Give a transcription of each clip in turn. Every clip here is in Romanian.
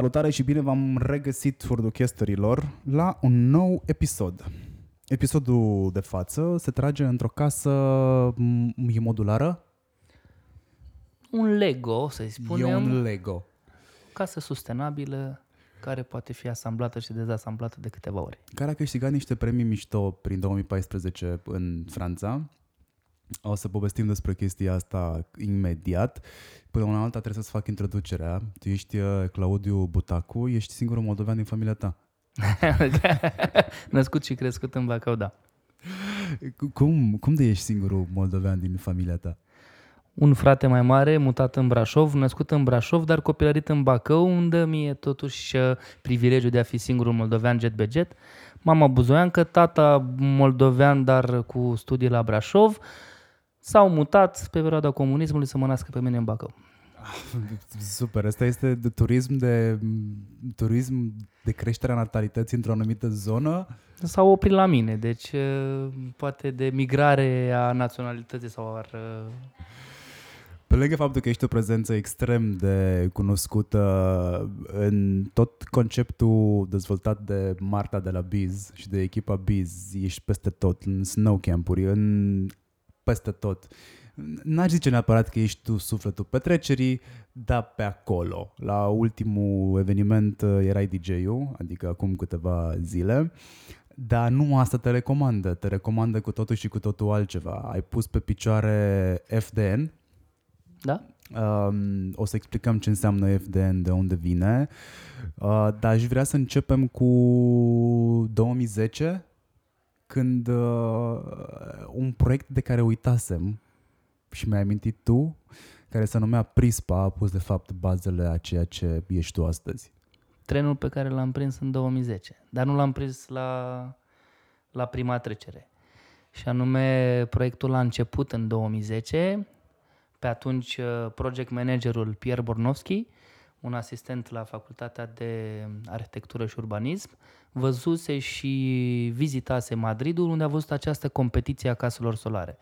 Salutare și bine v-am regăsit, furduchesterilor, la un nou episod. Episodul de față se trage într-o casă m- e modulară? Un Lego, să-i spunem, E un Lego. casă sustenabilă care poate fi asamblată și dezamblată de câteva ori. Care a câștigat niște premii mișto prin 2014 în Franța. O să povestim despre chestia asta imediat. Până una alta trebuie să-ți fac introducerea. Tu ești uh, Claudiu Butacu, ești singurul moldovean din familia ta. Născut și crescut în Bacău, da. Cum, cum de ești singurul moldovean din familia ta? Un frate mai mare, mutat în Brașov, născut în Brașov, dar copilărit în Bacău, unde mie totuși uh, privilegiul de a fi singurul moldovean jet be jet. Mama buzoiancă, tata moldovean, dar cu studii la Brașov. S-au mutat pe perioada comunismului să mă nască pe mine în Bacău. Super, asta este de turism de turism de creșterea natalității într-o anumită zonă. S-au oprit la mine, deci uh, poate de migrare a naționalității sau ar... uh, Pe lângă faptul că ești o prezență extrem de cunoscută în tot conceptul dezvoltat de Marta de la Biz și de echipa Biz, ești peste tot, în snow camp-uri, în peste tot. N-aș zice neapărat că ești tu sufletul petrecerii, dar pe acolo. La ultimul eveniment uh, erai DJ-ul, adică acum câteva zile, dar nu asta te recomandă. Te recomandă cu totul și cu totul altceva. Ai pus pe picioare FDN, Da? Um, o să explicăm ce înseamnă FDN, de unde vine, uh, dar aș vrea să începem cu 2010, când uh, un proiect de care uitasem și mi-ai amintit tu, care se numea Prispa, a pus de fapt bazele a ceea ce ești tu astăzi. Trenul pe care l-am prins în 2010, dar nu l-am prins la, la prima trecere. Și anume, proiectul a început în 2010, pe atunci uh, project managerul Pierre Bornovski, un asistent la Facultatea de Arhitectură și Urbanism, văzuse și vizitase Madridul, unde a văzut această competiție a caselor solare.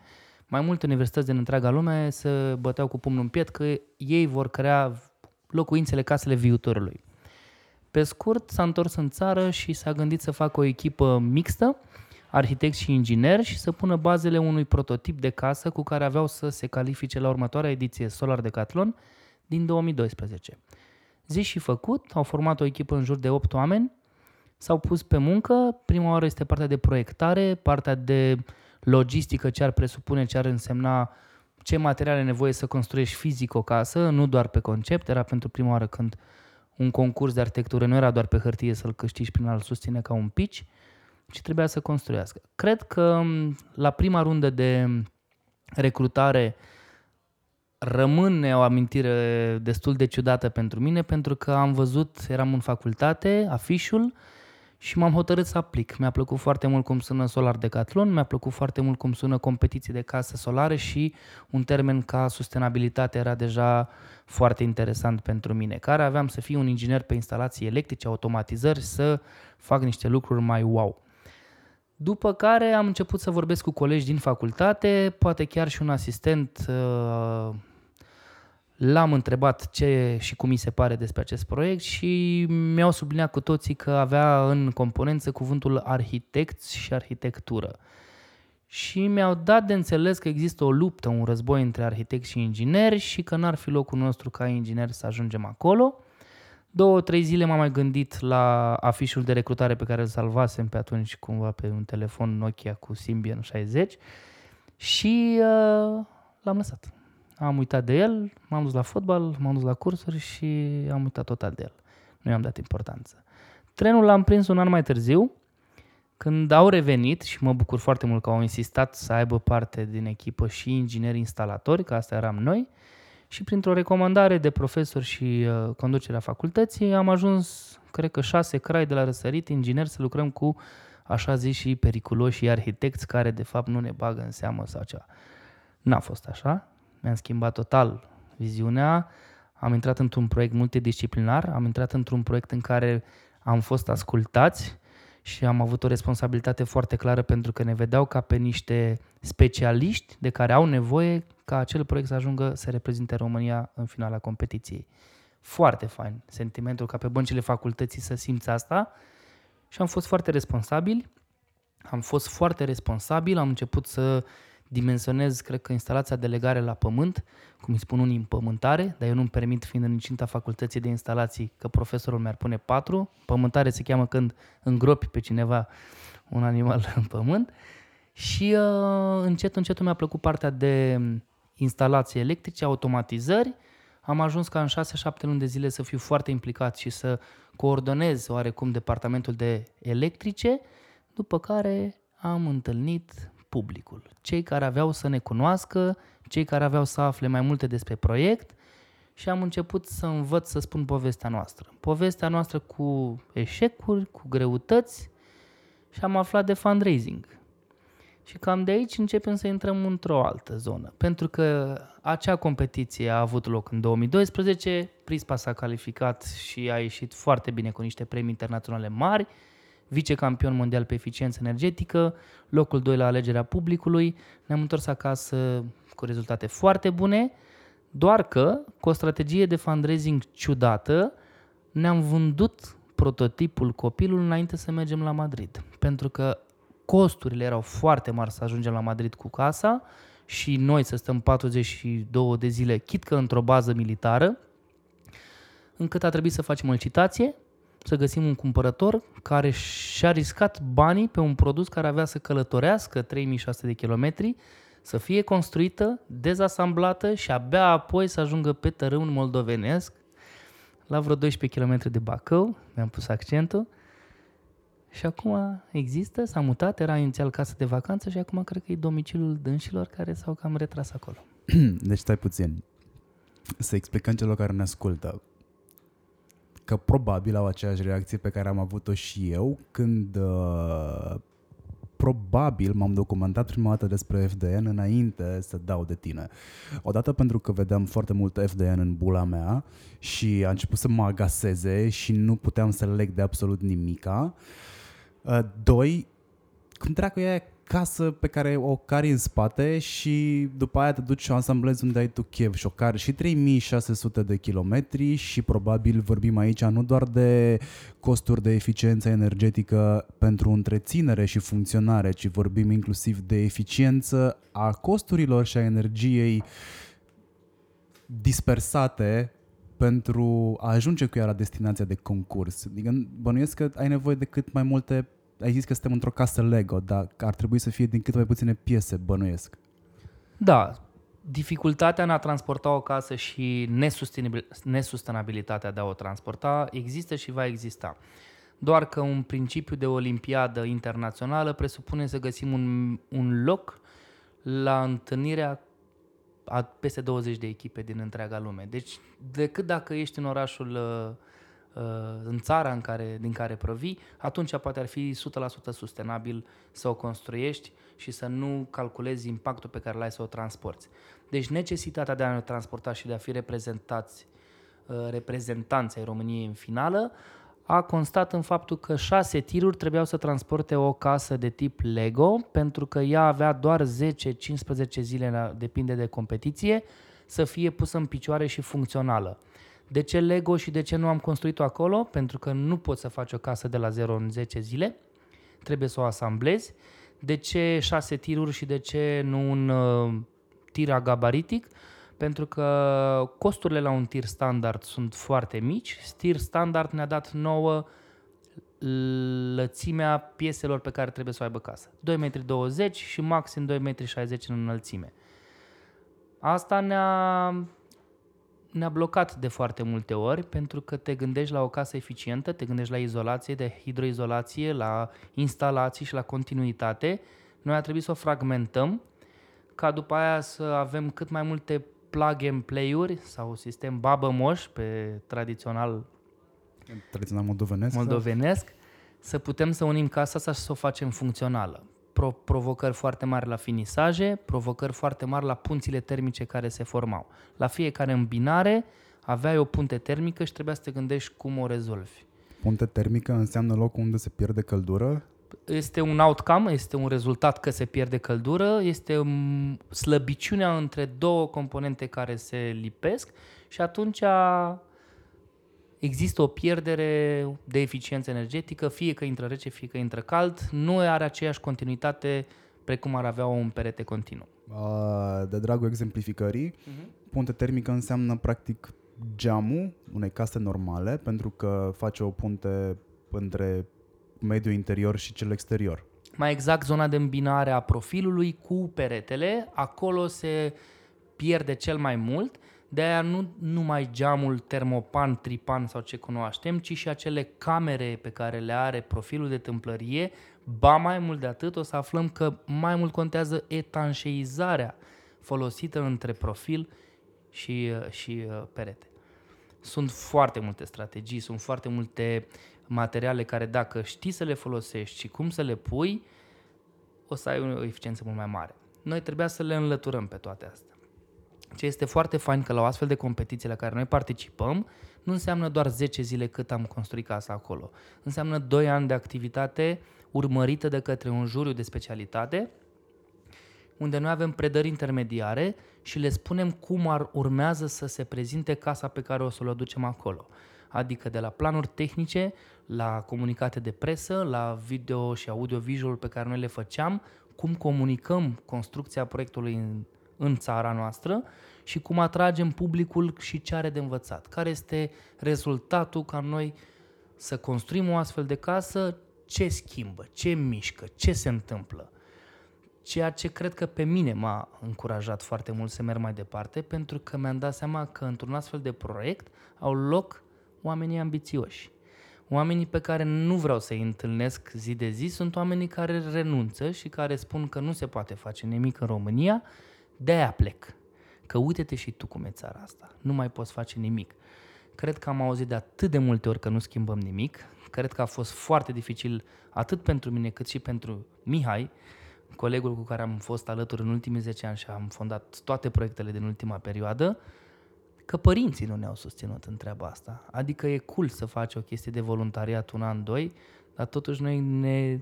Mai multe universități din întreaga lume se băteau cu pumnul în piept că ei vor crea locuințele, casele viitorului. Pe scurt, s-a întors în țară și s-a gândit să facă o echipă mixtă, arhitecți și ingineri, și să pună bazele unui prototip de casă cu care aveau să se califice la următoarea ediție Solar Decathlon din 2012. Zi și făcut, au format o echipă în jur de 8 oameni, s-au pus pe muncă. Prima oară este partea de proiectare, partea de logistică, ce ar presupune, ce ar însemna ce materiale ai nevoie să construiești fizic o casă, nu doar pe concept, era pentru prima oară când un concurs de arhitectură nu era doar pe hârtie să-l câștigi prin a-l susține ca un pitch, ci trebuia să construiască. Cred că m, la prima rundă de recrutare rămâne o amintire destul de ciudată pentru mine, pentru că am văzut, eram în facultate, afișul, și m-am hotărât să aplic. Mi-a plăcut foarte mult cum sună Solar Decathlon, mi-a plăcut foarte mult cum sună competiții de case solare și un termen ca sustenabilitate era deja foarte interesant pentru mine, care aveam să fiu un inginer pe instalații electrice, automatizări, să fac niște lucruri mai wow. După care am început să vorbesc cu colegi din facultate, poate chiar și un asistent uh, L-am întrebat ce și cum mi se pare despre acest proiect și mi-au subliniat cu toții că avea în componență cuvântul arhitecți și arhitectură. Și mi-au dat de înțeles că există o luptă, un război între arhitecți și ingineri și că n-ar fi locul nostru ca inginer să ajungem acolo. Două, trei zile m-am mai gândit la afișul de recrutare pe care îl salvasem pe atunci cumva pe un telefon Nokia cu Symbian 60 și uh, l-am lăsat. Am uitat de el, m-am dus la fotbal, m-am dus la cursuri și am uitat total de el. Nu i-am dat importanță. Trenul l-am prins un an mai târziu, când au revenit și mă bucur foarte mult că au insistat să aibă parte din echipă și ingineri instalatori, că asta eram noi, și printr-o recomandare de profesor și uh, conducerea facultății am ajuns, cred că șase crai de la răsărit, ingineri, să lucrăm cu așa zis și periculoși arhitecți care de fapt nu ne bagă în seamă sau ceva. N-a fost așa, mi-am schimbat total viziunea, am intrat într-un proiect multidisciplinar, am intrat într-un proiect în care am fost ascultați și am avut o responsabilitate foarte clară pentru că ne vedeau ca pe niște specialiști de care au nevoie ca acel proiect să ajungă să reprezinte România în finala competiției. Foarte fain sentimentul ca pe băncile facultății să simți asta și am fost foarte responsabil. Am fost foarte responsabil, am început să dimensionez, cred că, instalația de legare la pământ, cum îi spun unii, împământare, dar eu nu-mi permit, fiind în incinta facultății de instalații, că profesorul mi-ar pune patru. Pământare se cheamă când îngropi pe cineva un animal în pământ. Și uh, încet, încet mi-a plăcut partea de instalații electrice, automatizări. Am ajuns ca în 6-7 luni de zile să fiu foarte implicat și să coordonez oarecum departamentul de electrice, după care am întâlnit publicul, cei care aveau să ne cunoască, cei care aveau să afle mai multe despre proiect și am început să învăț să spun povestea noastră. Povestea noastră cu eșecuri, cu greutăți și am aflat de fundraising. Și cam de aici începem să intrăm într-o altă zonă. Pentru că acea competiție a avut loc în 2012, Prispa s-a calificat și a ieșit foarte bine cu niște premii internaționale mari, vicecampion mondial pe eficiență energetică, locul 2 la alegerea publicului, ne-am întors acasă cu rezultate foarte bune, doar că, cu o strategie de fundraising ciudată, ne-am vândut prototipul copilul înainte să mergem la Madrid. Pentru că costurile erau foarte mari să ajungem la Madrid cu casa și noi să stăm 42 de zile, chit că într-o bază militară, încât a trebuit să facem o licitație, să găsim un cumpărător care și-a riscat banii pe un produs care avea să călătorească 3600 de kilometri, să fie construită, dezasamblată și abia apoi să ajungă pe tărâmul moldovenesc, la vreo 12 km de Bacău, mi-am pus accentul, și acum există, s-a mutat, era inițial casă de vacanță și acum cred că e domiciliul dânșilor care s-au cam retras acolo. deci stai puțin. Să explicăm celor care ne ascultă că probabil au aceeași reacție pe care am avut-o și eu când uh, probabil m-am documentat prima dată despre FDN înainte să dau de tine. Odată pentru că vedeam foarte mult FDN în bula mea și a început să mă agaseze și nu puteam să leg de absolut nimica. Uh, doi, cum dracu e casă pe care o cari în spate și după aia te duci și o ansamblezi unde ai tu Kiev și o cari și 3600 de kilometri și probabil vorbim aici nu doar de costuri de eficiență energetică pentru întreținere și funcționare, ci vorbim inclusiv de eficiență a costurilor și a energiei dispersate pentru a ajunge cu ea la destinația de concurs. Adică bănuiesc că ai nevoie de cât mai multe ai zis că suntem într-o casă Lego, dar ar trebui să fie din cât mai puține piese, bănuiesc. Da, dificultatea în a transporta o casă și nesustenabilitatea de a o transporta există și va exista. Doar că un principiu de olimpiadă internațională presupune să găsim un, un loc la întâlnirea a peste 20 de echipe din întreaga lume. Deci, decât dacă ești în orașul uh, Uh, în țara în care, din care provii, atunci poate ar fi 100% sustenabil să o construiești și să nu calculezi impactul pe care l-ai să o transporti. Deci necesitatea de a ne transporta și de a fi reprezentați, uh, reprezentanți ai României în finală a constat în faptul că șase tiruri trebuiau să transporte o casă de tip Lego, pentru că ea avea doar 10-15 zile, depinde de competiție, să fie pusă în picioare și funcțională. De ce Lego și de ce nu am construit-o acolo? Pentru că nu poți să faci o casă de la 0 în 10 zile, trebuie să o asamblezi. De ce 6 tiruri și de ce nu un uh, tir gabaritic? Pentru că costurile la un tir standard sunt foarte mici. Tir standard ne-a dat nouă lățimea pieselor pe care trebuie să o aibă casă. 2,20 m și maxim 2,60 m în înălțime. Asta ne-a ne-a blocat de foarte multe ori pentru că te gândești la o casă eficientă, te gândești la izolație, de hidroizolație, la instalații și la continuitate. Noi a trebuit să o fragmentăm ca după aia să avem cât mai multe plug and play-uri sau sistem babă moș pe tradițional tradițional moldovenesc, moldovenesc să putem să unim casa asta și să o facem funcțională pro- provocări foarte mari la finisaje, provocări foarte mari la punțile termice care se formau. La fiecare îmbinare aveai o punte termică și trebuia să te gândești cum o rezolvi. Punte termică înseamnă locul unde se pierde căldură? Este un outcome, este un rezultat că se pierde căldură, este slăbiciunea între două componente care se lipesc și atunci există o pierdere de eficiență energetică, fie că intră rece, fie că intră cald, nu are aceeași continuitate precum ar avea un perete continuu. De dragul exemplificării, uh-huh. punte termică înseamnă practic geamul unei case normale, pentru că face o punte între mediul interior și cel exterior. Mai exact, zona de îmbinare a profilului cu peretele, acolo se pierde cel mai mult, de aia nu numai geamul termopan, tripan sau ce cunoaștem, ci și acele camere pe care le are profilul de tâmplărie, ba mai mult de atât, o să aflăm că mai mult contează etanșeizarea folosită între profil și, și uh, perete. Sunt foarte multe strategii, sunt foarte multe materiale care dacă știi să le folosești și cum să le pui, o să ai o eficiență mult mai mare. Noi trebuia să le înlăturăm pe toate astea. Ce este foarte fain că la o astfel de competiție la care noi participăm, nu înseamnă doar 10 zile cât am construit casa acolo. Înseamnă 2 ani de activitate urmărită de către un juriu de specialitate, unde noi avem predări intermediare și le spunem cum ar urmează să se prezinte casa pe care o să o ducem acolo. Adică de la planuri tehnice, la comunicate de presă, la video și audio-visual pe care noi le făceam, cum comunicăm construcția proiectului în, în țara noastră și cum atragem publicul și ce are de învățat. Care este rezultatul ca noi să construim o astfel de casă, ce schimbă, ce mișcă, ce se întâmplă. Ceea ce cred că pe mine m-a încurajat foarte mult să merg mai departe, pentru că mi-am dat seama că într-un astfel de proiect au loc oamenii ambițioși. Oamenii pe care nu vreau să-i întâlnesc zi de zi sunt oamenii care renunță și care spun că nu se poate face nimic în România, de-aia plec. Că uite-te și tu cum e țara asta, nu mai poți face nimic. Cred că am auzit de atât de multe ori că nu schimbăm nimic, cred că a fost foarte dificil atât pentru mine cât și pentru Mihai, colegul cu care am fost alături în ultimii 10 ani și am fondat toate proiectele din ultima perioadă, că părinții nu ne-au susținut în treaba asta. Adică e cool să faci o chestie de voluntariat un an, doi, dar totuși noi ne,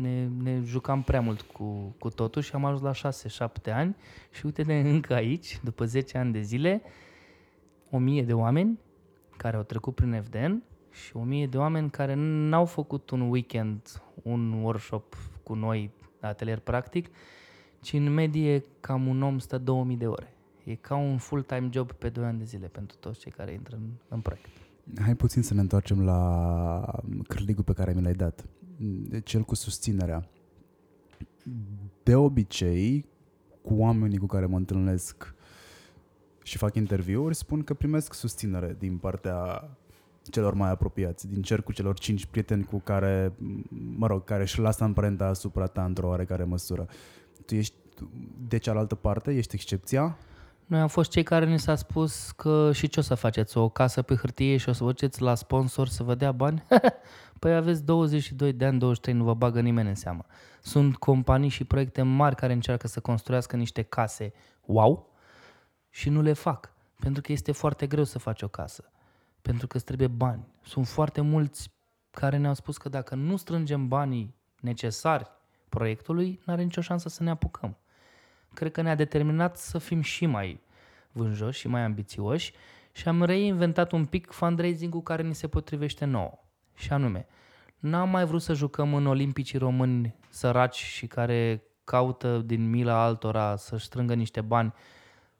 ne, ne jucam prea mult cu, cu totul și am ajuns la 6-7 ani și uite-ne încă aici, după 10 ani de zile, o mie de oameni care au trecut prin FDN și o mie de oameni care n-au făcut un weekend, un workshop cu noi, atelier practic, ci în medie cam un om stă 2000 de ore. E ca un full-time job pe 2 ani de zile pentru toți cei care intră în, în proiect. Hai puțin să ne întoarcem la cârligul pe care mi l-ai dat. Cel cu susținerea. De obicei, cu oamenii cu care mă întâlnesc și fac interviuri, spun că primesc susținere din partea celor mai apropiați, din cercul celor cinci prieteni cu care, mă rog, care își lasă amprenta asupra ta într-o oarecare măsură. Tu ești de cealaltă parte, ești excepția? Noi am fost cei care ni s-a spus că și ce o să faceți, o casă pe hârtie și o să vă duceți la sponsor să vă dea bani? păi aveți 22 de ani, 23, nu vă bagă nimeni în seamă. Sunt companii și proiecte mari care încearcă să construiască niște case wow și nu le fac. Pentru că este foarte greu să faci o casă. Pentru că îți trebuie bani. Sunt foarte mulți care ne-au spus că dacă nu strângem banii necesari proiectului, nu are nicio șansă să ne apucăm cred că ne-a determinat să fim și mai vânjoși și mai ambițioși și am reinventat un pic fundraising-ul care ni se potrivește nouă. Și anume, n-am mai vrut să jucăm în olimpicii români săraci și care caută din mila altora să-și strângă niște bani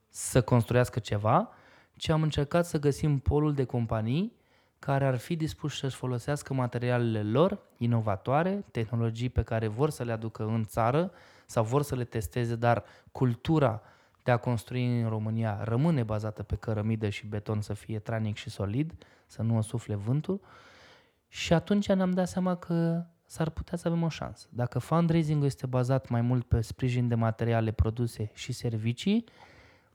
să construiască ceva, ci am încercat să găsim polul de companii care ar fi dispuși să-și folosească materialele lor inovatoare, tehnologii pe care vor să le aducă în țară, sau vor să le testeze, dar cultura de a construi în România rămâne bazată pe cărămidă și beton să fie tranic și solid, să nu o sufle vântul. Și atunci ne-am dat seama că s-ar putea să avem o șansă. Dacă fundraising este bazat mai mult pe sprijin de materiale, produse și servicii,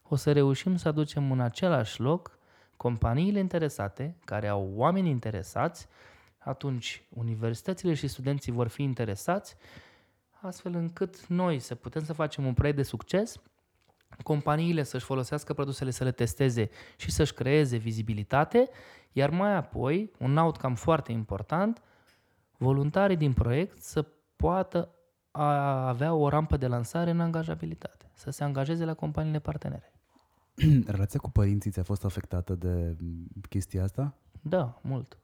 o să reușim să aducem în același loc companiile interesate, care au oameni interesați, atunci universitățile și studenții vor fi interesați astfel încât noi să putem să facem un proiect de succes, companiile să-și folosească produsele să le testeze și să-și creeze vizibilitate, iar mai apoi, un outcome foarte important, voluntarii din proiect să poată avea o rampă de lansare în angajabilitate, să se angajeze la companiile partenere. Relația cu părinții ți-a fost afectată de chestia asta? Da, mult.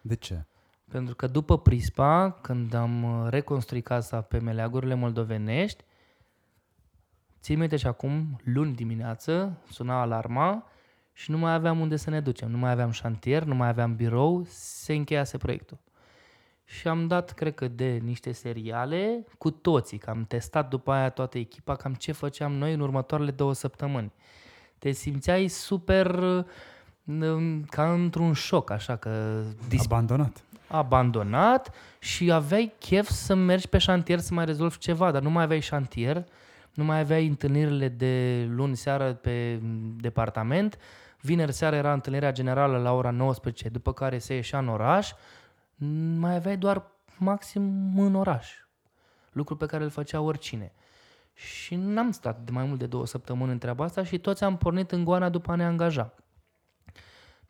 De ce? Pentru că după Prispa, când am uh, reconstruit casa pe meleagurile moldovenești, țin minte și acum, luni dimineață, suna alarma și nu mai aveam unde să ne ducem. Nu mai aveam șantier, nu mai aveam birou, se încheiase proiectul. Și am dat, cred că, de niște seriale cu toții, că am testat după aia toată echipa, cam ce făceam noi în următoarele două săptămâni. Te simțeai super uh, ca într-un șoc, așa că... Dis- Abandonat. Abandonat și aveai chef să mergi pe șantier să mai rezolvi ceva, dar nu mai aveai șantier, nu mai aveai întâlnirile de luni seară pe departament, vineri seara era întâlnirea generală la ora 19, după care se ieșea în oraș, mai aveai doar maxim în oraș. Lucru pe care îl făcea oricine. Și n-am stat de mai mult de două săptămâni în treaba asta și toți am pornit în goana după a ne angaja.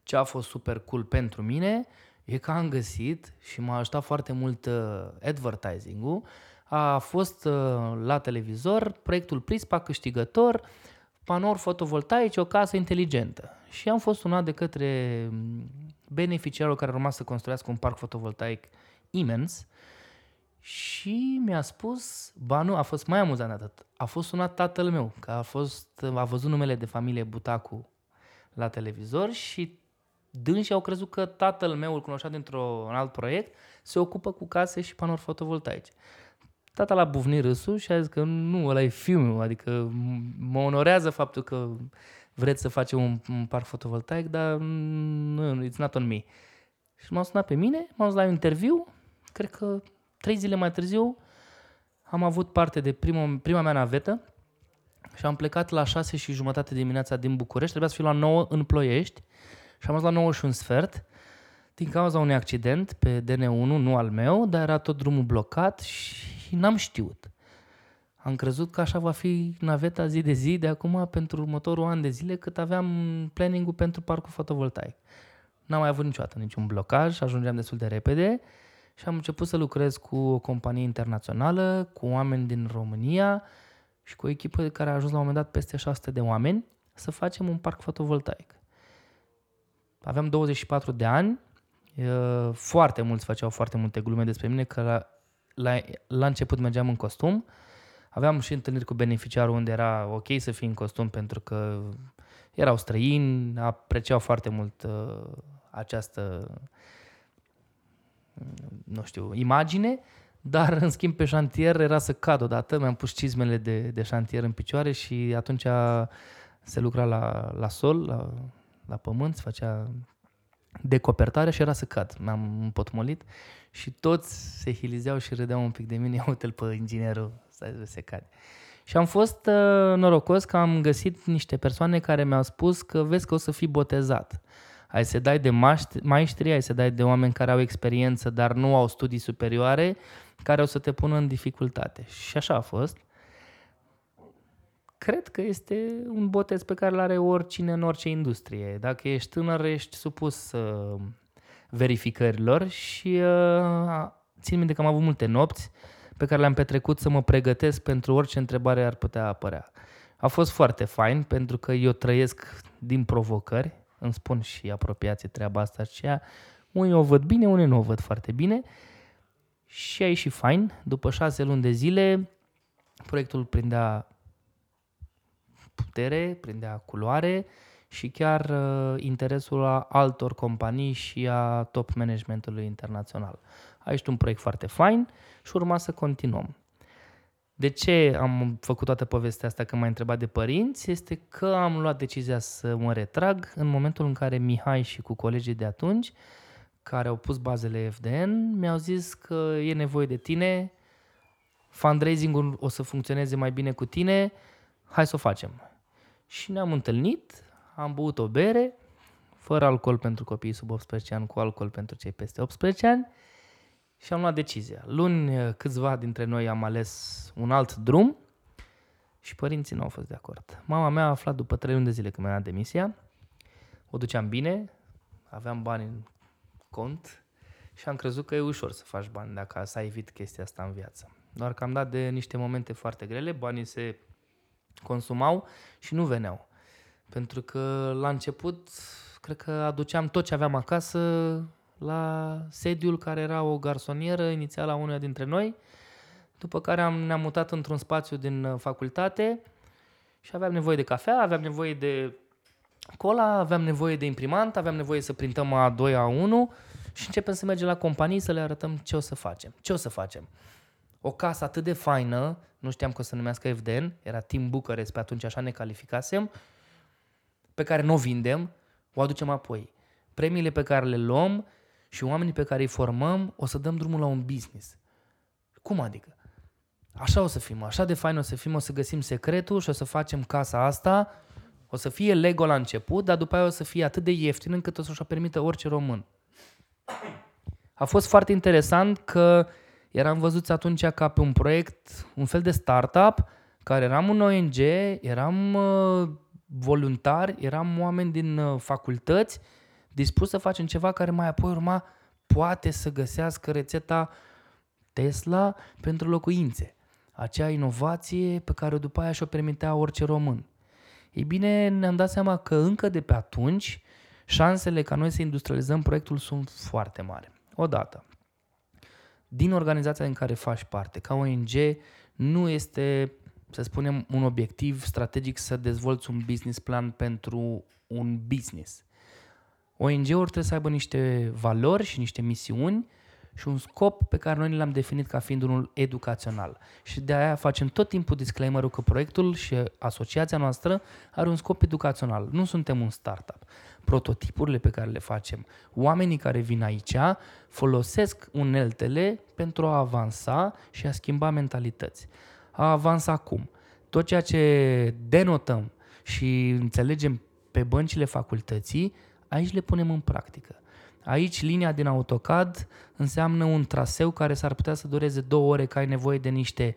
Ce a fost super cool pentru mine e că am găsit și m-a ajutat foarte mult uh, advertising-ul. A fost uh, la televizor proiectul Prispa câștigător, panouri fotovoltaice, o casă inteligentă. Și am fost sunat de către mm, beneficiarul care urma să construiască un parc fotovoltaic imens și mi-a spus, ba nu, a fost mai amuzant atât, a fost sunat tatăl meu, că a, fost, a văzut numele de familie Butacu la televizor și dânsii au crezut că tatăl meu îl cunoștea dintr-un alt proiect, se ocupă cu case și panouri fotovoltaice. Tata l-a bufnit râsul și a zis că nu, ăla e filmul, adică mă onorează faptul că vreți să facem un, un parc fotovoltaic, dar nu, it's not on me. Și m-au sunat pe mine, m-am dus la un interviu, cred că trei zile mai târziu am avut parte de prima, prima mea navetă și am plecat la șase și jumătate dimineața din București, trebuia să fiu la 9 în Ploiești și am ajuns la 9 și un sfert din cauza unui accident pe DN1, nu al meu, dar era tot drumul blocat și n-am știut. Am crezut că așa va fi naveta zi de zi de acum pentru următorul an de zile cât aveam planning-ul pentru parcul fotovoltaic. N-am mai avut niciodată niciun blocaj, ajungeam destul de repede și am început să lucrez cu o companie internațională, cu oameni din România și cu o echipă care a ajuns la un moment dat peste 600 de oameni să facem un parc fotovoltaic. Aveam 24 de ani, foarte mulți făceau foarte multe glume despre mine, că la, la, la început mergeam în costum, Aveam și întâlniri cu beneficiarul unde era ok să fii în costum pentru că erau străini, apreciau foarte mult uh, această, nu știu, imagine, dar în schimb pe șantier era să cad odată, mi-am pus cizmele de, de șantier în picioare și atunci se lucra la, la sol, la, la pământ, se făcea decopertare și era să cad. M-am împotmolit și toți se hilizeau și râdeau un pic de mine, uite-l pe inginerul să se cade. Și am fost uh, norocos că am găsit niște persoane care mi-au spus că vezi că o să fii botezat. Ai să dai de maestri, ai să dai de oameni care au experiență, dar nu au studii superioare, care o să te pună în dificultate. Și așa a fost. Cred că este un botez pe care îl are oricine în orice industrie. Dacă ești tânăr, ești supus uh, verificărilor și uh, țin minte că am avut multe nopți pe care le-am petrecut să mă pregătesc pentru orice întrebare ar putea apărea. A fost foarte fain pentru că eu trăiesc din provocări, îmi spun și apropiații treaba asta și ea. Unii o văd bine, unii nu o văd foarte bine și a ieșit fain. După șase luni de zile, proiectul prindea putere, prindea culoare și chiar uh, interesul a altor companii și a top managementului internațional. Aici un proiect foarte fain și urma să continuăm. De ce am făcut toată povestea asta când m-ai întrebat de părinți? Este că am luat decizia să mă retrag în momentul în care Mihai și cu colegii de atunci, care au pus bazele FDN, mi-au zis că e nevoie de tine, fundraising-ul o să funcționeze mai bine cu tine, hai să o facem. Și ne-am întâlnit, am băut o bere, fără alcool pentru copiii sub 18 ani, cu alcool pentru cei peste 18 ani și am luat decizia. Luni eh, câțiva dintre noi am ales un alt drum și părinții nu au fost de acord. Mama mea a aflat după trei luni de zile când mi-a dat demisia. O duceam bine, aveam bani în cont și am crezut că e ușor să faci bani dacă să evit chestia asta în viață. Doar că am dat de niște momente foarte grele, banii se consumau și nu veneau. Pentru că la început, cred că aduceam tot ce aveam acasă la sediul care era o garsonieră inițial a unuia dintre noi, după care am, ne-am mutat într-un spațiu din uh, facultate și aveam nevoie de cafea, aveam nevoie de cola, aveam nevoie de imprimant, aveam nevoie să printăm A2, A1 și începem să mergem la companii să le arătăm ce o să facem. Ce o să facem? O casă atât de faină, nu știam că o să numească FDN, era Team Bucharest, pe atunci așa ne calificasem, pe care nu o vindem, o aducem apoi. Premiile pe care le luăm și oamenii pe care îi formăm, o să dăm drumul la un business. Cum adică? Așa o să fim, așa de fain o să fim, o să găsim secretul și o să facem casa asta, o să fie Lego la început, dar după aia o să fie atât de ieftin încât o să-și o permită orice român. A fost foarte interesant că eram văzuți atunci ca pe un proiect, un fel de startup, care eram un ONG, eram uh, voluntari, eram oameni din uh, facultăți, dispus să facem ceva care mai apoi urma poate să găsească rețeta Tesla pentru locuințe. Acea inovație pe care după aia și-o permitea orice român. Ei bine, ne-am dat seama că încă de pe atunci șansele ca noi să industrializăm proiectul sunt foarte mari. Odată, din organizația în care faci parte, ca ONG, nu este, să spunem, un obiectiv strategic să dezvolți un business plan pentru un business. ONG-uri trebuie să aibă niște valori și niște misiuni și un scop pe care noi l-am definit ca fiind unul educațional. Și de aia facem tot timpul disclaimerul că proiectul și asociația noastră are un scop educațional. Nu suntem un startup. Prototipurile pe care le facem, oamenii care vin aici folosesc uneltele pentru a avansa și a schimba mentalități. A avansa cum? Tot ceea ce denotăm și înțelegem pe băncile facultății, aici le punem în practică. Aici linia din AutoCAD înseamnă un traseu care s-ar putea să dureze două ore, că ai nevoie de niște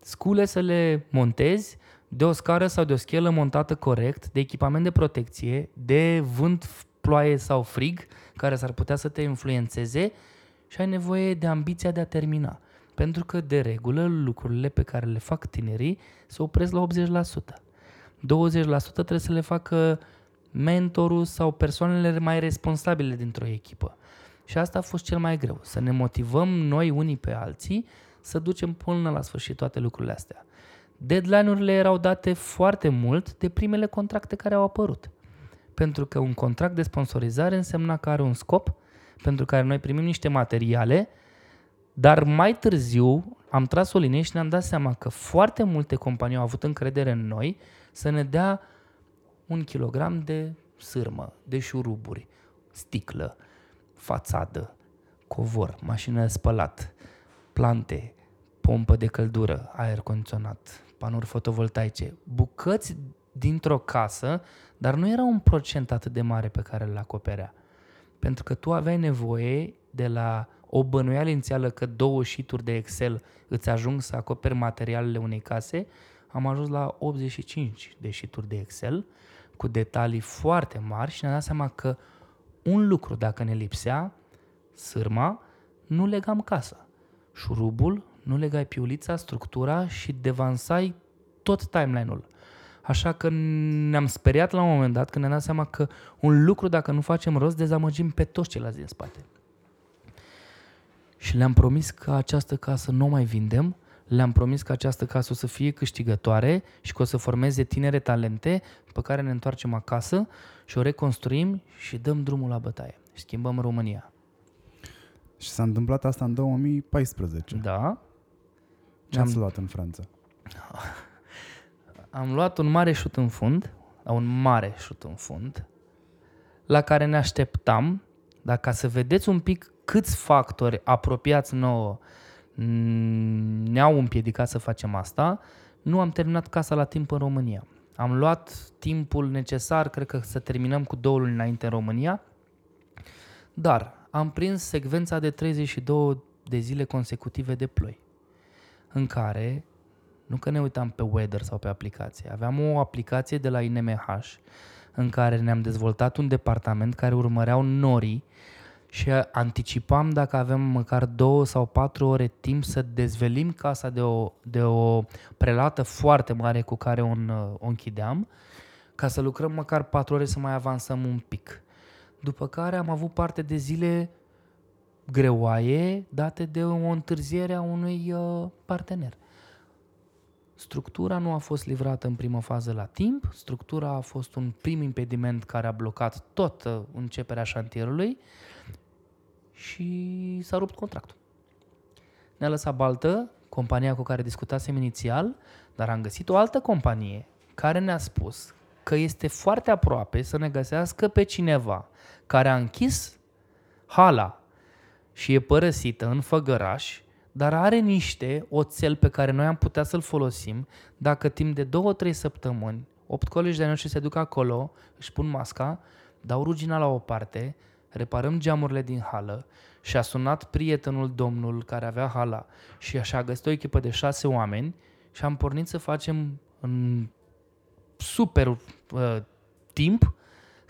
scule să le montezi, de o scară sau de o schelă montată corect, de echipament de protecție, de vânt, ploaie sau frig, care s-ar putea să te influențeze și ai nevoie de ambiția de a termina. Pentru că, de regulă, lucrurile pe care le fac tinerii se opresc la 80%. 20% trebuie să le facă mentorul sau persoanele mai responsabile dintr-o echipă. Și asta a fost cel mai greu, să ne motivăm noi unii pe alții să ducem până la sfârșit toate lucrurile astea. Deadline-urile erau date foarte mult de primele contracte care au apărut. Pentru că un contract de sponsorizare însemna că are un scop, pentru care noi primim niște materiale, dar mai târziu am tras o linie și ne-am dat seama că foarte multe companii au avut încredere în noi să ne dea un kilogram de sârmă, de șuruburi, sticlă, fațadă, covor, mașină de spălat, plante, pompă de căldură, aer condiționat, panouri fotovoltaice, bucăți dintr-o casă, dar nu era un procent atât de mare pe care îl acoperea. Pentru că tu aveai nevoie de la o bănuială inițială că două șituri de Excel îți ajung să acoperi materialele unei case, am ajuns la 85 de șituri de Excel cu detalii foarte mari și ne-am dat seama că un lucru, dacă ne lipsea, sârma, nu legam casa. Șurubul, nu legai piulița, structura și devansai tot timeline-ul. Așa că ne-am speriat la un moment dat când ne-am dat seama că un lucru, dacă nu facem rost, dezamăgim pe toți ceilalți din spate. Și le-am promis că această casă nu o mai vindem, le-am promis că această casă o să fie câștigătoare și că o să formeze tinere talente pe care ne întoarcem acasă și o reconstruim și dăm drumul la bătaie. Și schimbăm România. Și s-a întâmplat asta în 2014. Da. Ce ați luat în Franța? Am luat un mare șut în fund, un mare șut în fund, la care ne așteptam, dar ca să vedeți un pic câți factori apropiați nouă ne-au împiedicat să facem asta, nu am terminat casa la timp în România. Am luat timpul necesar, cred că să terminăm cu două luni înainte în România, dar am prins secvența de 32 de zile consecutive de ploi, în care, nu că ne uitam pe weather sau pe aplicație, aveam o aplicație de la INMH în care ne-am dezvoltat un departament care urmăreau norii și anticipam dacă avem măcar două sau patru ore timp să dezvelim casa de o, de o prelată foarte mare cu care o, o închideam, ca să lucrăm măcar patru ore să mai avansăm un pic. După care am avut parte de zile greoaie date de o întârziere a unui uh, partener. Structura nu a fost livrată în primă fază la timp, structura a fost un prim impediment care a blocat tot uh, începerea șantierului și s-a rupt contractul. Ne-a lăsat baltă, compania cu care discutasem inițial, dar am găsit o altă companie care ne-a spus că este foarte aproape să ne găsească pe cineva care a închis hala și e părăsită în făgăraș, dar are niște oțel pe care noi am putea să-l folosim dacă timp de 2-3 săptămâni, 8 colegi de noștri se duc acolo, își pun masca, dau rugina la o parte, reparăm geamurile din hală și a sunat prietenul domnul care avea hala și așa a găsit o echipă de șase oameni și am pornit să facem în super uh, timp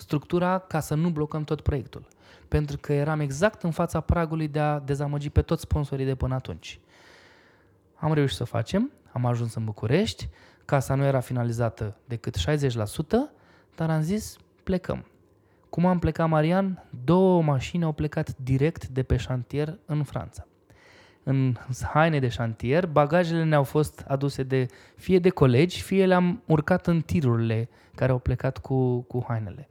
structura ca să nu blocăm tot proiectul. Pentru că eram exact în fața pragului de a dezamăgi pe toți sponsorii de până atunci. Am reușit să o facem, am ajuns în București, casa nu era finalizată decât 60%, dar am zis plecăm. Cum am plecat, Marian? Două mașini au plecat direct de pe șantier în Franța. În haine de șantier, bagajele ne-au fost aduse de fie de colegi, fie le-am urcat în tirurile care au plecat cu, cu hainele.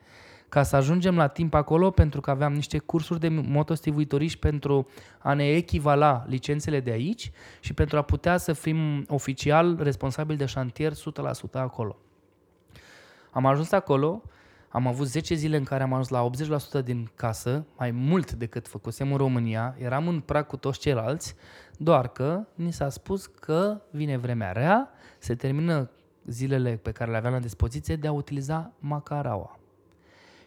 Ca să ajungem la timp acolo, pentru că aveam niște cursuri de motostivuitoriști pentru a ne echivala licențele de aici și pentru a putea să fim oficial responsabili de șantier 100% acolo. Am ajuns acolo, am avut 10 zile în care am ajuns la 80% din casă, mai mult decât făcusem în România, eram în prag cu toți ceilalți, doar că ni s-a spus că vine vremea rea, se termină zilele pe care le aveam la dispoziție de a utiliza macaraua.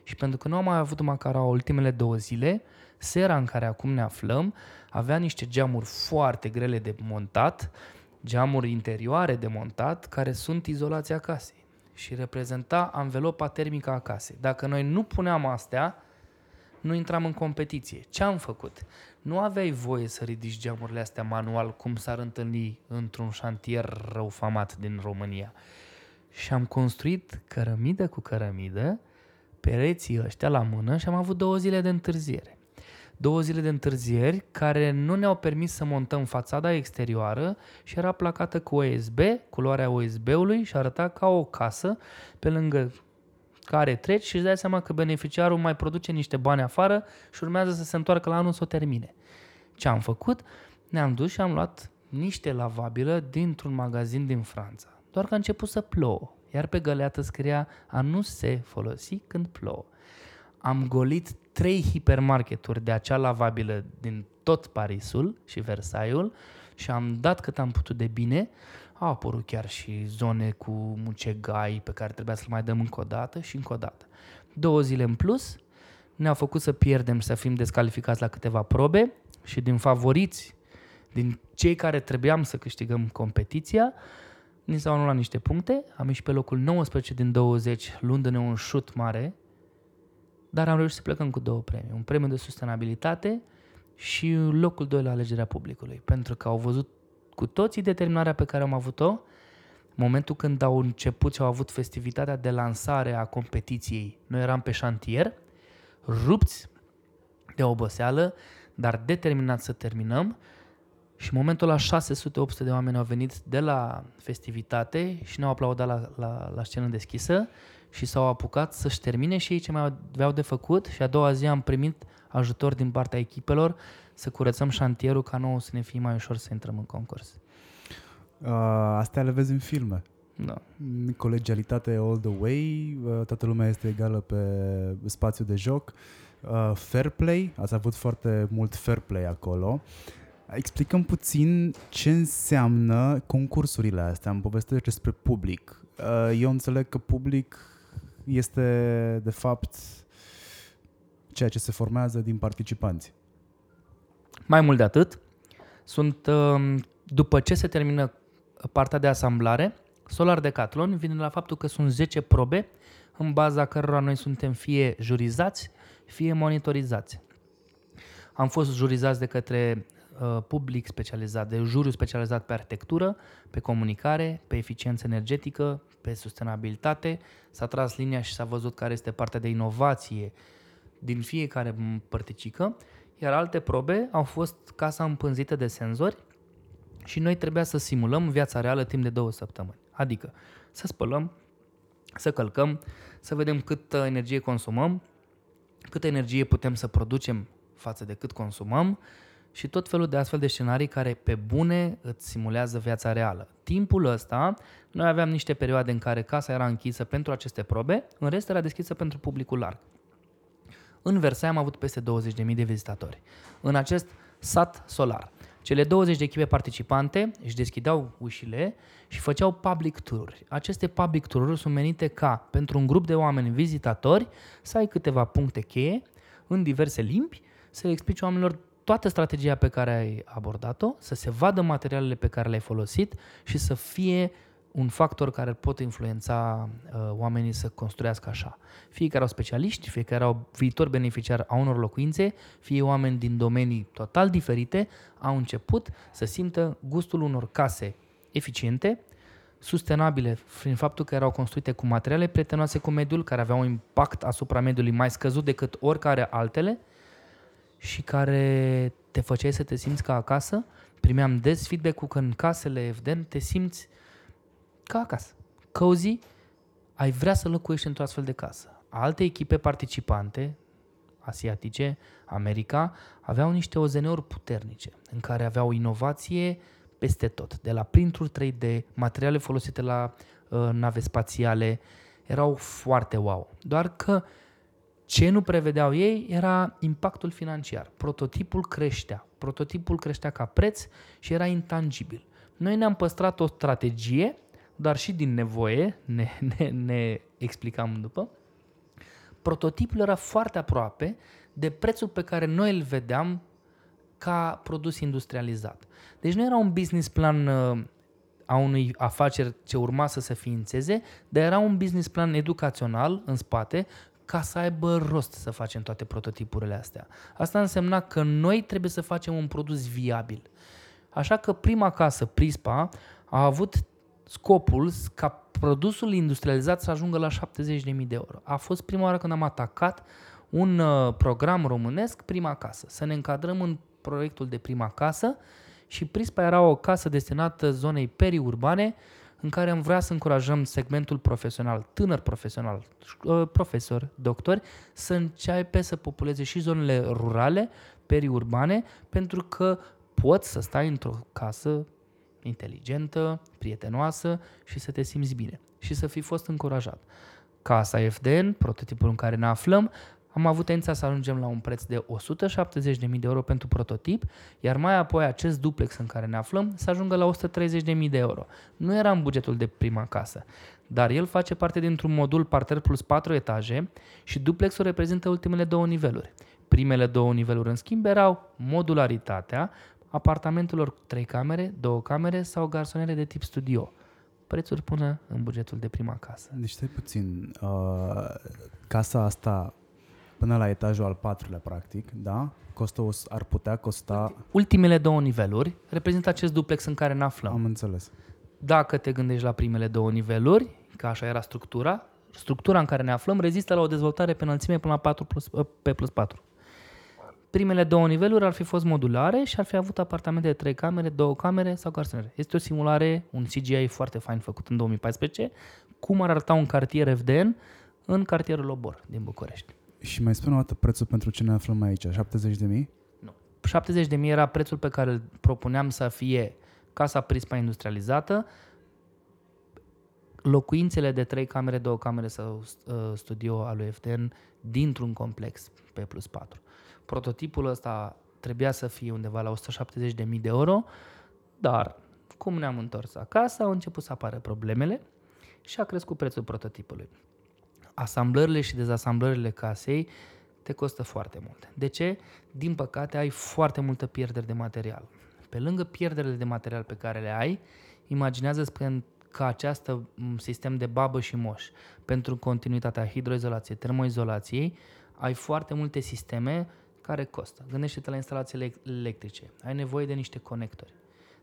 Și pentru că nu am mai avut macaraua ultimele două zile, sera în care acum ne aflăm avea niște geamuri foarte grele de montat, geamuri interioare de montat, care sunt izolația casei și reprezenta anvelopa termică a casei. Dacă noi nu puneam astea, nu intram în competiție. Ce am făcut? Nu aveai voie să ridici geamurile astea manual cum s-ar întâlni într-un șantier răufamat din România. Și am construit cărămidă cu cărămidă, pereții ăștia la mână și am avut două zile de întârziere două zile de întârzieri care nu ne-au permis să montăm fațada exterioară și era placată cu OSB, culoarea OSB-ului și arăta ca o casă pe lângă care treci și îți dai seama că beneficiarul mai produce niște bani afară și urmează să se întoarcă la anul să o termine. Ce am făcut? Ne-am dus și am luat niște lavabilă dintr-un magazin din Franța. Doar că a început să plouă, iar pe găleată scria a nu se folosi când plouă am golit trei hipermarketuri de acea lavabilă din tot Parisul și Versailles și am dat cât am putut de bine. Au apărut chiar și zone cu mucegai pe care trebuia să-l mai dăm încă o dată și încă o dată. Două zile în plus ne-au făcut să pierdem și să fim descalificați la câteva probe și din favoriți, din cei care trebuiam să câștigăm competiția, ni s-au anulat niște puncte, am ieșit pe locul 19 din 20, luându-ne un șut mare dar am reușit să plecăm cu două premii. Un premiu de sustenabilitate și locul 2 la alegerea publicului. Pentru că au văzut cu toții determinarea pe care am avut-o, momentul când au început și au avut festivitatea de lansare a competiției. Noi eram pe șantier, rupți de oboseală, dar determinați să terminăm și în momentul ăla 600-800 de oameni au venit de la festivitate și ne-au aplaudat la, la, la scenă deschisă și s-au apucat să-și termine și ei ce mai aveau de făcut și a doua zi am primit ajutor din partea echipelor să curățăm șantierul ca nouă să ne fie mai ușor să intrăm în concurs. Uh, astea le vezi în filme. Da. Colegialitate all the way, uh, toată lumea este egală pe spațiu de joc. Uh, fair play, ați avut foarte mult fair play acolo. Explicăm puțin ce înseamnă concursurile astea. Am povestit despre public. Uh, eu înțeleg că public este de fapt ceea ce se formează din participanți. Mai mult de atât, sunt um, după ce se termină partea de asamblare, Solar Decathlon vine la faptul că sunt 10 probe în baza cărora noi suntem fie jurizați, fie monitorizați. Am fost jurizați de către uh, public specializat, de juriu specializat pe arhitectură, pe comunicare, pe eficiență energetică, pe sustenabilitate. S-a tras linia și s-a văzut care este partea de inovație din fiecare părticică, iar alte probe au fost casa împânzită de senzori și noi trebuia să simulăm viața reală timp de două săptămâni. Adică să spălăm, să călcăm, să vedem cât energie consumăm, câtă energie putem să producem față de cât consumăm și tot felul de astfel de scenarii care pe bune îți simulează viața reală. Timpul ăsta, noi aveam niște perioade în care casa era închisă pentru aceste probe, în rest era deschisă pentru publicul larg. În Versailles am avut peste 20.000 de vizitatori. În acest sat solar. Cele 20 de echipe participante își deschideau ușile și făceau public tour-uri. Aceste public tour-uri sunt menite ca, pentru un grup de oameni vizitatori, să ai câteva puncte cheie în diverse limbi, să le explici oamenilor toată strategia pe care ai abordat-o, să se vadă materialele pe care le-ai folosit și să fie un factor care pot influența uh, oamenii să construiască așa. Fie că erau specialiști, fie că erau viitori beneficiari a unor locuințe, fie oameni din domenii total diferite, au început să simtă gustul unor case eficiente, sustenabile prin faptul că erau construite cu materiale prietenoase cu mediul, care aveau un impact asupra mediului mai scăzut decât oricare altele și care te făceai să te simți ca acasă. Primeam des feedback-ul că în casele Evden te simți ca acasă. Cozy, ai vrea să locuiești într-o astfel de casă. Alte echipe participante, asiatice, America, aveau niște OZN-uri puternice, în care aveau inovație peste tot, de la printuri 3D, materiale folosite la uh, nave spațiale, erau foarte wow. Doar că ce nu prevedeau ei era impactul financiar. Prototipul creștea. Prototipul creștea ca preț și era intangibil. Noi ne-am păstrat o strategie dar și din nevoie, ne, ne, ne explicam după, prototipul era foarte aproape de prețul pe care noi îl vedeam ca produs industrializat. Deci nu era un business plan uh, a unui afaceri ce urma să se ființeze, dar era un business plan educațional în spate ca să aibă rost să facem toate prototipurile astea. Asta însemna că noi trebuie să facem un produs viabil. Așa că prima casă, Prispa, a avut scopul ca produsul industrializat să ajungă la 70.000 de euro. A fost prima oară când am atacat un uh, program românesc, Prima Casă. Să ne încadrăm în proiectul de Prima Casă și Prispa era o casă destinată zonei periurbane în care am vrea să încurajăm segmentul profesional, tânăr profesional, uh, profesori, doctori, să începe să populeze și zonele rurale, periurbane, pentru că poți să stai într-o casă inteligentă, prietenoasă și să te simți bine și să fi fost încurajat. Casa FDN, prototipul în care ne aflăm, am avut tendința să ajungem la un preț de 170.000 de euro pentru prototip, iar mai apoi acest duplex în care ne aflăm să ajungă la 130.000 de euro. Nu era în bugetul de prima casă, dar el face parte dintr-un modul parter plus 4 etaje și duplexul reprezintă ultimele două niveluri. Primele două niveluri, în schimb, erau modularitatea, apartamentelor 3 camere, 2 camere sau garsonere de tip studio. Prețuri până în bugetul de prima casă. Deci stai puțin, uh, casa asta până la etajul al patrulea, practic, da? Costă, ar putea costa... Ultimele două niveluri reprezintă acest duplex în care ne aflăm. Am înțeles. Dacă te gândești la primele două niveluri, că așa era structura, structura în care ne aflăm rezistă la o dezvoltare pe înălțime până la 4 plus, pe plus 4 primele două niveluri ar fi fost modulare și ar fi avut apartamente de trei camere, două camere sau garsonere. Este o simulare, un CGI foarte fain făcut în 2014, cum ar arăta un cartier FDN în cartierul Lobor din București. Și mai spune o dată prețul pentru ce ne aflăm aici, 70 de mii? Nu. 70 de mii era prețul pe care îl propuneam să fie casa Prispa industrializată, locuințele de trei camere, două camere sau uh, studio al lui FDN dintr-un complex pe plus 4 prototipul ăsta trebuia să fie undeva la 170.000 de euro, dar cum ne-am întors acasă, au început să apară problemele și a crescut prețul prototipului. Asamblările și dezasamblările casei te costă foarte mult. De ce? Din păcate ai foarte multă pierdere de material. Pe lângă pierderile de material pe care le ai, imaginează că această sistem de babă și moș pentru continuitatea hidroizolației, termoizolației, ai foarte multe sisteme care costă. Gândește-te la instalațiile electrice. Ai nevoie de niște conectori.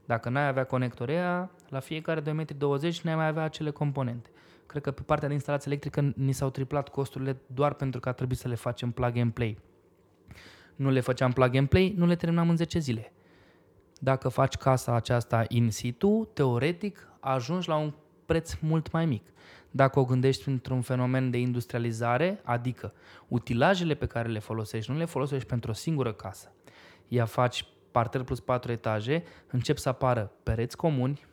Dacă n-ai avea conectorii aia, la fiecare 2,20 m n-ai mai avea acele componente. Cred că pe partea de instalație electrică ni s-au triplat costurile doar pentru că a trebuit să le facem plug and play. Nu le făceam plug and play, nu le terminam în 10 zile. Dacă faci casa aceasta in situ, teoretic ajungi la un preț mult mai mic. Dacă o gândești într-un fenomen de industrializare, adică utilajele pe care le folosești, nu le folosești pentru o singură casă. Ea faci parter plus patru etaje, încep să apară pereți comuni,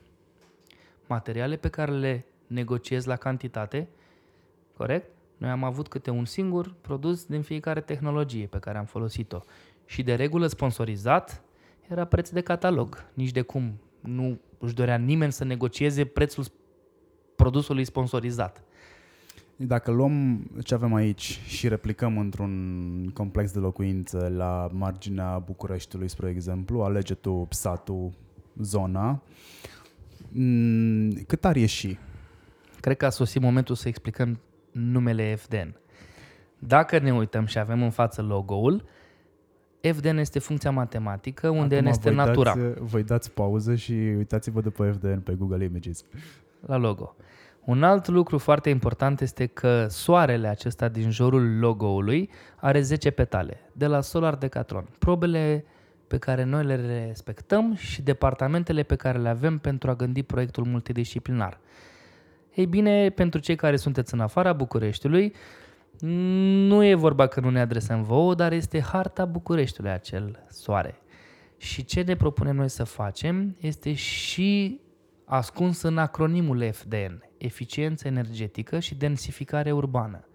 materiale pe care le negociezi la cantitate, corect? Noi am avut câte un singur produs din fiecare tehnologie pe care am folosit-o. Și de regulă sponsorizat era preț de catalog. Nici de cum nu își dorea nimeni să negocieze prețul produsului sponsorizat. Dacă luăm ce avem aici și replicăm într-un complex de locuințe la marginea Bucureștiului, spre exemplu, alege tu satul, zona, mm, cât ar ieși? Cred că a sosit momentul să explicăm numele FDN. Dacă ne uităm și avem în față logo-ul, FDN este funcția matematică unde Acum este voi natura. Dați, voi dați pauză și uitați-vă după FDN pe Google Images. La logo. Un alt lucru foarte important este că soarele acesta din jurul logo-ului are 10 petale, de la Solar Decathlon. Probele pe care noi le respectăm și departamentele pe care le avem pentru a gândi proiectul multidisciplinar. Ei bine, pentru cei care sunteți în afara Bucureștiului, nu e vorba că nu ne adresăm vouă, dar este harta Bucureștiului acel soare. Și ce ne propunem noi să facem este și ascuns în acronimul FDN, eficiență energetică și densificare urbană.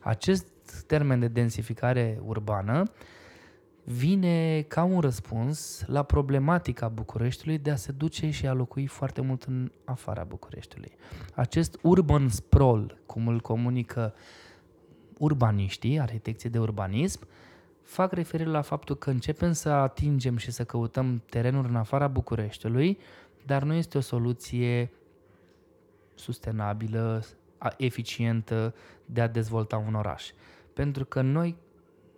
Acest termen de densificare urbană vine ca un răspuns la problematica Bucureștiului de a se duce și a locui foarte mult în afara Bucureștiului. Acest urban sprawl, cum îl comunică urbaniștii, arhitecții de urbanism, fac referire la faptul că începem să atingem și să căutăm terenuri în afara Bucureștiului, dar nu este o soluție sustenabilă, eficientă de a dezvolta un oraș. Pentru că noi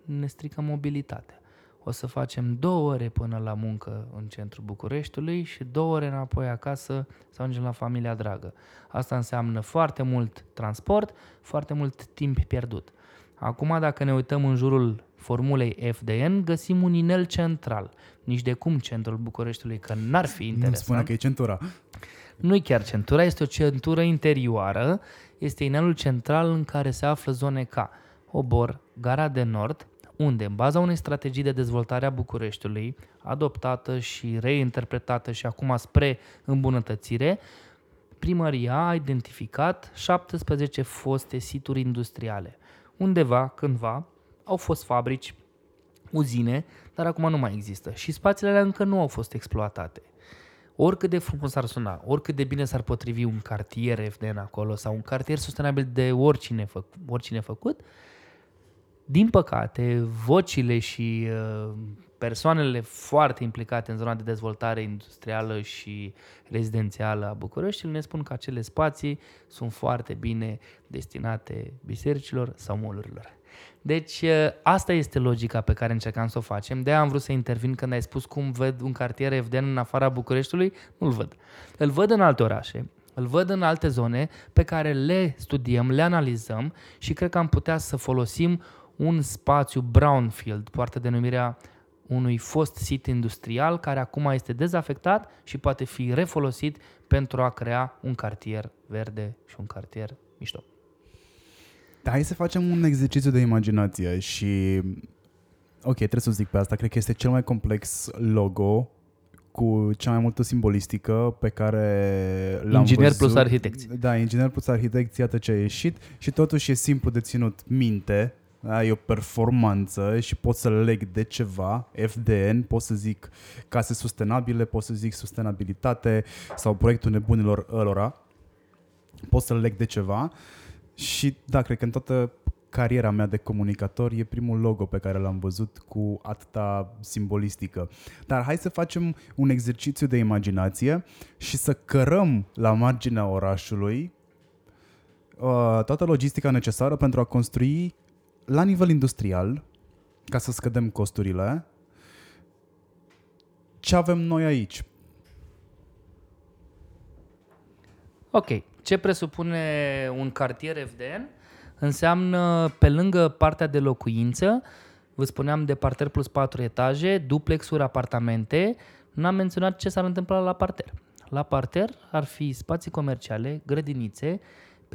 ne stricăm mobilitatea. O să facem două ore până la muncă în centrul Bucureștiului și două ore înapoi acasă să ajungem la familia dragă. Asta înseamnă foarte mult transport, foarte mult timp pierdut. Acum, dacă ne uităm în jurul formulei FDN, găsim un inel central. Nici de cum centrul Bucureștiului, că n-ar fi interesant. Nu spune că e centura. Nu-i chiar centura, este o centură interioară, este inelul central în care se află zone ca Obor, Gara de Nord, unde, în baza unei strategii de dezvoltare a Bucureștiului, adoptată și reinterpretată și acum spre îmbunătățire, primăria a identificat 17 foste situri industriale. Undeva, cândva, au fost fabrici, uzine, dar acum nu mai există și spațiile alea încă nu au fost exploatate. Oricât de frumos ar suna, oricât de bine s-ar potrivi un cartier FDN acolo sau un cartier sustenabil de oricine, fă, oricine făcut, din păcate, vocile și uh, persoanele foarte implicate în zona de dezvoltare industrială și rezidențială a Bucureștiului ne spun că acele spații sunt foarte bine destinate bisericilor sau molurilor. Deci uh, asta este logica pe care încercam să o facem. De am vrut să intervin când ai spus cum văd un cartier FDN în afara Bucureștiului. Nu-l văd. Îl văd în alte orașe, îl văd în alte zone pe care le studiem, le analizăm și cred că am putea să folosim un spațiu brownfield, poartă denumirea unui fost sit industrial care acum este dezafectat și poate fi refolosit pentru a crea un cartier verde și un cartier mișto. Da, hai să facem un exercițiu de imaginație și ok, trebuie să zic pe asta, cred că este cel mai complex logo cu cea mai multă simbolistică pe care l-am Inginer văzut. plus arhitecți. Da, inginer plus arhitecți, iată ce a ieșit și totuși e simplu de ținut minte da? e o performanță și pot să leg de ceva, FDN, pot să zic case sustenabile, pot să zic sustenabilitate sau proiectul nebunilor ălora, pot să leg de ceva și da, cred că în toată cariera mea de comunicator e primul logo pe care l-am văzut cu atâta simbolistică. Dar hai să facem un exercițiu de imaginație și să cărăm la marginea orașului uh, toată logistica necesară pentru a construi la nivel industrial ca să scădem costurile. Ce avem noi aici? Ok. Ce presupune un cartier FDN? Înseamnă, pe lângă partea de locuință, vă spuneam de parter plus 4 etaje, duplexuri, apartamente, n-am menționat ce s-ar întâmpla la parter. La parter ar fi spații comerciale, grădinițe,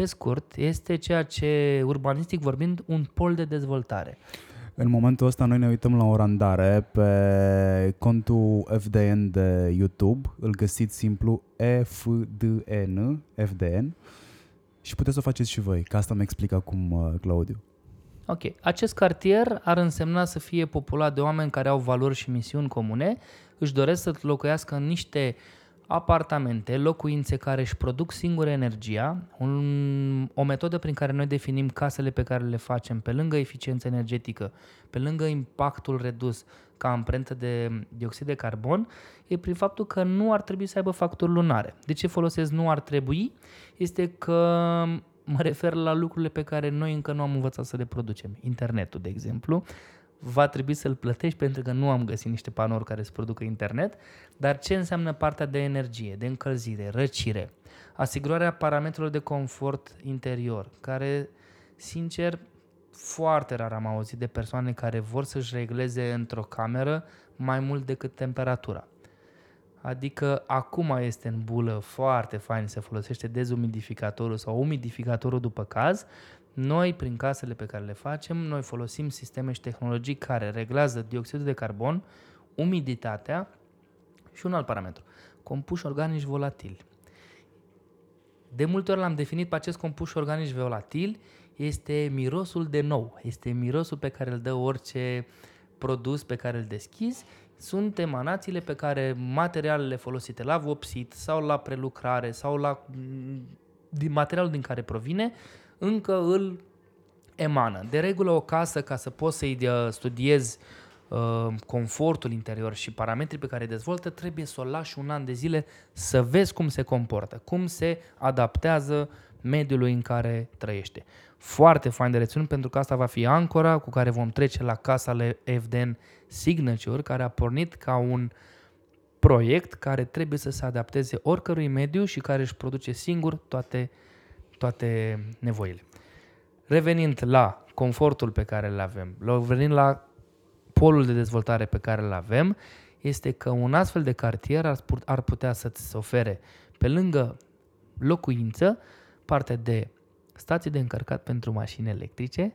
pe scurt, este ceea ce, urbanistic vorbind, un pol de dezvoltare. În momentul ăsta noi ne uităm la o randare pe contul FDN de YouTube, îl găsiți simplu FDN, FDN și puteți să o faceți și voi, că asta mi explică acum uh, Claudiu. Ok. Acest cartier ar însemna să fie populat de oameni care au valori și misiuni comune, își doresc să locuiască în niște apartamente, locuințe care își produc singure energia, un, o metodă prin care noi definim casele pe care le facem, pe lângă eficiență energetică, pe lângă impactul redus ca amprentă de dioxid de carbon, e prin faptul că nu ar trebui să aibă facturi lunare. De ce folosesc nu ar trebui? Este că mă refer la lucrurile pe care noi încă nu am învățat să le producem. Internetul, de exemplu, va trebui să-l plătești pentru că nu am găsit niște panouri care să producă internet, dar ce înseamnă partea de energie, de încălzire, răcire, asigurarea parametrilor de confort interior, care, sincer, foarte rar am auzit de persoane care vor să-și regleze într-o cameră mai mult decât temperatura. Adică acum este în bulă foarte fain, se folosește dezumidificatorul sau umidificatorul după caz. Noi, prin casele pe care le facem, noi folosim sisteme și tehnologii care reglează dioxidul de carbon, umiditatea și un alt parametru, compuși organici volatili. De multe ori l-am definit pe acest compuși organici volatili, este mirosul de nou, este mirosul pe care îl dă orice produs pe care îl deschizi sunt emanațiile pe care materialele folosite la vopsit sau la prelucrare sau la din materialul din care provine încă îl emană. De regulă o casă ca să poți să-i uh, studiezi uh, confortul interior și parametrii pe care îi dezvoltă, trebuie să o lași un an de zile să vezi cum se comportă, cum se adaptează mediului în care trăiește. Foarte fain de reținut pentru că asta va fi ancora cu care vom trece la casa FDN Signature, care a pornit ca un proiect care trebuie să se adapteze oricărui mediu și care își produce singur toate, toate nevoile. Revenind la confortul pe care îl avem, revenind la polul de dezvoltare pe care îl avem, este că un astfel de cartier ar putea să-ți ofere, pe lângă locuință, partea de stații de încărcat pentru mașini electrice,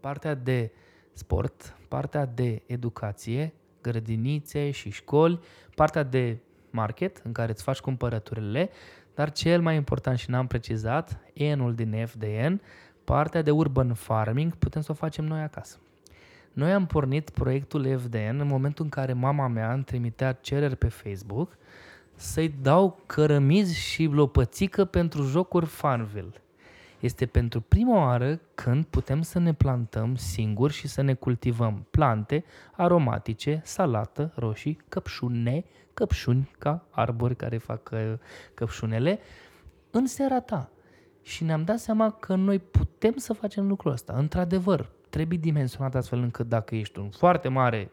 partea de sport, partea de educație, grădinițe și școli, partea de market în care îți faci cumpărăturile, dar cel mai important și n-am precizat, N-ul din FDN, partea de urban farming putem să o facem noi acasă. Noi am pornit proiectul FDN în momentul în care mama mea îmi trimitea cereri pe Facebook să-i dau cărămizi și lopățică pentru jocuri Farmville. Este pentru prima oară când putem să ne plantăm singuri și să ne cultivăm plante aromatice, salată, roșii, căpșune, căpșuni ca arbori care fac uh, căpșunele, în seara ta. Și ne-am dat seama că noi putem să facem lucrul ăsta. Într-adevăr, trebuie dimensionat astfel încât dacă ești un foarte mare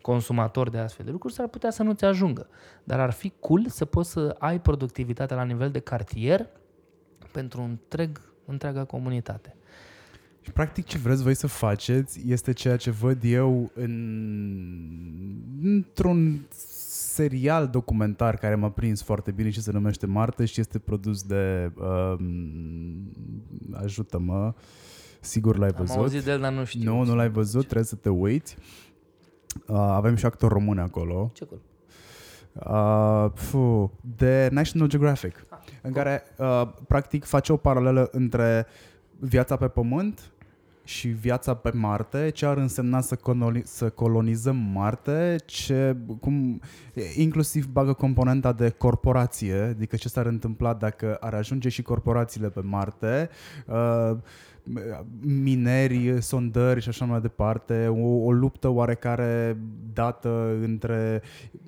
consumator de astfel de lucruri, s-ar putea să nu-ți ajungă. Dar ar fi cool să poți să ai productivitate la nivel de cartier pentru un întreg întreaga comunitate. Și practic ce vreți voi să faceți este ceea ce văd eu în, într-un serial documentar care m-a prins foarte bine și se numește Marte și este produs de uh, ajută-mă sigur l-ai văzut. Am auzit de el, dar nu știu. Nu, nu l-ai văzut, trebuie să te uiți. Uh, avem și actor român acolo. Ce cool. Uh, fu, de National Geographic, ah, în cool. care uh, practic face o paralelă între viața pe Pământ și viața pe Marte, ce ar însemna să, coloni- să colonizăm Marte, ce, cum, inclusiv bagă componenta de corporație, adică ce s-ar întâmpla dacă ar ajunge și corporațiile pe Marte, uh, mineri, sondări și așa mai departe, o, o luptă oarecare dată între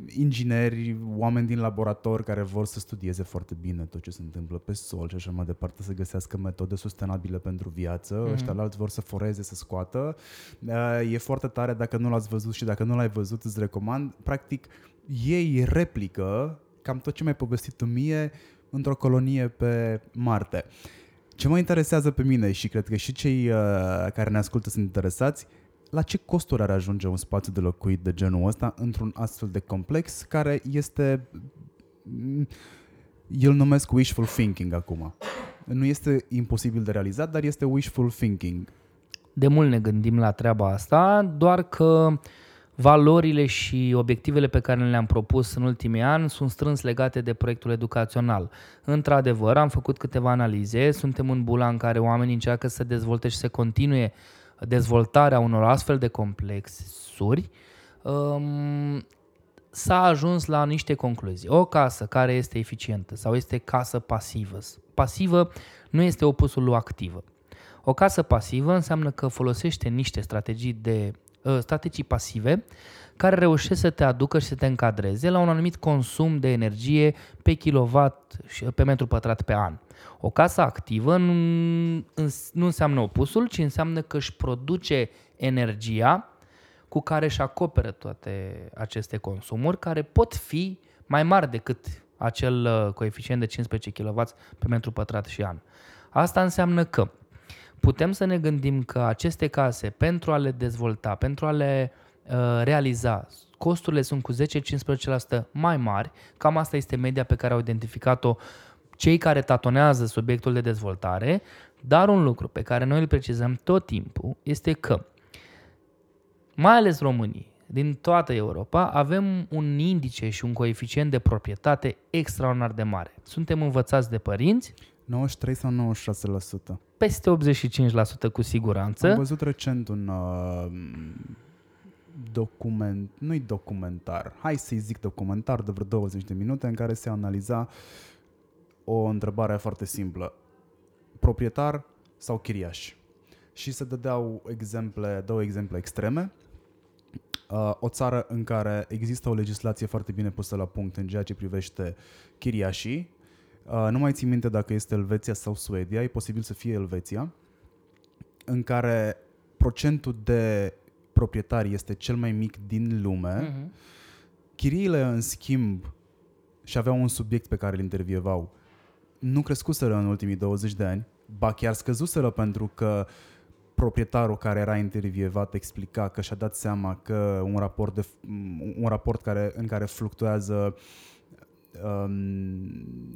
ingineri, oameni din laborator care vor să studieze foarte bine tot ce se întâmplă pe sol și așa mai departe, să găsească metode sustenabile pentru viață, mm-hmm. ăștia alți vor să foreze, să scoată. E foarte tare dacă nu l-ați văzut și dacă nu l-ai văzut îți recomand. Practic, ei replică cam tot ce mi-ai povestit tu mie într-o colonie pe Marte. Ce mă interesează pe mine și cred că și cei uh, care ne ascultă sunt interesați, la ce costuri ar ajunge un spațiu de locuit de genul ăsta într-un astfel de complex care este, eu numesc wishful thinking acum. Nu este imposibil de realizat, dar este wishful thinking. De mult ne gândim la treaba asta, doar că uh, Valorile și obiectivele pe care le-am propus în ultimii ani sunt strâns legate de proiectul educațional. Într-adevăr, am făcut câteva analize, suntem în bula în care oamenii încearcă să dezvolte și să continue dezvoltarea unor astfel de complexuri. Um, s-a ajuns la niște concluzii. O casă care este eficientă sau este casă pasivă. Pasivă nu este opusul lui activă. O casă pasivă înseamnă că folosește niște strategii de Uh, strategii pasive care reușesc să te aducă și să te încadreze la un anumit consum de energie pe kilowatt și pe metru pătrat pe an. O casă activă nu, nu înseamnă opusul, ci înseamnă că își produce energia cu care își acoperă toate aceste consumuri, care pot fi mai mari decât acel uh, coeficient de 15 kW pe metru pătrat și an. Asta înseamnă că putem să ne gândim că aceste case, pentru a le dezvolta, pentru a le uh, realiza, costurile sunt cu 10-15% mai mari, cam asta este media pe care au identificat-o cei care tatonează subiectul de dezvoltare, dar un lucru pe care noi îl precizăm tot timpul este că, mai ales românii, din toată Europa, avem un indice și un coeficient de proprietate extraordinar de mare. Suntem învățați de părinți 93 sau 96%? Peste 85% cu siguranță. Am văzut recent un uh, document, nu-i documentar, hai să-i zic documentar de vreo 20 de minute în care se analiza o întrebare foarte simplă. Proprietar sau chiriaș? Și se dădeau exemple, două exemple extreme. Uh, o țară în care există o legislație foarte bine pusă la punct în ceea ce privește chiriașii, Uh, nu mai țin minte dacă este Elveția sau Suedia, e posibil să fie Elveția, în care procentul de proprietari este cel mai mic din lume. Uh-huh. Chiriile, în schimb, și aveau un subiect pe care îl intervievau, nu crescuseră în ultimii 20 de ani, ba chiar scăzuseră pentru că proprietarul care era intervievat explica că și-a dat seama că un raport, de, un raport care, în care fluctuează uh, um,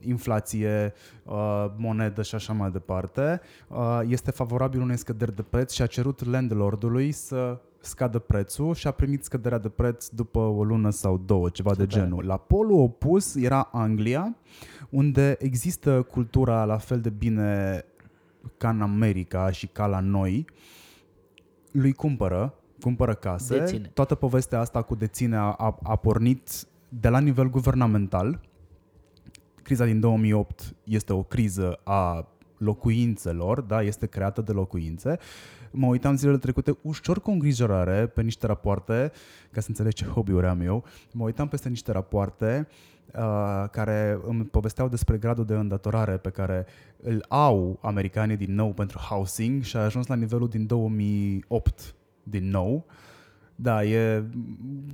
inflație, uh, monedă și așa mai departe, uh, este favorabil unei scăderi de preț și a cerut landlordului să scadă prețul și a primit scăderea de preț după o lună sau două, ceva de genul. La polul opus era Anglia, unde există cultura la fel de bine ca în America și ca la noi, lui cumpără, cumpără case. Deține. Toată povestea asta cu deține a, a pornit de la nivel guvernamental, criza din 2008 este o criză a locuințelor, da, este creată de locuințe. Mă uitam zilele trecute ușor cu îngrijorare pe niște rapoarte, ca să înțeleg ce hobby-uri am eu, mă uitam peste niște rapoarte uh, care îmi povesteau despre gradul de îndatorare pe care îl au americanii din nou pentru housing și a ajuns la nivelul din 2008 din nou. Uh, da, e,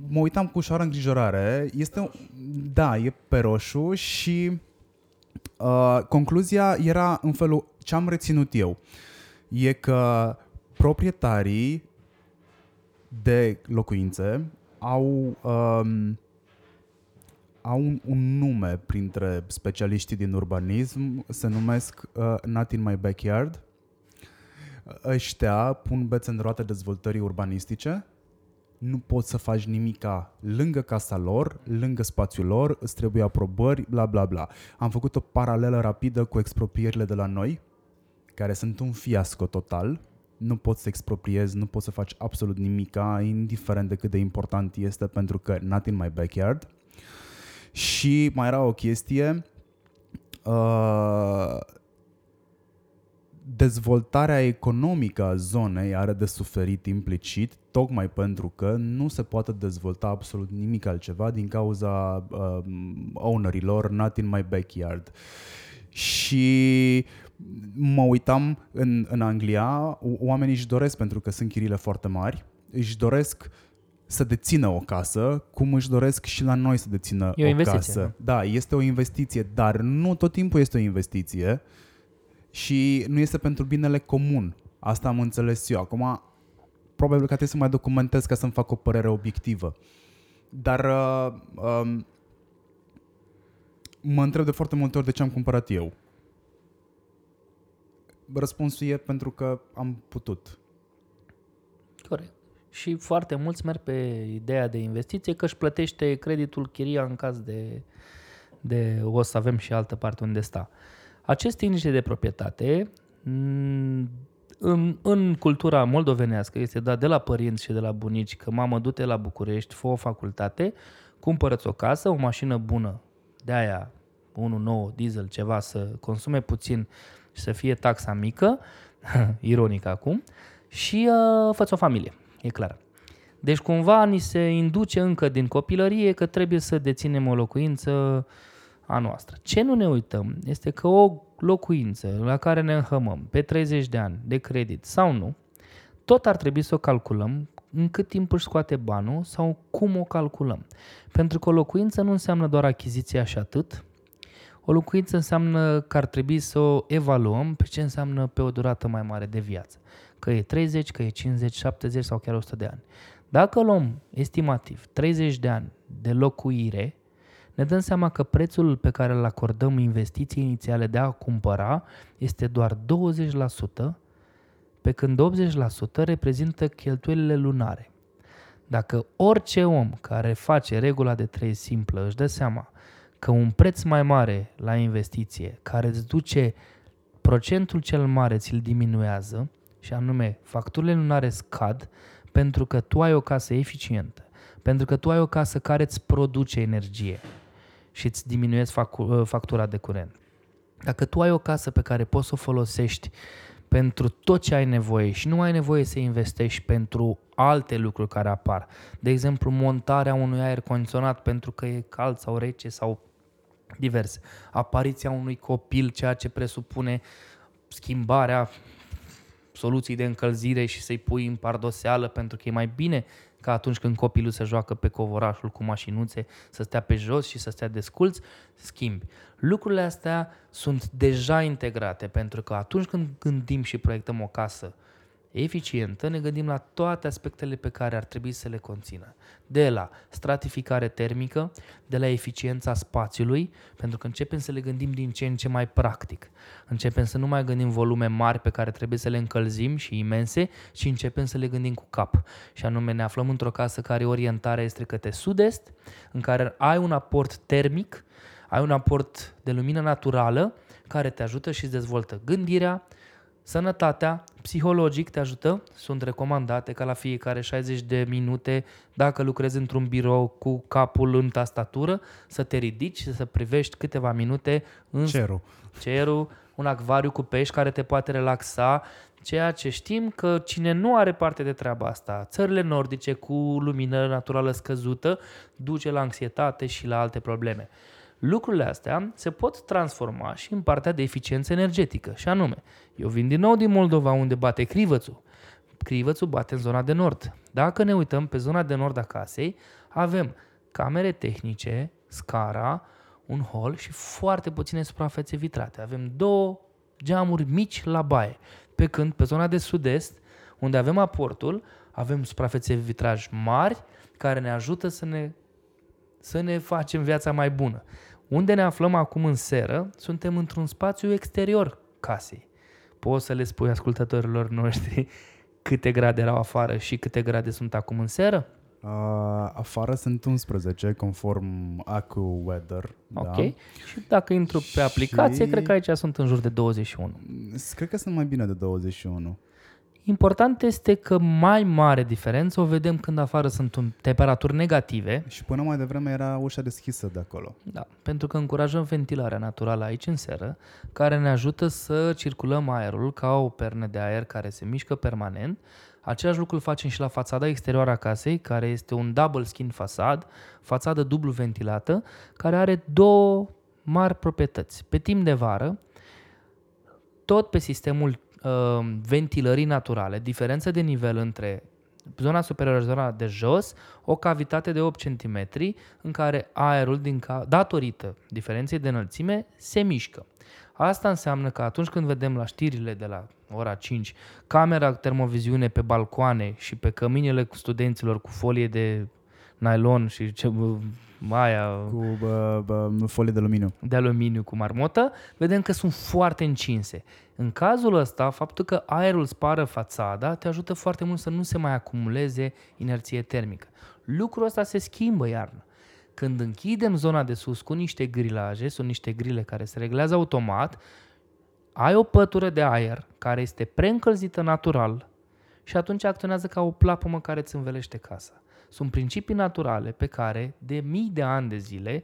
mă uitam cu ușoară îngrijorare. Este, da, e pe roșu și uh, concluzia era în felul ce am reținut eu. E că proprietarii de locuințe au, um, au un, un nume printre specialiștii din urbanism, se numesc uh, Not in my backyard. Ăștia pun bețe în roate dezvoltării urbanistice nu poți să faci nimica lângă casa lor, lângă spațiul lor, îți trebuie aprobări, bla bla bla. Am făcut o paralelă rapidă cu expropierile de la noi, care sunt un fiasco total. Nu poți să expropriezi, nu poți să faci absolut nimica, indiferent de cât de important este, pentru că not in my backyard. Și mai era o chestie, uh, dezvoltarea economică a zonei are de suferit implicit, tocmai pentru că nu se poate dezvolta absolut nimic altceva din cauza uh, ownerilor not in my backyard. Și mă uitam în, în Anglia, oamenii își doresc, pentru că sunt chirile foarte mari, își doresc să dețină o casă, cum își doresc și la noi să dețină E o o investiție, casă. Da, este o investiție, dar nu tot timpul este o investiție și nu este pentru binele comun. Asta am înțeles eu. Acum, probabil că trebuie să mai documentez ca să-mi fac o părere obiectivă. Dar uh, um, mă întreb de foarte multe ori de ce am cumpărat eu. Răspunsul e pentru că am putut. Corect. Și foarte mulți merg pe ideea de investiție că își plătește creditul chiria în caz de, de o să avem și altă parte unde sta. Acest indice de proprietate m, în, în cultura moldovenească este dat de la părinți și de la bunici că mamă du-te la București, fă o facultate, cumpărăți o casă, o mașină bună, de aia 1.9 diesel, ceva să consume puțin și să fie taxa mică, ironic acum, și uh, fă o familie, e clar. Deci cumva ni se induce încă din copilărie că trebuie să deținem o locuință a noastră. Ce nu ne uităm este că o locuință la care ne înhămăm pe 30 de ani de credit sau nu, tot ar trebui să o calculăm în cât timp își scoate banul sau cum o calculăm. Pentru că o locuință nu înseamnă doar achiziția și atât. O locuință înseamnă că ar trebui să o evaluăm pe ce înseamnă pe o durată mai mare de viață. Că e 30, că e 50, 70 sau chiar 100 de ani. Dacă luăm estimativ 30 de ani de locuire, ne dăm seama că prețul pe care îl acordăm investiției inițiale de a cumpăra este doar 20%, pe când 80% reprezintă cheltuielile lunare. Dacă orice om care face regula de 3 simplă își dă seama că un preț mai mare la investiție, care îți duce procentul cel mare, ți-l diminuează, și anume facturile lunare scad pentru că tu ai o casă eficientă, pentru că tu ai o casă care îți produce energie și îți diminuezi factura de curent. Dacă tu ai o casă pe care poți să o folosești pentru tot ce ai nevoie și nu ai nevoie să investești pentru alte lucruri care apar. De exemplu, montarea unui aer condiționat pentru că e cald sau rece sau diverse. Apariția unui copil, ceea ce presupune schimbarea soluții de încălzire și să-i pui în pardoseală pentru că e mai bine ca atunci când copilul se joacă pe covorașul cu mașinuțe, să stea pe jos și să stea desculți, schimbi. Lucrurile astea sunt deja integrate pentru că atunci când gândim și proiectăm o casă eficientă, ne gândim la toate aspectele pe care ar trebui să le conțină. De la stratificare termică, de la eficiența spațiului, pentru că începem să le gândim din ce în ce mai practic. Începem să nu mai gândim volume mari pe care trebuie să le încălzim și imense, ci începem să le gândim cu cap. Și anume ne aflăm într-o casă care orientarea este către sud-est, în care ai un aport termic, ai un aport de lumină naturală care te ajută și îți dezvoltă gândirea, Sănătatea, psihologic te ajută, sunt recomandate ca la fiecare 60 de minute, dacă lucrezi într-un birou cu capul în tastatură, să te ridici și să privești câteva minute în Cerul. cerul, un acvariu cu pești care te poate relaxa, ceea ce știm că cine nu are parte de treaba asta, țările nordice cu lumină naturală scăzută, duce la anxietate și la alte probleme. Lucrurile astea se pot transforma și în partea de eficiență energetică, și anume, eu vin din nou din Moldova unde bate crivățul. Crivățul bate în zona de nord. Dacă ne uităm pe zona de nord a casei, avem camere tehnice, scara, un hol și foarte puține suprafețe vitrate. Avem două geamuri mici la baie. Pe când pe zona de sud-est, unde avem aportul, avem suprafețe vitraj mari care ne ajută să ne, să ne facem viața mai bună. Unde ne aflăm acum în seră, suntem într-un spațiu exterior casei. Poți să le spui ascultătorilor noștri câte grade erau afară și câte grade sunt acum în seră? Uh, afară sunt 11, conform AccuWeather. Ok. Da? Și dacă intru pe aplicație, Și- cred că aici sunt în jur de 21. Cred că sunt mai bine de 21. Important este că mai mare diferență o vedem când afară sunt un- temperaturi negative, Și până mai devreme era ușa deschisă de acolo. da, pentru că încurajăm ventilarea naturală aici în seră, care ne ajută să circulăm aerul ca o pernă de aer care se mișcă permanent. Același lucru îl facem și la fațada exterioară a casei, care este un double skin fasad, fațadă dublu ventilată, care are două mari proprietăți. Pe timp de vară, tot pe sistemul uh, ventilării naturale, diferență de nivel între zona superioară și zona de jos, o cavitate de 8 cm în care aerul, din ca- datorită diferenței de înălțime, se mișcă. Asta înseamnă că atunci când vedem la știrile de la ora 5 camera termoviziune pe balcoane și pe căminele cu studenților cu folie de nylon și ce, aia Cu bă, bă, folie de aluminiu. de aluminiu cu marmotă, vedem că sunt foarte încinse. În cazul ăsta, faptul că aerul spară fațada te ajută foarte mult să nu se mai acumuleze inerție termică. Lucrul ăsta se schimbă iarna. Când închidem zona de sus cu niște grilaje, sunt niște grile care se reglează automat, ai o pătură de aer care este preîncălzită natural și atunci acționează ca o plapumă care îți învelește casa. Sunt principii naturale pe care de mii de ani de zile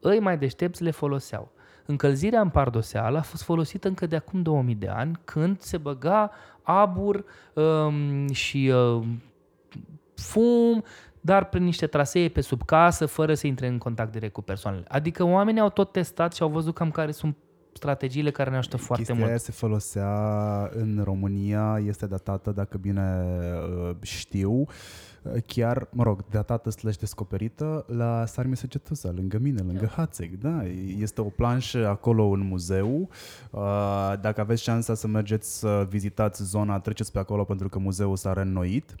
îi mai deștepți le foloseau. Încălzirea în pardoseală a fost folosită încă de acum 2000 de ani, când se băga abur um, și um, fum, dar prin niște trasee pe sub casă, fără să intre în contact direct cu persoanele. Adică oamenii au tot testat și au văzut cam care sunt strategiile care ne ajută foarte Chestia mult. aia se folosea în România, este datată, dacă bine uh, știu, uh, chiar, mă rog, datată slash descoperită la Sarmi Săgetusa, lângă mine, lângă Hațeg, da. Este o planșă acolo în muzeu. Uh, Dacă aveți șansa să mergeți să vizitați zona, treceți pe acolo pentru că muzeul s-a reînnoit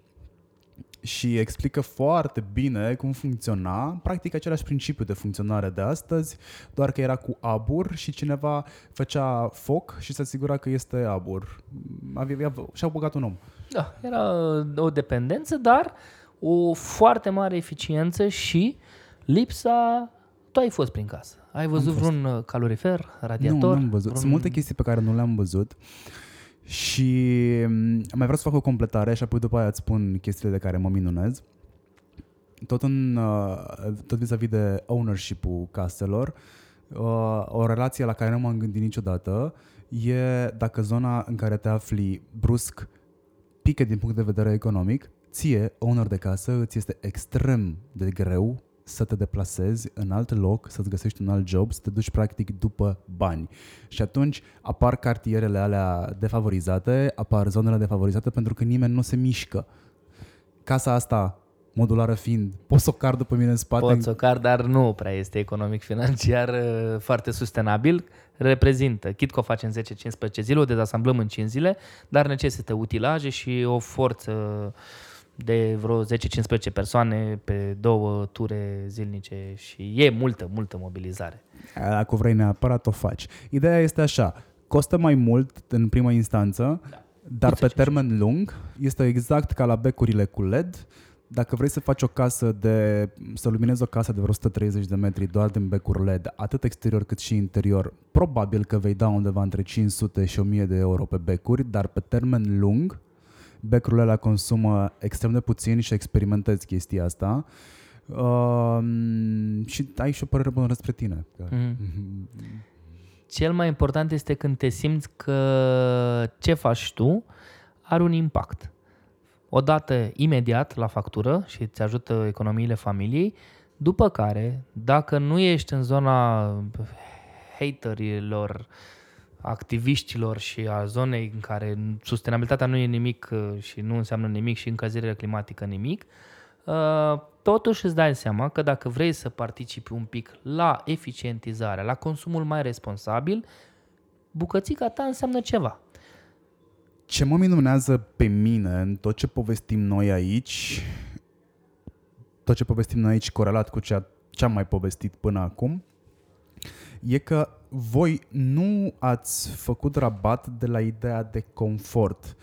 și explică foarte bine cum funcționa, practic același principiu de funcționare de astăzi, doar că era cu abur și cineva făcea foc și se asigura că este abur. Avea, și-au băgat un om. Da, era o dependență, dar o foarte mare eficiență și lipsa... Tu ai fost prin casă. Ai văzut fost. vreun uh, calorifer, Nu, radiator? nu am văzut. Sunt multe chestii pe care nu le-am văzut și mm, mai vreau să fac o completare și apoi după aia îți spun chestiile de care mă minunez. Tot, în, uh, tot vis-a-vis de ownership-ul caselor, uh, o relație la care nu m-am gândit niciodată e dacă zona în care te afli brusc pică din punct de vedere economic, ție, owner de casă, îți este extrem de greu să te deplasezi în alt loc, să-ți găsești un alt job, să te duci practic după bani. Și atunci apar cartierele alea defavorizate, apar zonele defavorizate pentru că nimeni nu se mișcă. Casa asta, modulară fiind, poți să o car după mine în spate? Pot să o car, dar nu prea este economic financiar uh, foarte sustenabil. Reprezintă, chit că o facem 10-15 zile, o dezasamblăm în 5 zile, dar necesită utilaje și o forță de vreo 10-15 persoane pe două ture zilnice și e multă, multă mobilizare. Dacă vrei neapărat o faci. Ideea este așa, costă mai mult în prima instanță, Da. dar Îți pe face termen lung este exact ca la becurile cu LED. Dacă vrei să faci o casă de, să luminezi o casă de vreo 130 de metri doar din becuri LED, atât exterior cât și interior, probabil că vei da undeva între 500 și 1000 de euro pe becuri, dar pe termen lung, becurile alea consumă extrem de puțin și experimentezi chestia asta. Um, și ai și o părere bună despre tine. Că- Mhm. Cel mai important este când te simți că ce faci tu are un impact. Odată imediat la factură și îți ajută economiile familiei, după care, dacă nu ești în zona haterilor, activiștilor și a zonei în care sustenabilitatea nu e nimic uh, și nu înseamnă nimic și încălzirea climatică nimic, uh, totuși îți dai seama că dacă vrei să participi un pic la eficientizarea, la consumul mai responsabil, bucățica ta înseamnă ceva. Ce mă minunează pe mine în tot ce povestim noi aici, tot ce povestim noi aici corelat cu ceea ce am mai povestit până acum, e că voi nu ați făcut rabat de la ideea de confort.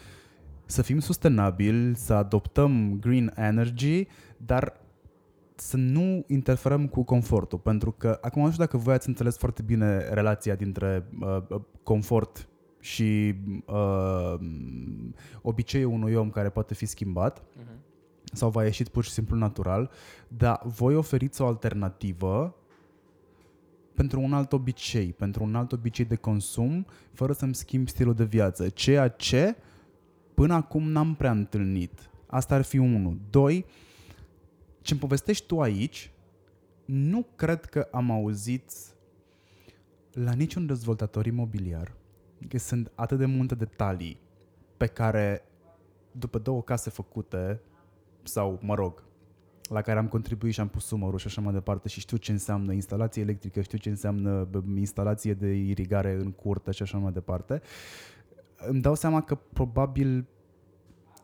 Să fim sustenabili, să adoptăm green energy, dar să nu interferăm cu confortul, pentru că acum nu știu dacă voi ați înțeles foarte bine relația dintre uh, uh, confort și uh, obiceiul unui om care poate fi schimbat Uh-huh. sau va ieși pur și simplu natural, dar voi oferiți o alternativă pentru un alt obicei, pentru un alt obicei de consum, fără să-mi schimb stilul de viață. Ceea ce până acum n-am prea întâlnit. Asta ar fi unul. Doi, ce-mi povestești tu aici, nu cred că am auzit la niciun dezvoltator imobiliar că sunt atât de multe detalii pe care după două case făcute sau, mă rog, la care am contribuit și am pus sumărul și așa mai departe și știu ce înseamnă instalație electrică, știu ce înseamnă bă, instalație de irigare în curte și așa mai departe, îmi dau seama că probabil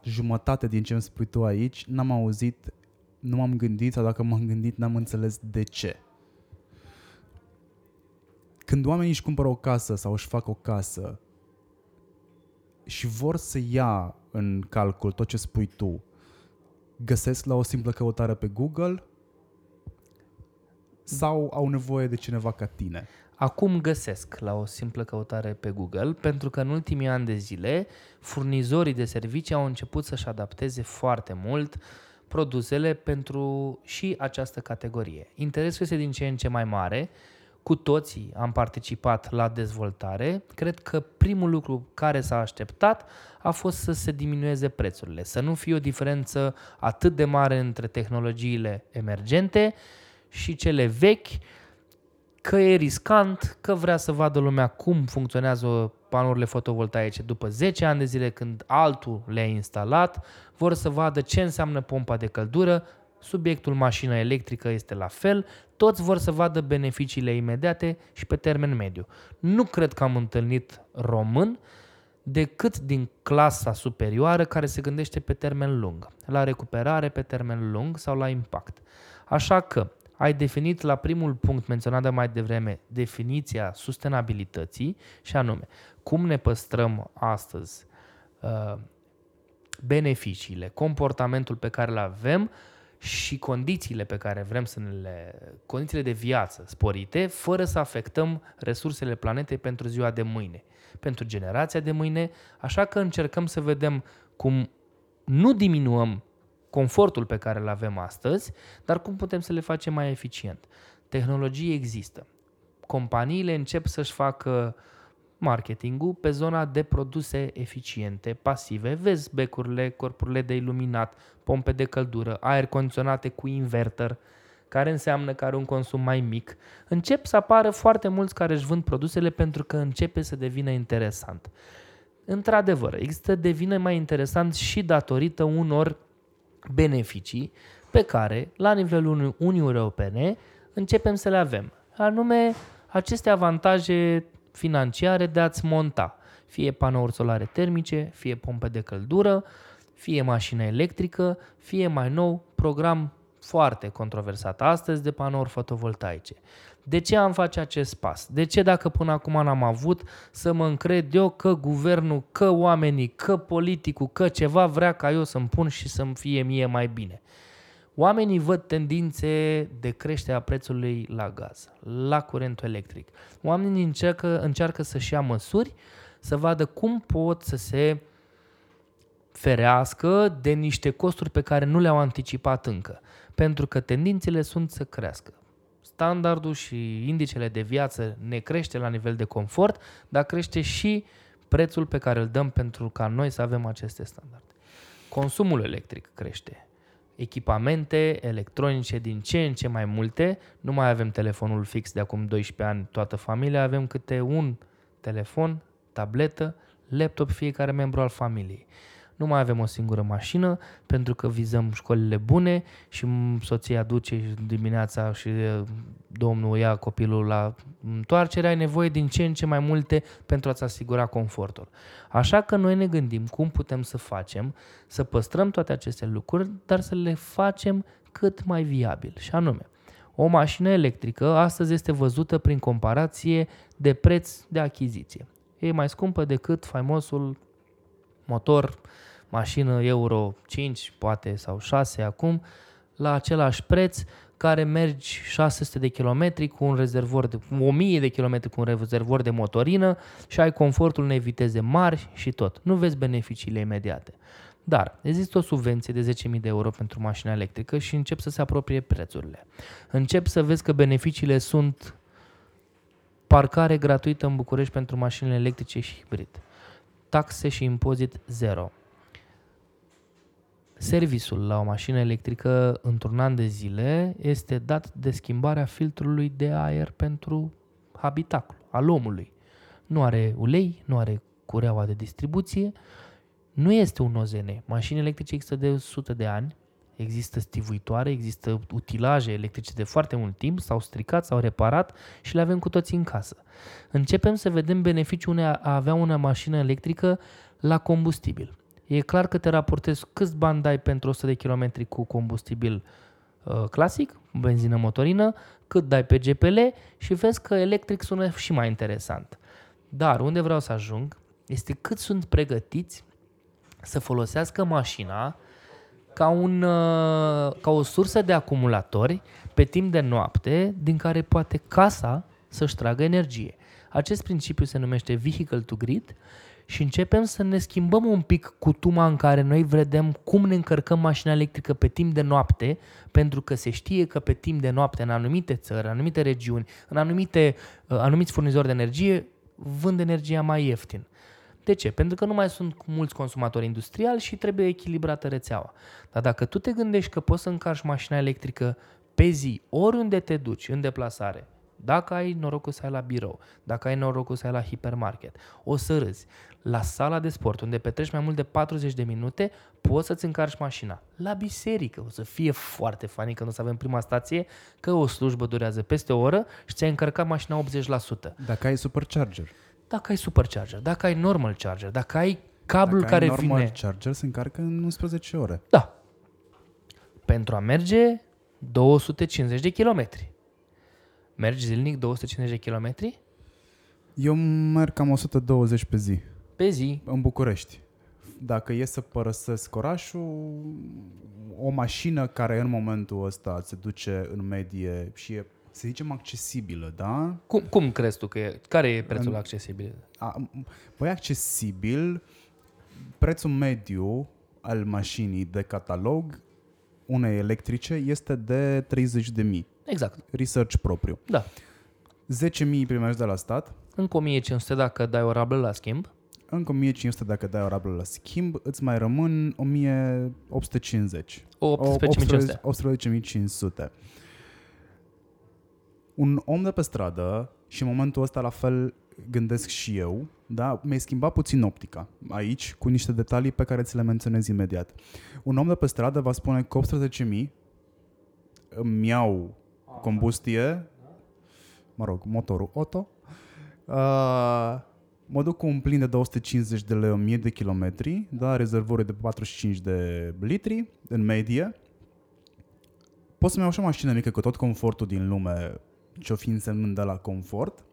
jumătate din ce îmi spui tu aici n-am auzit, nu m-am gândit sau dacă m-am gândit n-am înțeles de ce. Când oamenii își cumpără o casă sau își fac o casă și vor să ia în calcul tot ce spui tu, găsesc la o simplă căutare pe Google sau au nevoie de cineva ca tine? Acum găsesc la o simplă căutare pe Google, pentru că în ultimii ani de zile furnizorii de servicii au început să-și adapteze foarte mult produsele pentru și această categorie. Interesul este din ce în ce mai mare, cu toții am participat la dezvoltare. Cred că primul lucru care s-a așteptat a fost să se diminueze prețurile, să nu fie o diferență atât de mare între tehnologiile emergente și cele vechi, că e riscant, că vrea să vadă lumea cum funcționează panourile fotovoltaice după 10 ani de zile când altul le-a instalat, vor să vadă ce înseamnă pompa de căldură, subiectul mașină electrică este la fel, toți vor să vadă beneficiile imediate și pe termen mediu. Nu cred că am întâlnit român decât din clasa superioară care se gândește pe termen lung, la recuperare pe termen lung sau la impact. Așa că ai definit la primul punct menționat de mai devreme definiția sustenabilității și anume cum ne păstrăm astăzi uh, beneficiile, comportamentul pe care îl avem și condițiile pe care vrem să ne le, condițiile de viață sporite, fără să afectăm resursele planetei pentru ziua de mâine, pentru generația de mâine, așa că încercăm să vedem cum nu diminuăm confortul pe care îl avem astăzi, dar cum putem să le facem mai eficient. Tehnologie există. Companiile încep să-și facă marketingul pe zona de produse eficiente, pasive. Vezi becurile, corpurile de iluminat, pompe de căldură, aer condiționate cu inverter, care înseamnă că are un consum mai mic. Încep să apară foarte mulți care își vând produsele pentru că începe să devină interesant. Într-adevăr, există devine mai interesant și datorită unor beneficii pe care, la nivelul Uniunii Europene, începem să le avem. Anume, aceste avantaje financiare de a-ți monta fie panouri solare termice, fie pompe de căldură, fie mașină electrică, fie mai nou program foarte controversat astăzi de panouri fotovoltaice. De ce am face acest pas? De ce dacă până acum n-am avut să mă încred eu că guvernul, că oamenii, că politicul, că ceva vrea ca eu să-mi pun și să-mi fie mie mai bine? Oamenii văd tendințe de creștere a prețului la gaz, la curentul electric. Oamenii încearcă, încearcă să-și ia măsuri, să vadă cum pot să se ferească de niște costuri pe care nu le-au anticipat încă, pentru că tendințele sunt să crească. Standardul și indicele de viață ne crește la nivel de confort, dar crește și prețul pe care îl dăm pentru ca noi să avem aceste standarde. Consumul electric crește, echipamente electronice din ce în ce mai multe. Nu mai avem telefonul fix de acum 12 ani, toată familia, avem câte un telefon, tabletă, laptop fiecare membru al familiei. Nu mai avem o singură mașină pentru că vizăm școlile bune și soția duce dimineața și domnul ia copilul la întoarcere, ai nevoie din ce în ce mai multe pentru a-ți asigura confortul. Așa că noi ne gândim cum putem să facem, să păstrăm toate aceste lucruri, dar să le facem cât mai viabil. Și anume, o mașină electrică astăzi este văzută prin comparație de preț de achiziție. E mai scumpă decât faimosul motor mașină Euro 5, poate, sau 6 acum, la același preț, care mergi 600 de kilometri cu un rezervor de 1000 de kilometri cu un rezervor de motorină și ai confortul unei viteze mari și tot. Nu vezi beneficiile imediate. Dar există o subvenție de 10.000 de euro pentru mașina electrică și încep să se apropie prețurile. Încep să vezi că beneficiile sunt parcare gratuită în București pentru mașinile electrice și hibrid, taxe și impozit zero. Serviciul la o mașină electrică într-un an de zile este dat de schimbarea filtrului de aer pentru habitacul al omului. Nu are ulei, nu are cureaua de distribuție, nu este un OZN. Mașini electrice există de 100 de ani, există stivuitoare, există utilaje electrice de foarte mult timp, s-au stricat, s-au reparat și le avem cu toții în casă. Începem să vedem beneficiul unei a avea una mașină electrică la combustibil. E clar că te raportezi câți bani dai pentru 100 de km cu combustibil uh, clasic, benzină motorină, cât dai pe GPL și vezi că electric sună și mai interesant. Dar unde vreau să ajung este cât sunt pregătiți să folosească mașina ca, un, uh, ca o sursă de acumulatori pe timp de noapte din care poate casa să-și tragă energie. Acest principiu se numește vehicle to grid și începem să ne schimbăm un pic cutuma în care noi vedem cum ne încărcăm mașina electrică pe timp de noapte, pentru că se știe că pe timp de noapte în anumite țări, în anumite regiuni, în anumite, uh, anumiți furnizori de energie, vând energia mai ieftin. De ce? Pentru că nu mai sunt mulți consumatori industriali și trebuie echilibrată rețeaua. Dar dacă tu te gândești că poți să încarci mașina electrică pe zi, oriunde te duci în deplasare, dacă ai norocul să ai la birou, dacă ai norocul să ai la hipermarket, o să râzi. La sala de sport, unde petreci mai mult de 40 de minute, poți să-ți încarci mașina. La biserică, o să fie foarte funny când o să avem prima stație, că o slujbă durează peste o oră și ți-ai încărcat mașina 80%. Dacă ai supercharger. Dacă ai supercharger, dacă ai normal charger, dacă ai cablul Dacă care ai normal vine... charger, se încarcă în 11 ore. Da. Pentru a merge 250 de kilometri. Mergi zilnic 250 de kilometri? Eu merg cam 120 pe zi, Pe zi. în București. Dacă e să părăsesc orașul, o mașină care în momentul ăsta se duce în medie și e, să zicem, accesibilă, da? Cum, cum crezi tu că e? Care e prețul În- accesibil? A, păi accesibil, prețul mediu al mașinii de catalog unei electrice este de 30.000. Exact. Research propriu. Da. 10.000 primești de la stat, Încă 1500 dacă dai o rablă la schimb. încă 1500 dacă dai o rablă la schimb, îți mai rămân 1850. O 18.500. 18.500. Un om de pe stradă, și în momentul ăsta la fel gândesc și eu, da? mi-ai schimbat puțin optica aici cu niște detalii pe care ți le menționez imediat. Un om de pe stradă va spune că 18.000 îmi iau combustie, mă rog, motorul auto, uh, mă duc cu un plin de 250 de lei 1000 de kilometri, da, rezervorul de 45 de litri în medie. Pot să-mi iau și o mașină mică cu tot confortul din lume, ce-o fi însemnând de la confort.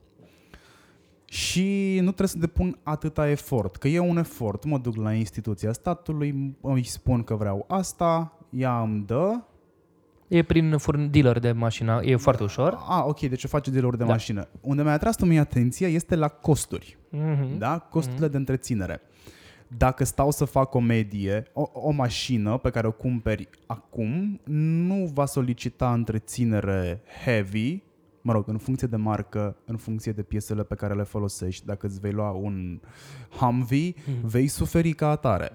Și nu trebuie să depun atâta efort, că e un efort. Mă duc la instituția statului, îi spun că vreau asta, ea îmi dă, E prin furn- dealer de mașină, e foarte ușor. A, ok, deci o face dealer de Da. mașină. Unde mi-a atras tu mie atenția este la costuri. Mm-hmm. Da? Costurile de întreținere. Dacă stau să fac o medie, o, o mașină pe care o cumperi acum nu va solicita întreținere heavy, mă rog, în funcție de marcă, în funcție de piesele pe care le folosești. Dacă îți vei lua un Humvee, vei suferi ca atare.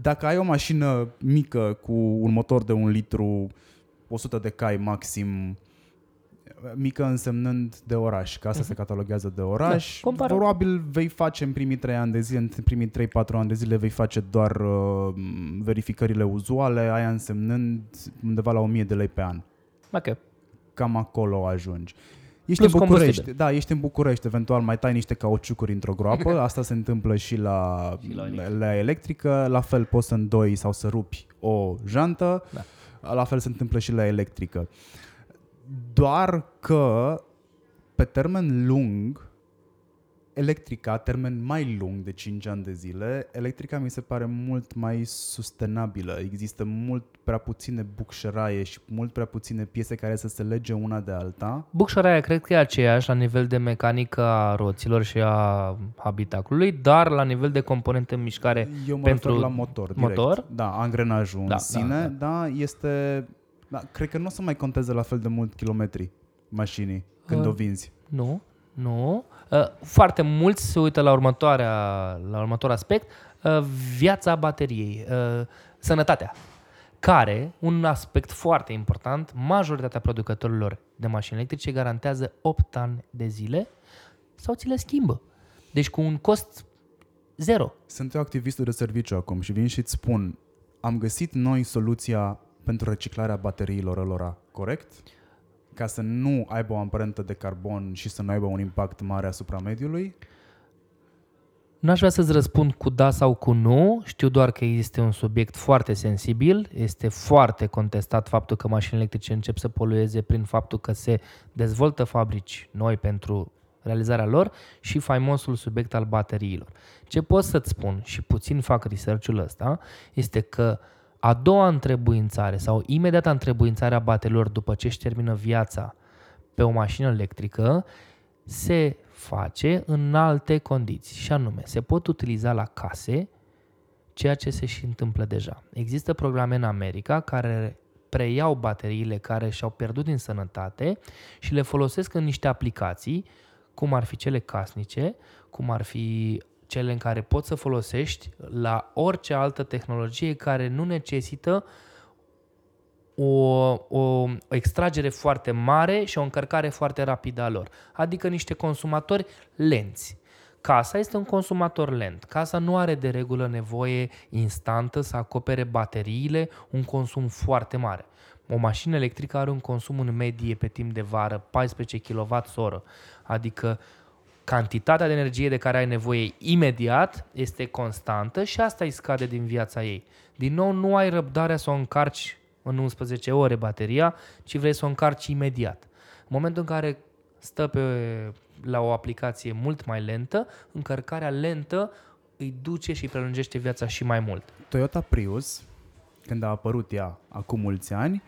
Dacă ai o mașină mică cu un motor de un litru, 100 de cai maxim, mică însemnând de oraș, că asta se cataloguează de oraș. Da, compară. Probabil vei face în primii 3 ani de zile, în primii 3-4 ani de zile vei face doar uh, verificările uzuale, aia însemnând undeva la 1000 de lei pe an. Ok. Cam acolo ajungi. Ești Plus în București, combustibil. da, ești în București, eventual mai tai niște cauciucuri într-o groapă, asta se întâmplă și la, Și la electrică. la electrică, la fel poți să îndoi sau să rupi o jantă, Da. la fel se întâmplă și la electrică. Doar că pe termen lung electrica, termen mai lung de 5 ani de zile, electrica mi se pare mult mai sustenabilă. Există mult prea puține bucșăraie și mult prea puține piese care să se lege una de alta. Bucșăraia cred că e aceeași la nivel de mecanică a roților și a habitacului, dar la nivel de componente în mișcare Eu mă pentru refer la motor, direct. motor? Da, angrenajul Da, în sine, da, da este... Da, cred că nu o să mai conteze la fel de mult kilometri mașinii când Uh. o vinzi. Nu, nu. Uh, Foarte mulți se uită la, următoarea, la următor aspect, uh, viața bateriei, uh, sănătatea, care, un aspect foarte important, majoritatea producătorilor de mașini electrice garantează 8 ani de zile sau ți le schimbă. Deci cu un cost zero. Sunt eu activistul de serviciu acum și vin și îți spun, am găsit noi soluția pentru reciclarea bateriilor lor, corect? Ca să nu aibă o amprentă de carbon și să nu aibă un impact mare asupra mediului? N-aș vrea să-ți răspund cu da sau cu nu, știu doar că este un subiect foarte sensibil, este foarte contestat faptul că mașinile electrice încep să polueze prin faptul că se dezvoltă fabrici noi pentru realizarea lor și faimosul subiect al bateriilor. Ce pot să-ți spun, și puțin fac research-ul ăsta, este că a doua întrebuințare sau imediata întrebuințare a bateriilor după ce își termină viața pe o mașină electrică se face în alte condiții și anume se pot utiliza la case ceea ce se și întâmplă deja. Există programe în America care preiau bateriile care și-au pierdut din sănătate și le folosesc în niște aplicații, cum ar fi cele casnice, cum ar fi cele în care poți să folosești la orice altă tehnologie care nu necesită o, o extragere foarte mare și o încărcare foarte rapidă a lor. Adică niște consumatori lenți. Casa este un consumator lent. Casa nu are de regulă nevoie instantă să acopere bateriile, un consum foarte mare. O mașină electrică are un consum în medie pe timp de vară 14 kWh, adică cantitatea de energie de care ai nevoie imediat este constantă și asta îi scade din viața ei. Din nou, nu ai răbdarea să o încarci în 11 ore bateria, ci vrei să o încarci imediat. În momentul în care stă pe, la o aplicație mult mai lentă, încărcarea lentă îi duce și îi prelungește viața și mai mult. Toyota Prius, când a apărut ea acum mulți ani,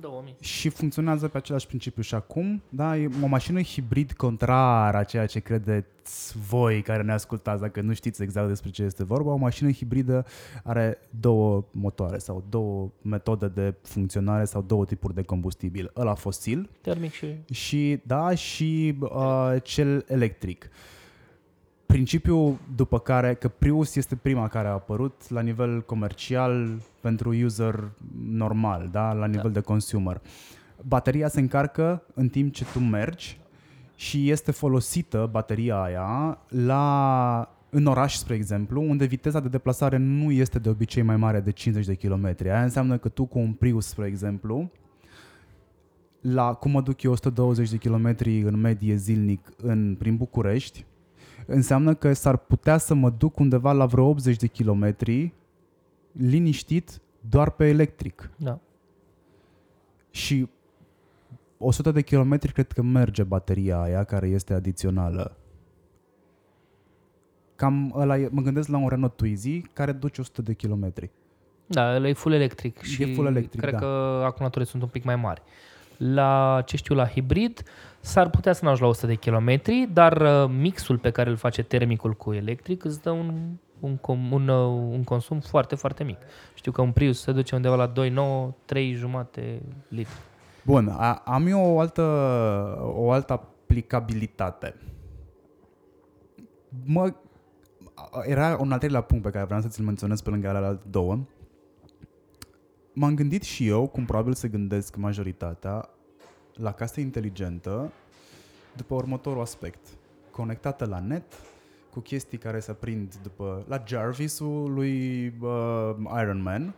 2000. și funcționează pe același principiu și acum, da, e o mașină hibrid contrar a ceea ce credeți voi care ne ascultați, dacă nu știți exact despre ce este vorba, o mașină hibridă are două motoare sau două metode de funcționare sau două tipuri de combustibil, ăla fosil Termic și... și, da, și uh, cel electric. Principiul după care, că Prius este prima care a apărut la nivel comercial pentru user normal, da, la nivel de consumer. Bateria se încarcă în timp ce tu mergi și este folosită bateria aia la în oraș, spre exemplu, unde viteza de deplasare nu este de obicei mai mare de 50 de km. Aia înseamnă că tu cu un Prius, spre exemplu, la cum mă duc eu 120 de km în medie zilnic în, prin București, înseamnă că s-ar putea să mă duc undeva la vreo 80 de km liniștit doar pe electric. Da. Și 100 de kilometri cred că merge bateria aia care este adițională. Cam ăla e, mă gândesc la un Renault Twizy care duce 100 de kilometri. Da, ăla e full electric și full electric, cred da. că acumulatorii sunt un pic mai mari. La, ce știu, la hibrid s-ar putea să n-ajungi la 100 de km, dar uh, mixul pe care îl face termicul cu electric îți dă un, un, com- un, uh, un consum foarte, foarte mic. Știu că un Prius se duce undeva la 2,9, 3 jumate litri. Bun, a, am eu o altă, o altă aplicabilitate. Mă, a- era un al treilea punct pe care vreau să ți-l menționez pe lângă alea două. M-am gândit și eu, cum probabil se gândesc majoritatea, la casă inteligentă după următorul aspect. Conectată la net, cu chestii care se prind după, la Jarvis-ul lui uh, Iron Man,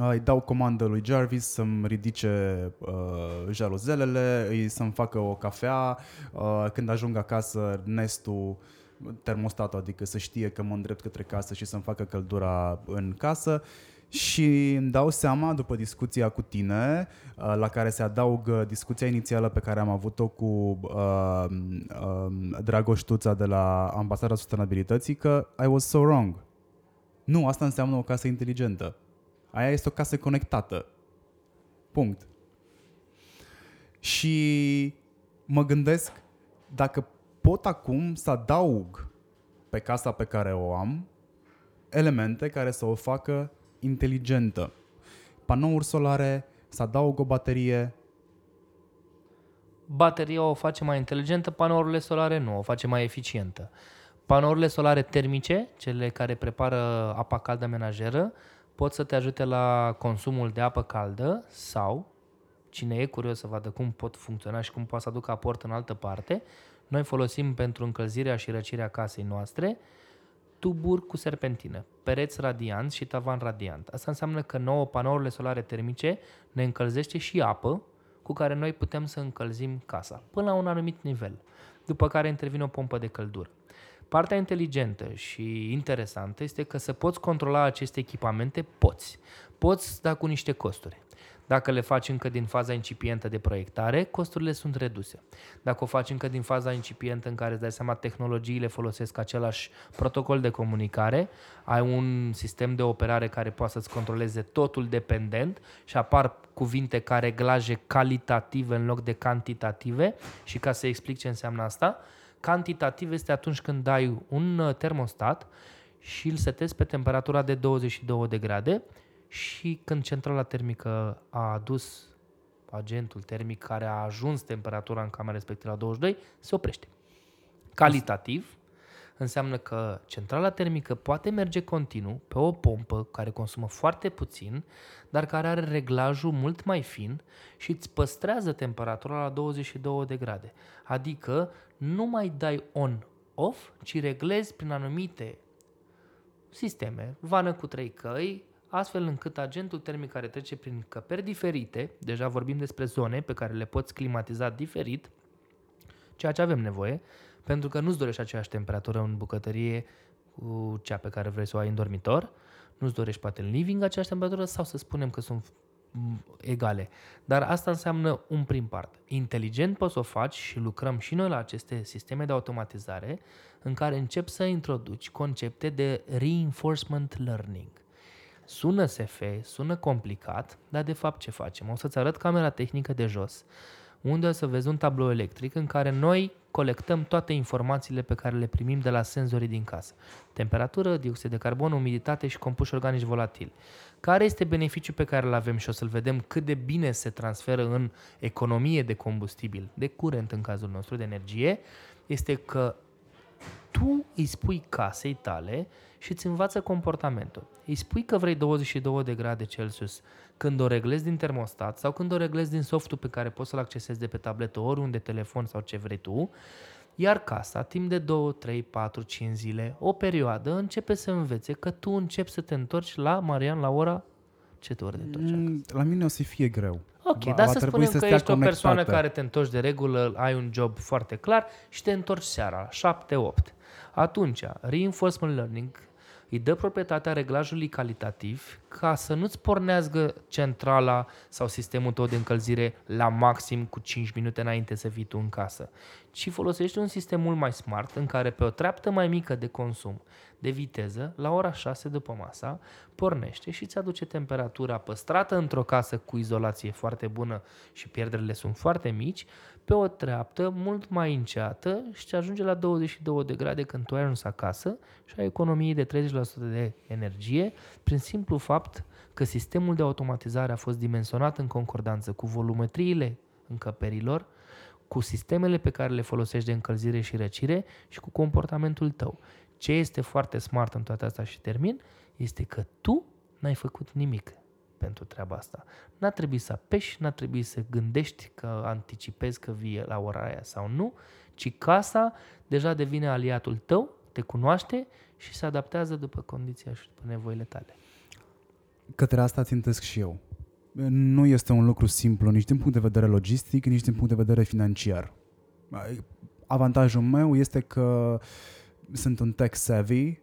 Uh, îi dau comandă lui Jarvis să-mi ridice uh, jaluzelele, îi să-mi facă o cafea, uh, când ajung acasă, nestul, termostatul, adică să știe că mă îndrept către casă și să-mi facă căldura în casă Și îmi dau seama, după discuția cu tine, uh, la care se adaugă discuția inițială pe care am avut-o cu uh, uh, Dragoș Tuța de la Ambasada Sustenabilității, că I was so wrong. Nu, asta înseamnă o casă inteligentă. Aia este o casă conectată. Punct. Și mă gândesc dacă pot acum să adaug pe casa pe care o am elemente care să o facă inteligentă. Panouri solare, să adaug o baterie. Bateria o face mai inteligentă, panourile solare nu, o face mai eficientă. Panourile solare termice, cele care prepară apa caldă menajeră, pot să te ajute la consumul de apă caldă sau, cine e curios să vadă cum pot funcționa și cum poate să aducă aport în altă parte, noi folosim pentru încălzirea și răcirea casei noastre tuburi cu serpentină, pereți radianți și tavan radiant. Asta înseamnă că nouă panourile solare termice ne încălzește și apă cu care noi putem să încălzim casa, până la un anumit nivel, după care intervine o pompă de căldură. Partea inteligentă și interesantă este că să poți controla aceste echipamente, poți. Poți, da cu niște costuri. Dacă le faci încă din faza incipientă de proiectare, costurile sunt reduse. Dacă o faci încă din faza incipientă în care îți dai seama tehnologiile folosesc același protocol de comunicare, ai un sistem de operare care poate să-ți controleze totul dependent și apar cuvinte ca reglaje calitative în loc de cantitative și ca să explic ce înseamnă asta, cantitativ este atunci când dai un uh, termostat și îl setezi pe temperatura de 22 de grade și când centrala termică a adus agentul termic care a ajuns temperatura în camera respectivă la 22, se oprește. Calitativ înseamnă că centrala termică poate merge continuu pe o pompă care consumă foarte puțin, dar care are reglajul mult mai fin și îți păstrează temperatura la 22 de grade. Adică nu mai dai on-off, ci reglezi prin anumite sisteme, vană cu trei căi, astfel încât agentul termic care trece prin încăperi diferite, deja vorbim despre zone pe care le poți climatiza diferit, ceea ce avem nevoie, pentru că nu-ți dorești aceeași temperatură în bucătărie cu cea pe care vrei să o ai în dormitor, nu-ți dorești poate în living aceeași temperatură sau să spunem că sunt egale. Dar asta înseamnă un prim part. Inteligent poți să o faci și lucrăm și noi la aceste sisteme de automatizare în care încep să introduci concepte de reinforcement learning. Sună SF, sună complicat, dar de fapt ce facem? O să-ți arăt camera tehnică de jos, unde o să vezi un tablou electric în care noi colectăm toate informațiile pe care le primim de la senzorii din casă. Temperatură, dioxid de carbon, umiditate și compuși organici volatili. Care este beneficiul pe care îl avem și o să-l vedem cât de bine se transferă în economie de combustibil, de curent în cazul nostru, de energie, este că tu îi spui casei tale și îți învață comportamentul. Îi spui că vrei 22 de grade Celsius când o reglezi din termostat sau când o reglezi din softul pe care poți să-l accesezi de pe tabletă, oriunde, telefon sau ce vrei tu, iar casa, timp de 2, 3, 4, 5 zile, o perioadă, începe să învețe că tu începi să te întorci la Marian la ora ce te ori de întorci mm, La mine o să fie greu. Ok, va, dar va să spunem să că ești conectată. o persoană care te întorci de regulă, ai un job foarte clar și te întorci seara, 7-8. Atunci, reinforcement learning îi dă proprietatea reglajului calitativ ca să nu-ți pornească centrala sau sistemul tău de încălzire la maxim cu 5 minute înainte să vii tu în casă, ci folosești un sistem mult mai smart în care pe o treaptă mai mică de consum de viteză, la ora 6 după masa, pornește și îți aduce temperatura păstrată într-o casă cu izolație foarte bună și pierderile sunt foarte mici, pe o treaptă mult mai înceată și te ajunge la 22 de grade când tu ai ajuns acasă și ai economie de 30% de energie prin simplu fapt că sistemul de automatizare a fost dimensionat în concordanță cu volumetriile încăperilor, cu sistemele pe care le folosești de încălzire și răcire și cu comportamentul tău. Ce este foarte smart în toate astea și termin, este că tu n-ai făcut nimic pentru treaba asta. N-a trebuit să apeși, n-a trebuit să gândești că anticipezi că vii la ora aia sau nu, ci casa deja devine aliatul tău, te cunoaște și se adaptează după condiția și după nevoile tale. Către asta țintesc și eu. Nu este un lucru simplu nici din punct de vedere logistic, nici din punct de vedere financiar. Avantajul meu este că sunt un tech savvy,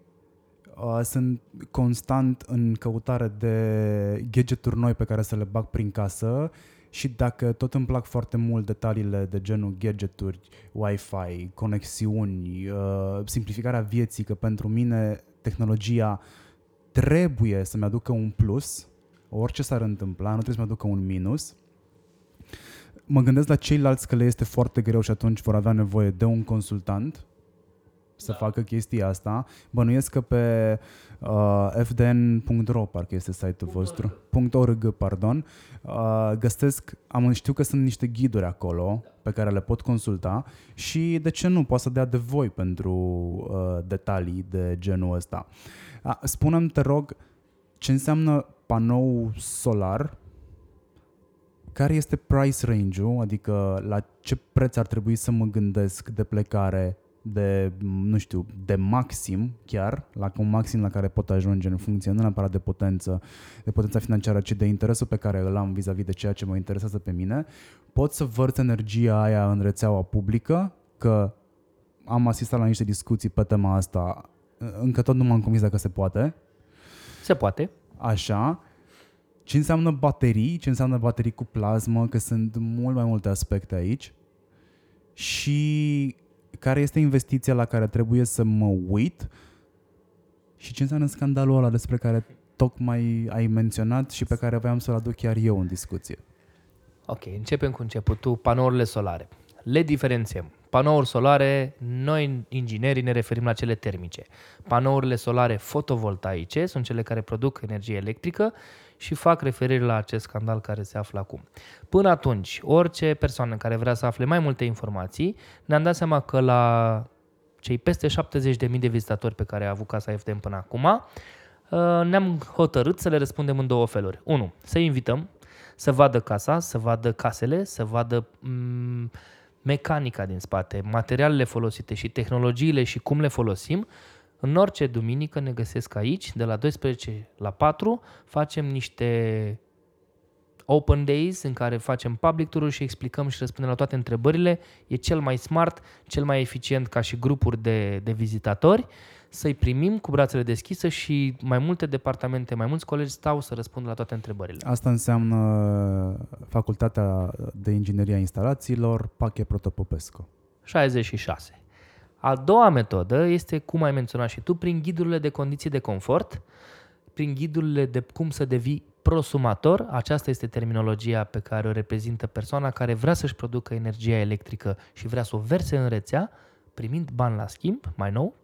Uh, sunt constant în căutare de gadgeturi noi pe care să le bag prin casă și dacă tot îmi plac foarte mult detaliile de genul gadgeturi, Wi-Fi, conexiuni, uh, simplificarea vieții, că pentru mine tehnologia trebuie să-mi aducă un plus, orice s-ar întâmpla, nu trebuie să-mi aducă un minus. Mă gândesc la ceilalți că le este foarte greu și atunci vor avea nevoie de un consultant să da. facă chestia asta. Bănuiesc că pe uh, fdn.ro, parcă este site-ul vostru, .org, pardon, uh, găsesc, am, știu că sunt niște ghiduri acolo da. pe care le pot consulta și de ce nu, poate să dea de voi pentru uh, detalii de genul ăsta. Uh, spune-mi, te rog, ce înseamnă panou solar care este price range-ul, adică la ce preț ar trebui să mă gândesc de plecare de, nu știu, de maxim chiar, la un maxim la care pot ajunge în funcție nu neapărat de potență, de potența financiară, ci de interesul pe care îl am vis-a-vis de ceea ce mă interesează pe mine, pot să vărt energia aia în rețeaua publică, că am asistat la niște discuții pe tema asta, încă tot nu m-am convins dacă se poate. Se poate. Așa. Ce înseamnă baterii, ce înseamnă baterii cu plasmă, că sunt mult mai multe aspecte aici. Și care este investiția la care trebuie să mă uit și ce înseamnă scandalul ăla despre care tocmai ai menționat și pe care voiam să-l aduc chiar eu în discuție. Ok, începem cu începutul, panourile solare. Le diferențiem. Panouri solare, noi inginerii ne referim la cele termice. Panourile solare fotovoltaice sunt cele care produc energie electrică și fac referire la acest scandal care se află acum. Până atunci, orice persoană care vrea să afle mai multe informații, ne-am dat seama că la cei peste 70.000 de vizitatori pe care a avut Casa FDM până acum, uh, ne-am hotărât să le răspundem în două feluri. Unu, să invităm să vadă casa, să vadă casele, să vadă mm, mecanica din spate, materialele folosite și tehnologiile și cum le folosim în orice duminică ne găsesc aici, de la 12 la 4, facem niște open days în care facem public tour și explicăm și răspundem la toate întrebările. E cel mai smart, cel mai eficient ca și grupuri de, de vizitatori să-i primim cu brațele deschise și mai multe departamente, mai mulți colegi stau să răspundă la toate întrebările. Asta înseamnă Facultatea de Inginerie a Instalațiilor, Pache Protopopescu. 66. A doua metodă este, cum ai menționat și tu, prin ghidurile de condiții de confort, prin ghidurile de cum să devii prosumator, aceasta este terminologia pe care o reprezintă persoana care vrea să-și producă energia electrică și vrea să o verse în rețea, primind bani la schimb, mai nou,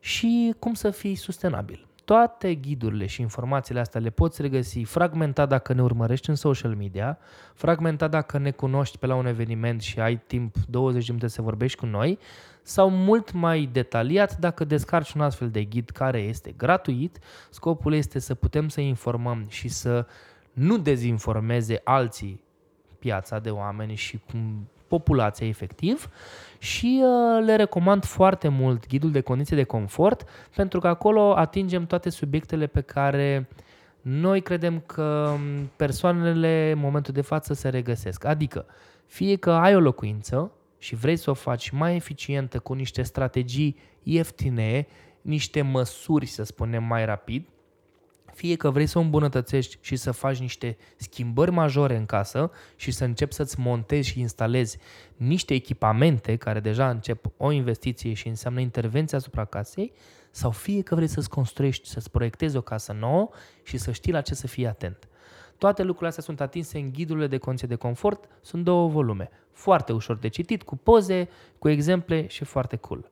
și cum să fii sustenabil. Toate ghidurile și informațiile astea le poți regăsi fragmentat dacă ne urmărești în social media, fragmentat dacă ne cunoști pe la un eveniment și ai timp 20 de minute să vorbești cu noi, sau mult mai detaliat dacă descarci un astfel de ghid care este gratuit. Scopul este să putem să informăm și să nu dezinformeze alții piața de oameni și cum populația efectiv și uh, le recomand foarte mult ghidul de condiții de confort pentru că acolo atingem toate subiectele pe care noi credem că um, persoanele în momentul de față se regăsesc. Adică, fie că ai o locuință și vrei să o faci mai eficientă cu niște strategii ieftine, niște măsuri, să spunem, mai rapid, fie că vrei să o îmbunătățești și să faci niște schimbări majore în casă și să începi să-ți montezi și instalezi niște echipamente care deja încep o investiție și înseamnă intervenția asupra casei, sau fie că vrei să-ți construiești, să-ți proiectezi o casă nouă și să știi la ce să fii atent. Toate lucrurile astea sunt atinse în ghidurile de condiții de confort, sunt două volume. Foarte ușor de citit, cu poze, cu exemple și foarte cool.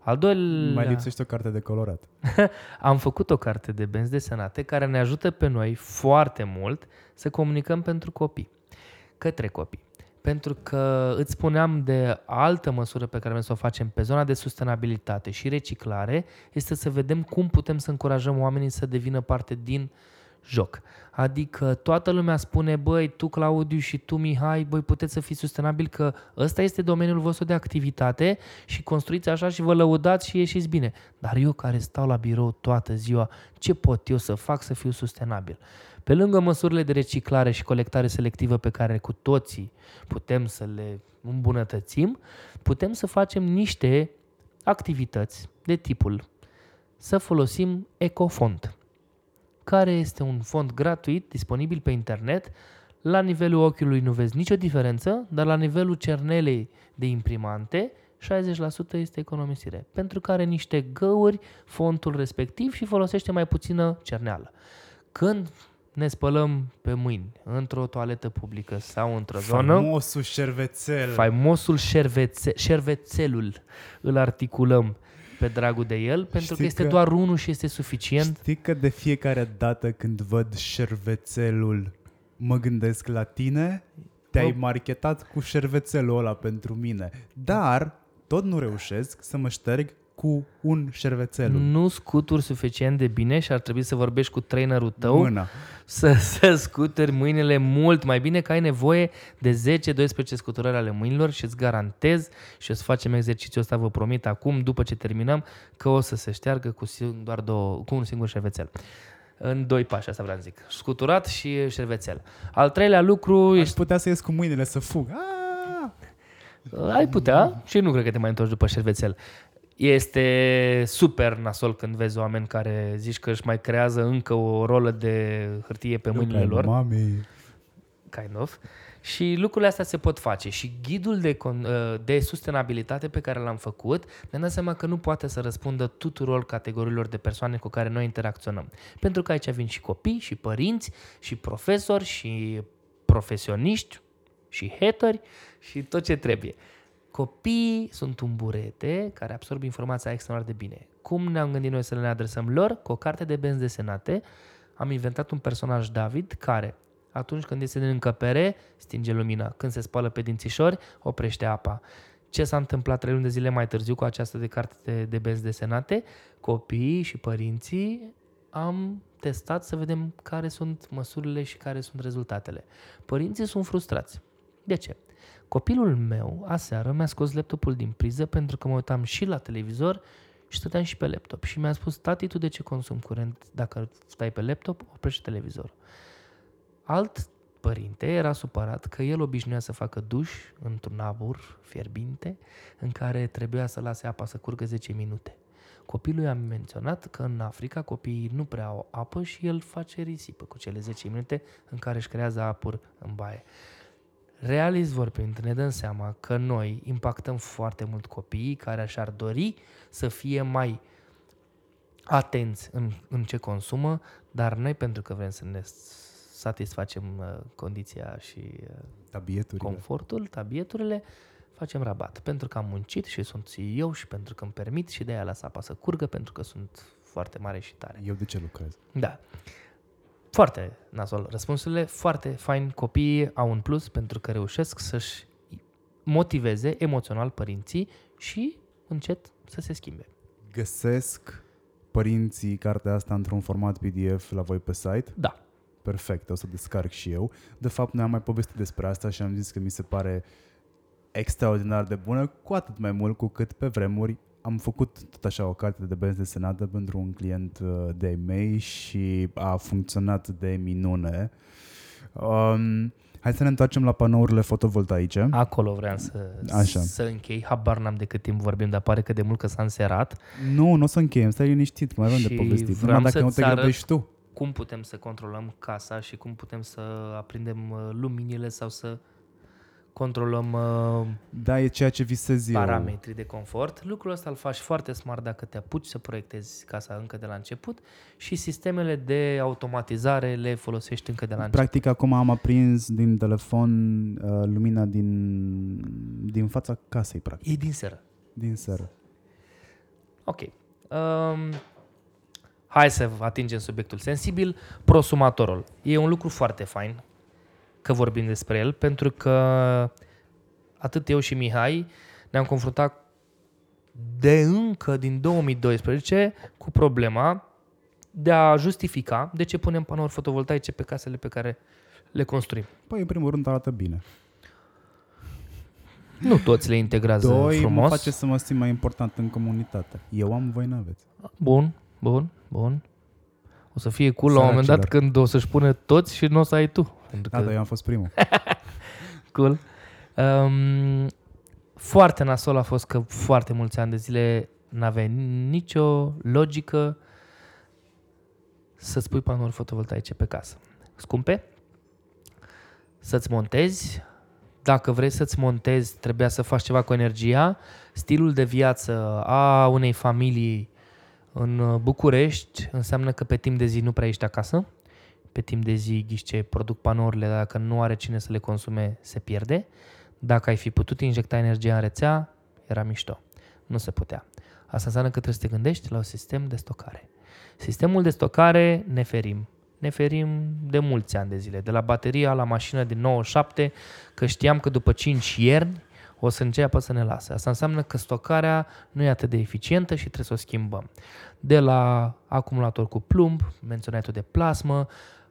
Al doilea... Mai lipsește o carte de colorat. Am făcut o carte de benzi desenate care ne ajută pe noi foarte mult să comunicăm pentru copii, către copii. Pentru că îți spuneam de altă măsură pe care vrem să o facem pe zona de sustenabilitate și reciclare, este să vedem cum putem să încurajăm oamenii să devină parte din uh, joc. Adică toată lumea spune, băi, tu Claudiu și tu Mihai, băi, puteți să fiți sustenabil că ăsta este domeniul vostru de activitate și construiți așa și vă lăudați și ieșiți bine. Dar eu care stau la birou toată ziua, ce pot eu să fac să fiu sustenabil? Pe lângă măsurile de reciclare și colectare selectivă pe care cu toții putem să le îmbunătățim, putem să facem niște activități de tipul să folosim Ecofont, care este un font gratuit, disponibil pe internet. La nivelul ochiului nu vezi nicio diferență, dar la nivelul cernelei de imprimante, 60% este economisire, pentru că are niște găuri fontul respectiv și folosește mai puțină cerneală. Când ne spălăm pe mâini într-o toaletă publică sau într-o zonă, Famosul șervețel. faimosul șervețe, șervețelul îl articulăm pe dragul de el, pentru că Știi este că- doar unul și este suficient. Știi că de fiecare dată când văd șervețelul mă gândesc la tine? Te-ai Mă- marketat cu șervețelul ăla pentru mine. Dar tot nu reușesc să mă șterg cu un șervețel. Nu scuturi suficient de bine și ar trebui să vorbești cu trainerul tău Mâna. să, să scuturi mâinile mult mai bine, că ai nevoie de 10-12 scuturări ale mâinilor și îți garantez și o să facem exercițiul ăsta, vă promit acum, după ce terminăm, că o să se șteargă cu, sing- doar două, cu un singur șervețel. În doi pași, asta vreau să zic. Scuturat și șervețel. Al treilea lucru, Aș ești, putea să ies cu mâinile să fug. Ah! ai putea și nu cred că te mai întorci după șervețel. Este super nasol când vezi oameni care zici că își mai creează încă o rolă de hârtie pe mâinile Eu ca lor. Mami. kind of. Și lucrurile astea se pot face. Și ghidul de, con- uh, de sustenabilitate pe care l-am făcut, ne-am dat seama că nu poate să răspundă tuturor categoriilor de persoane cu care noi interacționăm. Pentru că aici vin și copii, și părinți, și profesori, și profesioniști, și hateri, și tot ce trebuie. Copiii sunt un burete care absorb informația extraordinar de bine. Cum ne-am gândit noi să le adresăm lor? Cu o carte de benzi desenate am inventat un personaj David care atunci când este în încăpere, stinge lumina. Când se spală pe dințișori, oprește apa. Ce s-a întâmplat trei luni de zile mai târziu cu această de carte de, de benzi desenate? Copiii și părinții am testat să vedem care sunt măsurile și care sunt rezultatele. Părinții sunt frustrați. De ce? Copilul meu, aseară, mi-a scos laptopul din priză pentru că mă uitam și la televizor și stăteam și pe laptop. Și mi-a spus, tati, tu de ce consumi curent dacă stai pe laptop, oprește televizorul. Alt părinte era supărat că el obișnuia să facă duș într-un abur fierbinte în care trebuia să lase apa să curgă 10 minute. Copilul i-a menționat că în Africa copiii nu prea au apă și el face risipă cu cele 10 minute în care își creează apur în baie. Realist vorbind, ne dăm seama că noi impactăm foarte mult copiii care și-ar dori să fie mai atenți în, în ce consumă, dar noi pentru că vrem să ne satisfacem uh, condiția și uh, Tabieturile. confortul, tabieturile, facem rabat. Pentru că am muncit și sunt CEO și pentru că îmi permit și de aia las apa să curgă pentru că sunt foarte mare și tare. Eu de ce lucrez? Da. Foarte nasol răspunsurile, foarte fain. Copiii au un plus pentru că reușesc să-și motiveze emoțional părinții și încet să se schimbe. Găsesc părinții cartea asta într-un format PDF la voi pe site? Da. Perfect, o să descarc și eu. De fapt, noi am mai povestit despre asta și am zis că mi se pare extraordinar de bună, cu atât mai mult cu cât pe vremuri am făcut tot așa o carte de benzi desenată pentru un client uh, de mei și a funcționat de minune. Um, hai să ne întoarcem la panourile fotovoltaice. Acolo vreau să, Așa. să închei. Habar n-am de cât timp vorbim, dar pare că de mult că s-a înserat. Nu, nu o să încheiem, stai liniștit, mai avem de Și povestit. vreau Numai dacă nu să-ți te arăt- grăbești tu. Cum putem să controlăm casa și cum putem să aprindem uh, luminile sau să controlăm uh, Da, e ceea ce visez eu. parametrii de confort. Lucrul ăsta îl faci foarte smart dacă te apuci să proiectezi casa încă de la început și sistemele de automatizare le folosești încă de la început. Practic acum am aprins din telefon uh, lumina din, din fața casei, practic, E din seră. din seră. Ok. Um, hai să atingem subiectul sensibil. Prosumatorul. E un lucru foarte fain că vorbim despre el, pentru că atât eu și Mihai ne-am confruntat de încă din 2012 cu problema de a justifica de ce punem panouri fotovoltaice pe casele pe care le construim. Păi, în primul rând, arată bine. Nu toți le integrează Doi, frumos. mă face să mă simt mai important în comunitate. Eu am, voi n-aveți. Bun, bun, bun. O să fie cool la un moment dat Săracilor. când o să-și pune toți și nu o să ai tu. Pentru Da, că dar eu am fost primul. cool. Um, foarte nasol a fost că foarte mulți ani de zile N-avea nicio logică să-ți pui panouri fotovoltaice pe casă. Scumpe, să-ți montezi, dacă vrei să-ți montezi, trebuia să faci ceva cu energia. Stilul de viață a unei familii în București înseamnă că pe timp de zi nu prea ești acasă. Pe timp de zi ghiște produc panourile, dacă nu are cine să le consume, se pierde. Dacă ai fi putut injecta energia în rețea, era mișto. Nu se putea. Asta înseamnă că trebuie să te gândești la un sistem de stocare. Sistemul de stocare ne ferim. Ne ferim de mulți ani de zile. De la bateria la mașină din 97, că știam că după 5 ierni o să înceapă să ne lase. Asta înseamnă că stocarea nu e atât de eficientă și trebuie să o schimbăm. De la acumulator cu plumb, menționai tu de plasmă,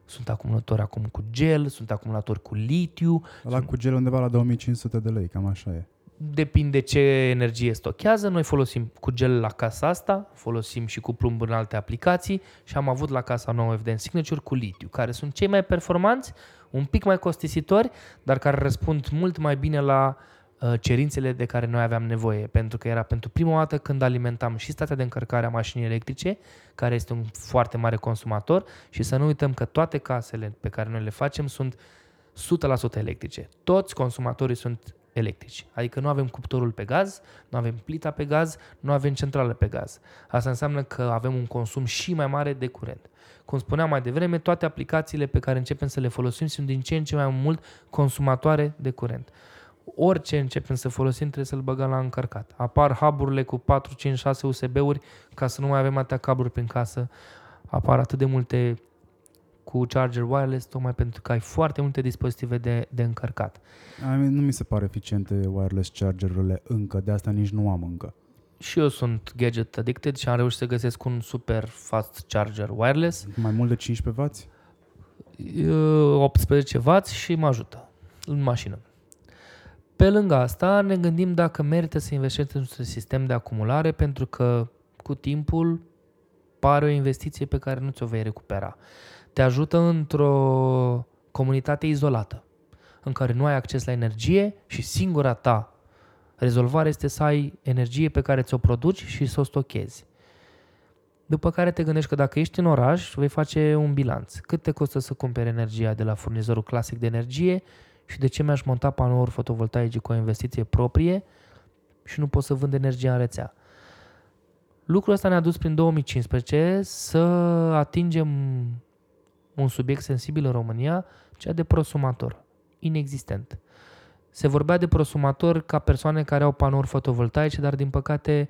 sunt acumulatori acum cu gel, sunt acumulatori cu litiu. La cu gel undeva la 2500 de lei, cam așa e. Depinde ce energie stochează. Noi folosim cu gel la casa asta, folosim și cu plumb în alte aplicații și am avut la casa nouă Evident Signature cu litiu, care sunt cei mai performanți, un pic mai costisitori, dar care răspund mult mai bine la uh, cerințele de care noi aveam nevoie, pentru că era pentru prima dată când alimentam și stația de încărcare a mașinii electrice, care este un foarte mare consumator, și să nu uităm că toate casele pe care noi le facem sunt 100% electrice. Toți consumatorii sunt electrici. Adică nu avem cuptorul pe gaz, nu avem plita pe gaz, nu avem centrală pe gaz. Asta înseamnă că avem un consum și mai mare de curent. Cum spuneam mai devreme, toate aplicațiile pe care începem să le folosim sunt din ce în ce mai mult consumatoare de curent. Orice începem să folosim trebuie să-l băgăm la încărcat. Apar hub cu 4, 5, 6 USB-uri ca să nu mai avem atâtea cabluri prin casă. Apar atât de multe cu charger wireless, tocmai pentru că ai foarte multe dispozitive de, de încărcat. Nu mi se pare eficiente wireless chargerurile încă, de asta nici nu am încă. Și eu sunt gadget addicted și am reușit să găsesc un super fast charger wireless. Mai mult de 15W? 18W și mă ajută în mașină. Pe lângă asta ne gândim dacă merită să investești într-un sistem de acumulare pentru că cu timpul pare o investiție pe care nu ți-o vei recupera te ajută într-o comunitate izolată, în care nu ai acces la energie și singura ta rezolvare este să ai energie pe care ți-o produci și să o stochezi. După care te gândești că dacă ești în oraș, vei face un bilanț. Cât te costă să cumperi energia de la furnizorul clasic de energie și de ce mi-aș monta panouri fotovoltaice cu o investiție proprie și nu pot să vând energia în rețea. Lucrul ăsta ne-a dus prin 2015 să atingem un subiect sensibil în România, cea de prosumator, inexistent. Se vorbea de prosumator ca persoane care au panouri fotovoltaice, dar din păcate,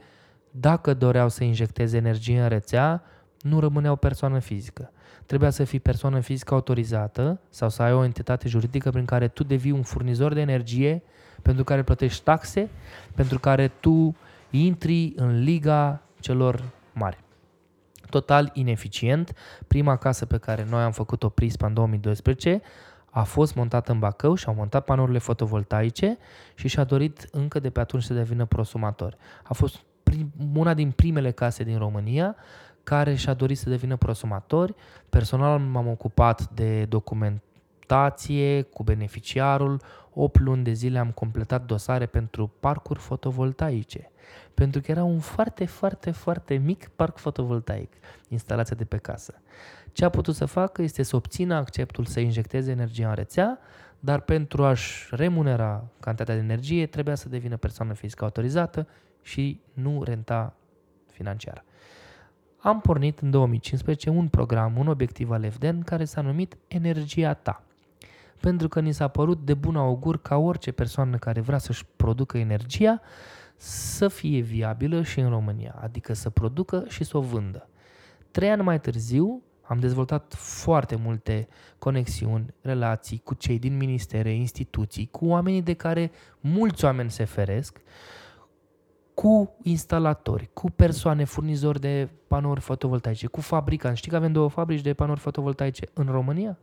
dacă doreau să injecteze energie în rețea, nu rămâneau persoană fizică. Trebuia să fii persoană fizică autorizată sau să ai o entitate juridică prin care tu devii un furnizor de energie pentru care plătești taxe, pentru care tu intri în liga celor mari total ineficient. Prima casă pe care noi am făcut-o Prispa în 2012 a fost montată în Bacău și au montat panourile fotovoltaice și și-a dorit încă de pe atunci să devină prosumator. A fost prim, una din primele case din România care și-a dorit să devină prosumatori. Personal m-am ocupat de documentație cu beneficiarul. 8 luni de zile am completat dosare pentru parcuri fotovoltaice pentru că era un foarte, foarte, foarte mic parc fotovoltaic, instalația de pe casă. Ce a putut să facă este să obțină acceptul să injecteze energia în rețea, dar pentru a-și remunera cantitatea de energie trebuia să devină persoană fizică autorizată și nu renta financiar. Am pornit în 2015 un program, un obiectiv al EFDEN care s-a numit Energia ta. Pentru că ni s-a părut de bun augur ca orice persoană care vrea să-și producă energia să fie viabilă și în România, adică să producă și să o vândă. Trei ani mai târziu am dezvoltat foarte multe conexiuni, relații cu cei din ministere, instituții, cu oamenii de care mulți oameni se feresc, cu instalatori, cu persoane, furnizori de panouri fotovoltaice, cu fabricanți. Știi că avem două fabrici de panouri fotovoltaice în România?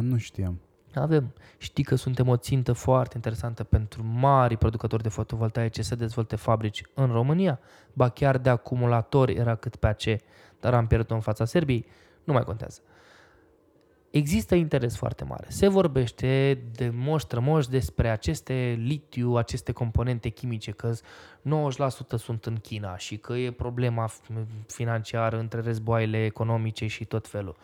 nu știam. Avem. Știi că suntem o țintă foarte interesantă pentru mari producători de fotovoltaice să dezvolte fabrici în România? Ba chiar de acumulatori era cât pe AC, dar am pierdut în fața Serbiei? Nu mai contează. Există interes foarte mare. Se vorbește de moș moș despre aceste litiu, aceste componente chimice, că 90% sunt în China și că e problema financiară între războaiele economice și tot felul.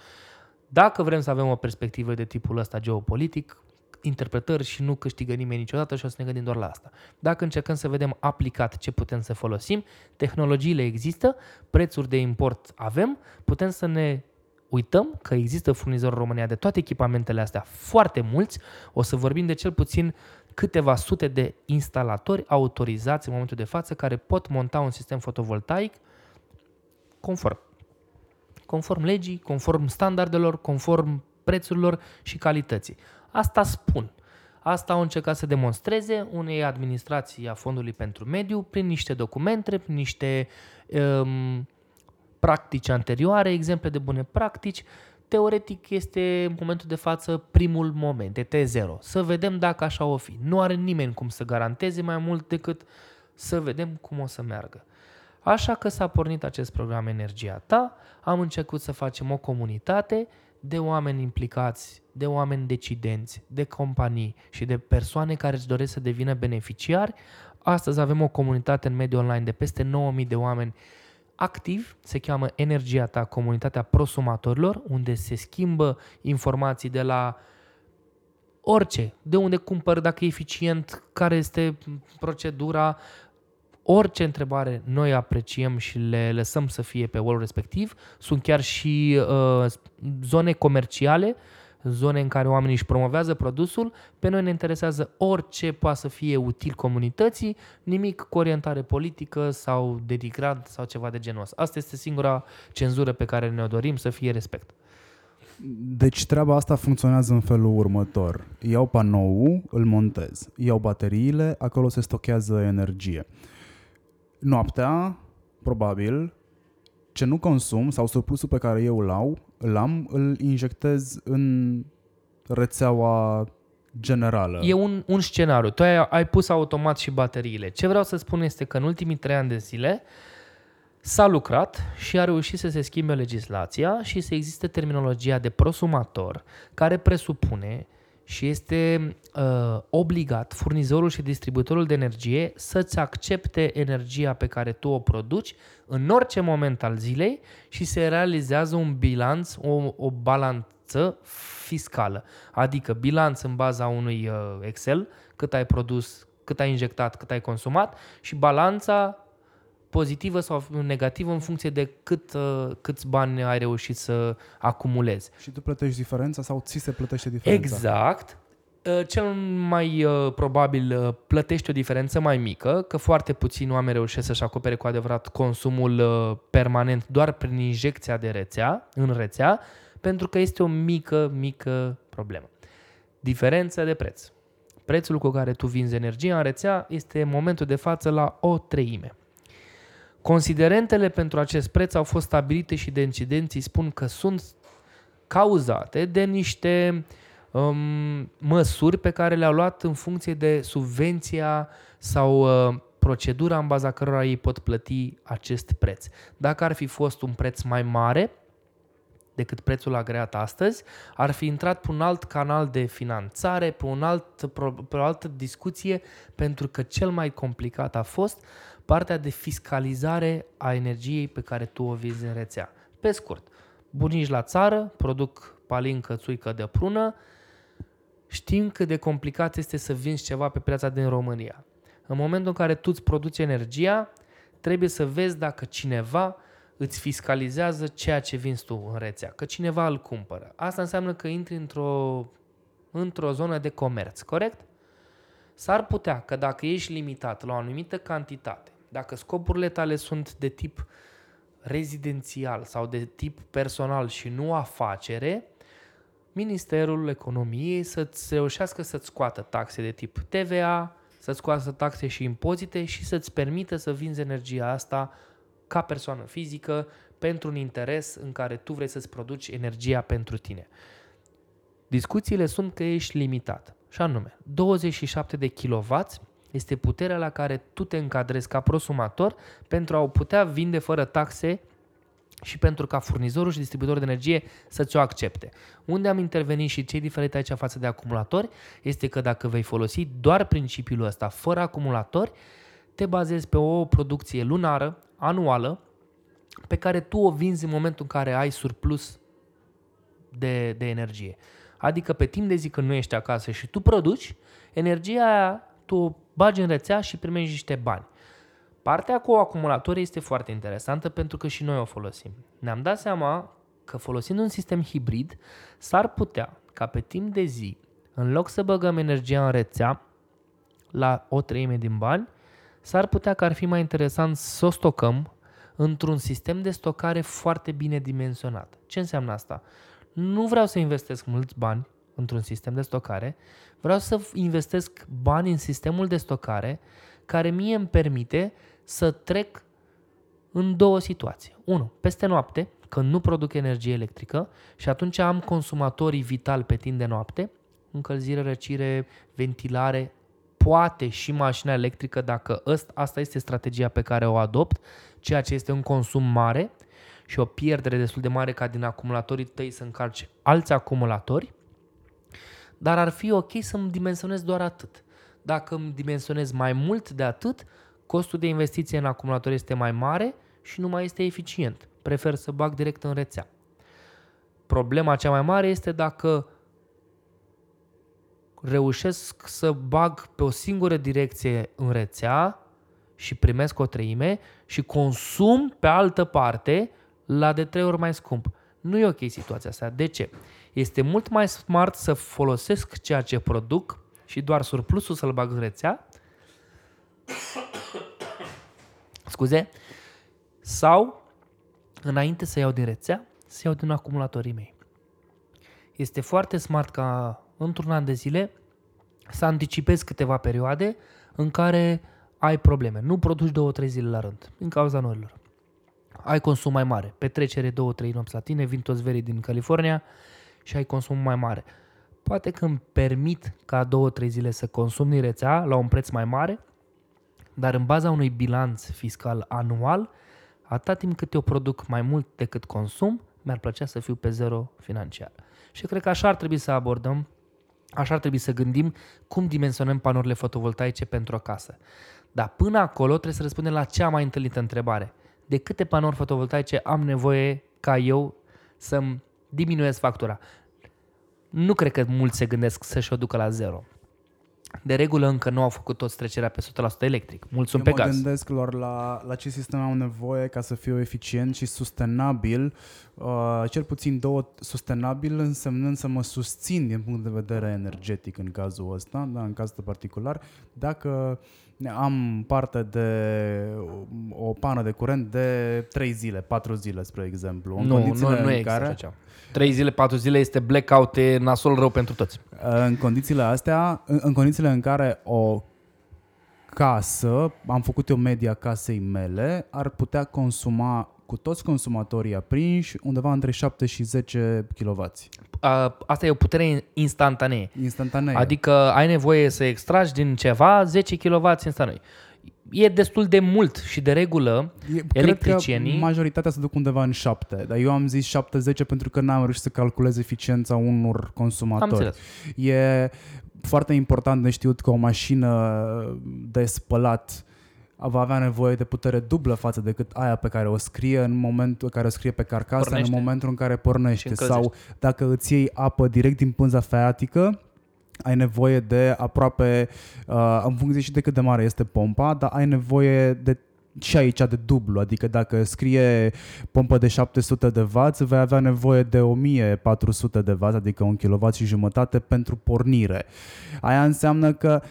Dacă vrem să avem o perspectivă de tipul ăsta geopolitic, interpretări și nu câștigă nimeni niciodată și o să ne gândim doar la asta. Dacă încercăm să vedem aplicat ce putem să folosim, tehnologiile există, prețuri de import avem, putem să ne uităm că există furnizori în România de toate echipamentele astea, foarte mulți, o să vorbim de cel puțin câteva sute de instalatori autorizați în momentul de față care pot monta un sistem fotovoltaic conform. Conform legii, conform standardelor, conform prețurilor și calității. Asta spun. Asta au încercat să demonstreze unei administrații a Fondului pentru Mediu prin niște documente, prin niște um, practici anterioare, exemple de bune practici. Teoretic este în momentul de față primul moment, de T0. Să vedem dacă așa o fi. Nu are nimeni cum să garanteze mai mult decât să vedem cum o să meargă. Așa că s-a pornit acest program Energia Ta, am început să facem o comunitate de oameni implicați, de oameni decidenți, de companii și de persoane care își doresc să devină beneficiari. Astăzi avem o comunitate în mediul online de peste 9000 de oameni activ, se cheamă Energia Ta, comunitatea prosumatorilor, unde se schimbă informații de la orice, de unde cumpăr, dacă e eficient, care este procedura, orice întrebare noi apreciem și le lăsăm să fie pe wall respectiv. Sunt chiar și uh, zone comerciale, zone în care oamenii își promovează produsul. Pe noi ne interesează orice poate să fie util comunității, nimic cu orientare politică sau denigrant sau ceva de genul ăsta. Asta este singura cenzură pe care ne-o dorim, să fie respect. Deci treaba asta funcționează în felul următor. Iau panou, îl montez. Iau bateriile, acolo se stochează energie. Noaptea, probabil, ce nu consum sau surplusul pe care eu îl, au, îl am, îl injectez în rețeaua generală. E un, un scenariu. Tu ai, ai pus automat și bateriile. Ce vreau să spun este că în ultimii trei ani de zile s-a lucrat și a reușit să se schimbe legislația și să existe terminologia de prosumator care presupune și este uh, obligat furnizorul și distribuitorul de energie să-ți accepte energia pe care tu o produci în orice moment al zilei și se realizează un bilanț, o, o balanță fiscală. Adică bilanț în baza unui uh, Excel, cât ai produs, cât ai injectat, cât ai consumat și balanța pozitivă sau negativă în funcție de cât, uh, câți bani ai reușit să acumulezi. Și tu plătești diferența sau ți se plătește diferența? Exact. Uh, cel mai uh, probabil plătești o diferență mai mică, că foarte puțini oameni reușesc să-și acopere cu adevărat consumul permanent doar prin injecția de rețea, în rețea, pentru că este o mică, mică problemă. Diferența de preț. Prețul cu care tu vinzi energia în rețea este în momentul de față la o treime. Considerentele pentru acest preț au fost stabilite și de incidenții spun că sunt cauzate de niște um, măsuri pe care le-au luat în funcție de subvenția sau uh, procedura în baza cărora ei pot plăti acest preț. Dacă ar fi fost un preț mai mare decât prețul agreat astăzi, ar fi intrat pe un alt canal de finanțare, pe, un alt, pe o altă discuție, pentru că cel mai complicat a fost partea de fiscalizare a energiei pe care tu o vizi în rețea. Pe scurt, bunici la țară produc palincă, țuică de prună, știm cât de complicat este să vinzi ceva pe piața din România. În momentul în care tu îți produci energia, trebuie să vezi dacă cineva îți fiscalizează ceea ce vinzi tu în rețea, că cineva îl cumpără. Asta înseamnă că intri într-o, într-o zonă de comerț, corect? S-ar putea că dacă ești limitat la o anumită cantitate dacă scopurile tale sunt de tip rezidențial sau de tip personal și nu afacere, Ministerul Economiei să-ți reușească să-ți scoată taxe de tip TVA, să-ți scoată taxe și impozite și să-ți permită să vinzi energia asta ca persoană fizică pentru un interes în care tu vrei să-ți produci energia pentru tine. Discuțiile sunt că ești limitat, și anume 27 de kW este puterea la care tu te încadrezi ca prosumator pentru a o putea vinde fără taxe și pentru ca furnizorul și distribuitorul de energie să ți-o accepte. Unde am intervenit și ce diferit aici față de acumulatori este că dacă vei folosi doar principiul ăsta fără acumulatori, te bazezi pe o producție lunară, anuală, pe care tu o vinzi în momentul în care ai surplus de, de energie. Adică pe timp de zi când nu ești acasă și tu produci, energia aia tu o bagi în rețea și primești niște bani. Partea cu acumulatorii este foarte interesantă pentru că și noi o folosim. Ne-am dat seama că folosind un sistem hibrid, s-ar putea ca pe timp de zi, în loc să băgăm energia în rețea, la o treime din bani, s-ar putea că ar fi mai interesant să o stocăm într-un sistem de stocare foarte bine dimensionat. Ce înseamnă asta? Nu vreau să investesc mulți bani într-un sistem de stocare, vreau să investesc bani în sistemul de stocare care mie îmi permite să trec în două situații. Unu, peste noapte, când nu produc energie electrică și atunci am consumatorii vital pe timp de noapte, încălzire, răcire, ventilare, poate și mașina electrică dacă asta este strategia pe care o adopt, ceea ce este un consum mare și o pierdere destul de mare ca din acumulatorii tăi să încarci alți acumulatori, dar ar fi ok să-mi dimensionez doar atât. Dacă îmi dimensionez mai mult de atât, costul de investiție în acumulator este mai mare și nu mai este eficient. Prefer să bag direct în rețea. Problema cea mai mare este dacă reușesc să bag pe o singură direcție în rețea și primesc o treime și consum pe altă parte la de trei ori mai scump. Nu e ok situația asta. De ce? Este mult mai smart să folosesc ceea ce produc și doar surplusul să-l bag în rețea scuze, sau înainte să iau din rețea, să iau din acumulatorii mei. Este foarte smart ca într-un an de zile să anticipezi câteva perioade în care ai probleme. Nu produci două, trei zile la rând, din cauza norilor. Ai consum mai mare, petrecere două, trei nopți la tine, vin toți verii din California și ai consum mai mare. Poate că îmi permit ca două, trei zile să consum din rețea la un preț mai mare, dar în baza unui bilanț fiscal anual, atâta timp cât eu produc mai mult decât consum, mi-ar plăcea să fiu pe zero financiar. Și cred că așa ar trebui să abordăm, așa ar trebui să gândim cum dimensionăm panourile fotovoltaice pentru o casă. Dar până acolo trebuie să răspundem la cea mai întâlnită întrebare. De câte panouri fotovoltaice am nevoie ca eu să-mi diminuez factura? Nu cred că mulți se gândesc să-și o ducă la zero de regulă încă nu au făcut toți trecerea pe 100% electric. Mulți sunt Eu pe mă gaz. gândesc lor la, la ce sistem au nevoie ca să fie eficient și sustenabil, uh, cel puțin două sustenabil însemnând să mă susțin din punct de vedere energetic în cazul ăsta, da, în cazul particular, dacă am parte de o pană de curent de 3 zile, 4 zile, spre exemplu. În nu, nu, nu în există care, așa Trei zile, patru zile este blackout, e nasol rău pentru toți. În condițiile astea, în, în condițiile în care o casă, am făcut eu media casei mele, ar putea consuma cu toți consumatorii aprinși undeva între 7 și 10 kW. Asta e o putere instantanee. Instantanee. Adică ai nevoie să extragi din ceva 10 kW instantanee e destul de mult și de regulă e, electricienii... Cred că majoritatea se duc undeva în 7, dar eu am zis 7-10 pentru că n-am reușit să calculez eficiența unor consumatori. E foarte important de știut că o mașină de spălat va avea nevoie de putere dublă față decât aia pe care o scrie în momentul care o scrie pe carcasă pornește. în momentul în care pornește sau dacă îți iei apă direct din pânza freatică ai nevoie de aproape, uh, în funcție și de cât de mare este pompa, dar ai nevoie de și aici de dublu, adică dacă scrie pompă de 700 de W, vei avea nevoie de 1400 de W, adică un kW și jumătate pentru pornire. Aia înseamnă că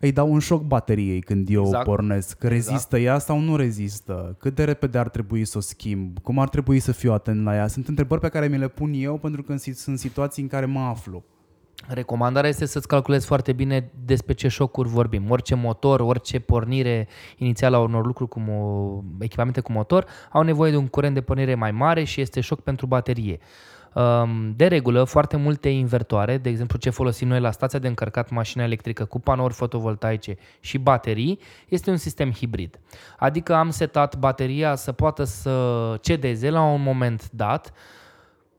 îi dau un șoc bateriei când eu exact. o pornesc. Rezistă exact. ea sau nu rezistă? Cât de repede ar trebui să o schimb? Cum ar trebui să fiu atent la ea? Sunt întrebări pe care mi le pun eu pentru că sunt situații în care mă aflu. Recomandarea este să-ți calculezi foarte bine despre ce șocuri vorbim. Orice motor, orice pornire inițială a unor lucruri cum o, echipamente cu motor au nevoie de un curent de pornire mai mare și este șoc pentru baterie. Um, de regulă, foarte multe invertoare, de exemplu ce folosim noi la stația de încărcat mașina electrică cu panouri fotovoltaice și baterii, este un sistem hibrid. Adică am setat bateria să poată să cedeze la un moment dat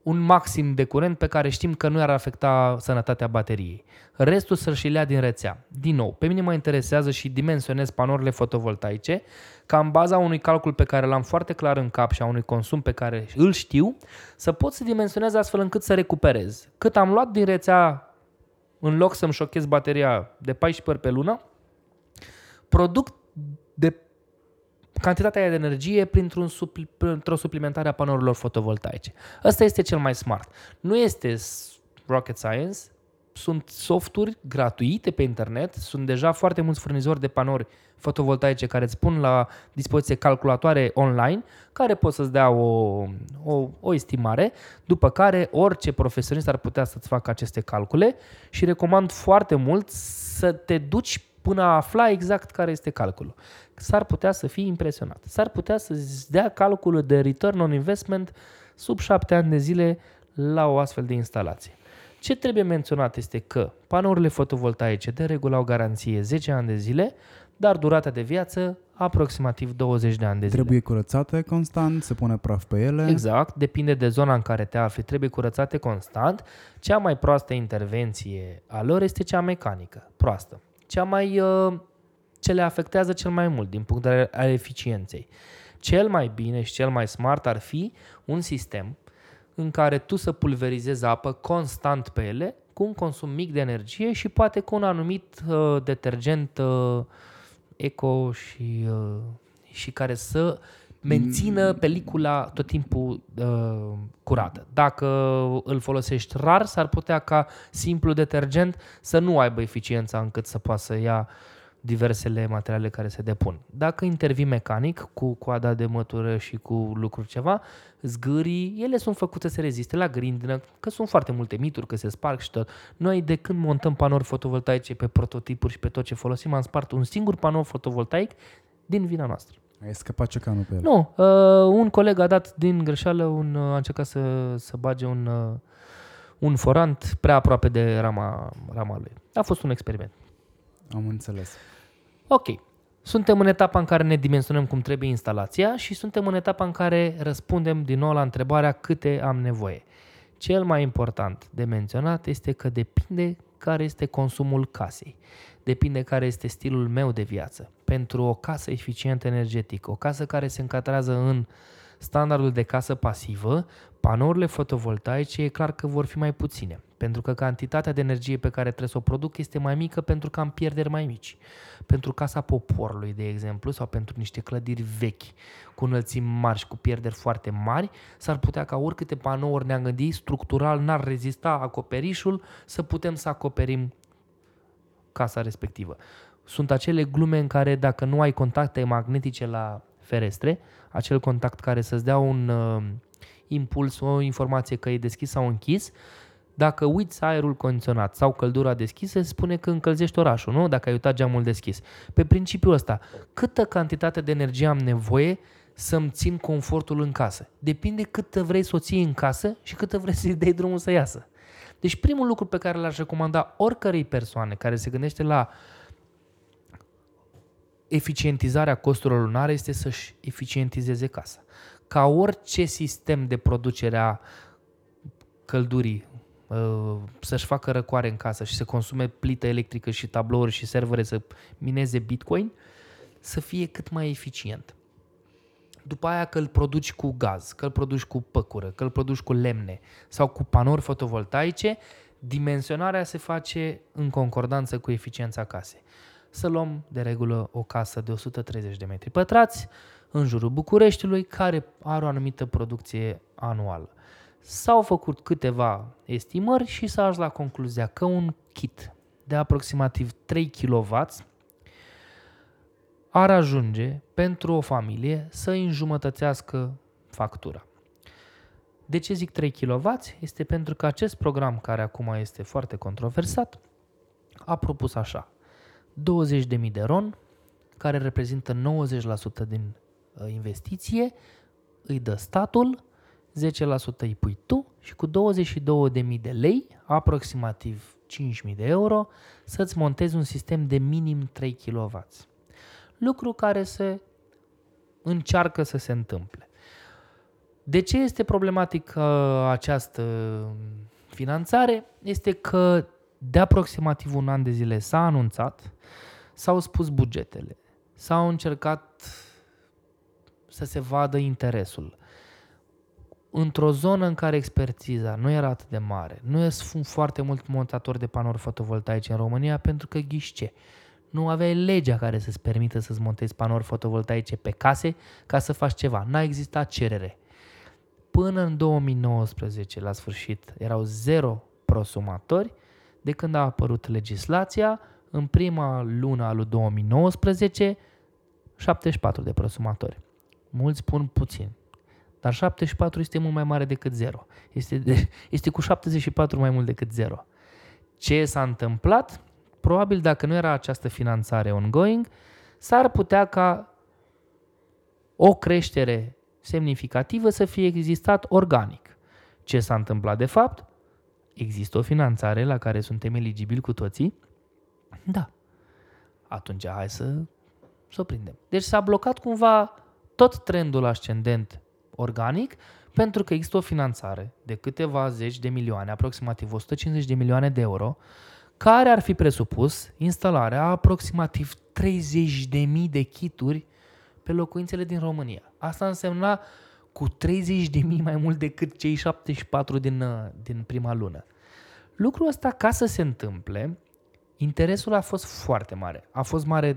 un maxim de curent pe care știm că nu ar afecta sănătatea bateriei. Restul să-și ia din rețea. Din nou, pe mine mă interesează și dimensionez panourile fotovoltaice ca în baza unui calcul pe care l-am foarte clar în cap și a unui consum pe care îl știu, să pot să dimensionez astfel încât să recuperez. Cât am luat din rețea în loc să-mi șochez bateria de 14 ori pe lună, produc de cantitatea de energie printr-un supli, printr-o suplimentare a panourilor fotovoltaice. Ăsta este cel mai smart. Nu este rocket science, sunt softuri gratuite pe internet, sunt deja foarte mulți furnizori de panouri fotovoltaice care îți pun la dispoziție calculatoare online care pot să-ți dea o, o, o estimare, după care orice profesionist ar putea să-ți facă aceste calcule și recomand foarte mult să te duci până a afla exact care este calculul. S-ar putea să fii impresionat. S-ar putea să-ți dea calculul de return on investment sub șapte ani de zile la o astfel de instalație. Ce trebuie menționat este că panourile fotovoltaice de regulă au garanție 10 ani de zile, dar durata de viață aproximativ 20 de ani de zile. Trebuie curățate constant, se pune praf pe ele. Exact, depinde de zona în care te afli, trebuie curățate constant. Cea mai proastă intervenție a lor este cea mecanică, proastă. Cea mai uh, ce le afectează cel mai mult din punct de vedere al eficienței. Cel mai bine și cel mai smart ar fi un sistem în care tu să pulverizezi apă constant pe ele, cu un consum mic de energie și poate cu un anumit uh, detergent uh, eco și, uh, și care să mențină mm. pelicula tot timpul uh, curată. Dacă îl folosești rar, s-ar putea ca simplu detergent să nu aibă eficiența încât să poată să ia diversele materiale care se depun. Dacă intervii mecanic cu coada de mătură și cu lucruri ceva, zgârii, ele sunt făcute să reziste la grindină, că sunt foarte multe mituri, că se sparg și tot. Noi de când montăm panouri fotovoltaice pe prototipuri și pe tot ce folosim, am spart un singur panou fotovoltaic din vina noastră. Ai scăpat ciocanul pe el. Nu, uh, un coleg a dat din greșeală, un, uh, a încercat să, să bage un, uh, un forant prea aproape de rama, rama lui. A fost un experiment. Am înțeles. Ok. Suntem în etapa în care ne dimensionăm cum trebuie instalația și suntem în etapa în care răspundem din nou la întrebarea câte am nevoie. Cel mai important de menționat este că depinde care este consumul casei. Depinde care este stilul meu de viață. Pentru o casă eficientă energetic, o casă care se încadrează în standardul de casă pasivă, panourile fotovoltaice e clar că vor fi mai puține pentru că cantitatea de energie pe care trebuie să o produc este mai mică pentru că am pierderi mai mici. Pentru casa poporului, de exemplu, sau pentru niște clădiri vechi, cu înălțimi mari și cu pierderi foarte mari, s-ar putea ca oricâte panouri ne-am gândit, structural n-ar rezista acoperișul, să putem să acoperim casa respectivă. Sunt acele glume în care dacă nu ai contacte magnetice la ferestre, acel contact care să-ți dea un uh, impuls, o informație că e deschis sau închis, dacă uiți aerul condiționat sau căldura deschisă, se spune că încălzești orașul, nu? Dacă ai uitat geamul deschis. Pe principiul ăsta, câtă cantitate de energie am nevoie să-mi țin confortul în casă? Depinde cât vrei să o ții în casă și cât vrei să-i dai drumul să iasă. Deci primul lucru pe care l-aș recomanda oricărei persoane care se gândește la eficientizarea costurilor lunare este să-și eficientizeze casa. Ca orice sistem de producere a căldurii Uh, să-și facă răcoare în casă și să consume plită electrică și tablouri și servere să mineze Bitcoin, să fie cât mai eficient. După aia că îl produci cu gaz, că îl produci cu păcură, că îl produci cu lemne sau cu panouri fotovoltaice, dimensionarea se face în concordanță cu eficiența casei. Să luăm de regulă o casă de 130 de metri pătrați în jurul Bucureștiului care are o anumită producție anuală. S-au făcut câteva estimări și s-a ajuns la concluzia că un kit de aproximativ 3 kW ar ajunge pentru o familie să înjumătățească factura. De ce zic 3 kW? Este pentru că acest program, care acum este foarte controversat, a propus așa. 20.000 de RON, care reprezintă 90% din uh, investiție, îi dă statul 10% îi pui tu și cu 22.000 de lei, aproximativ 5.000 de euro, să-ți montezi un sistem de minim 3 kW. Lucru care se încearcă să se întâmple. De ce este problematică această finanțare? Este că de aproximativ un an de zile s-a anunțat, s-au spus bugetele, s-au încercat să se vadă interesul. Într-o zonă în care expertiza nu era atât de mare, nu sunt foarte mult montatori de panouri fotovoltaice în România pentru că ghișce. Nu aveai legea care să-ți permită să-ți montezi panouri fotovoltaice pe case ca să faci ceva. N-a existat cerere. Până în 2019, la sfârșit, erau zero prosumatori. De când a apărut legislația, în prima lună a lui 2019, 74 de prosumatori. Mulți spun puțin, dar 74 este mult mai mare decât 0. Este, de, este cu 74 mai mult decât 0. Ce s-a întâmplat? Probabil dacă nu era această finanțare ongoing, s-ar putea ca o creștere semnificativă să fie existat organic. Ce s-a întâmplat de fapt? Există o finanțare la care suntem eligibili cu toții? Da. Atunci hai să, să o prindem. Deci s-a blocat cumva tot trendul ascendent organic pentru că există o finanțare de câteva zeci de milioane, aproximativ 150 de milioane de euro, care ar fi presupus instalarea aproximativ 30.000 de kituri pe locuințele din România. Asta însemna cu 30.000 mai mult decât cei 74 din, din prima lună. Lucrul ăsta, ca să se întâmple, interesul a fost foarte mare. A fost mare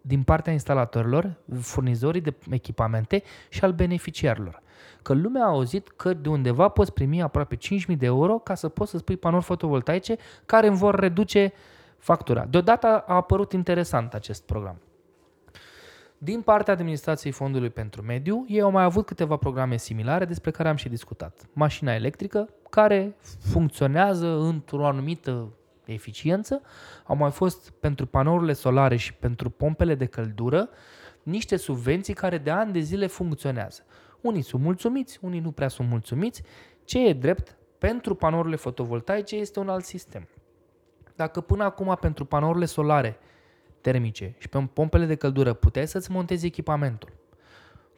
din partea instalatorilor, furnizorii de echipamente și al beneficiarilor. Că lumea a auzit că de undeva poți primi aproape 5.000 de euro ca să poți să spui panouri fotovoltaice care îmi vor reduce factura. Deodată a apărut interesant acest program. Din partea administrației Fondului pentru Mediu, ei au mai avut câteva programe similare despre care am și discutat. Mașina electrică, care funcționează într-o anumită eficiență, au mai fost pentru panourile solare și pentru pompele de căldură niște subvenții care de ani de zile funcționează. Unii sunt mulțumiți, unii nu prea sunt mulțumiți. Ce e drept? Pentru panourile fotovoltaice este un alt sistem. Dacă până acum pentru panourile solare termice și pe pompele de căldură puteai să-ți montezi echipamentul,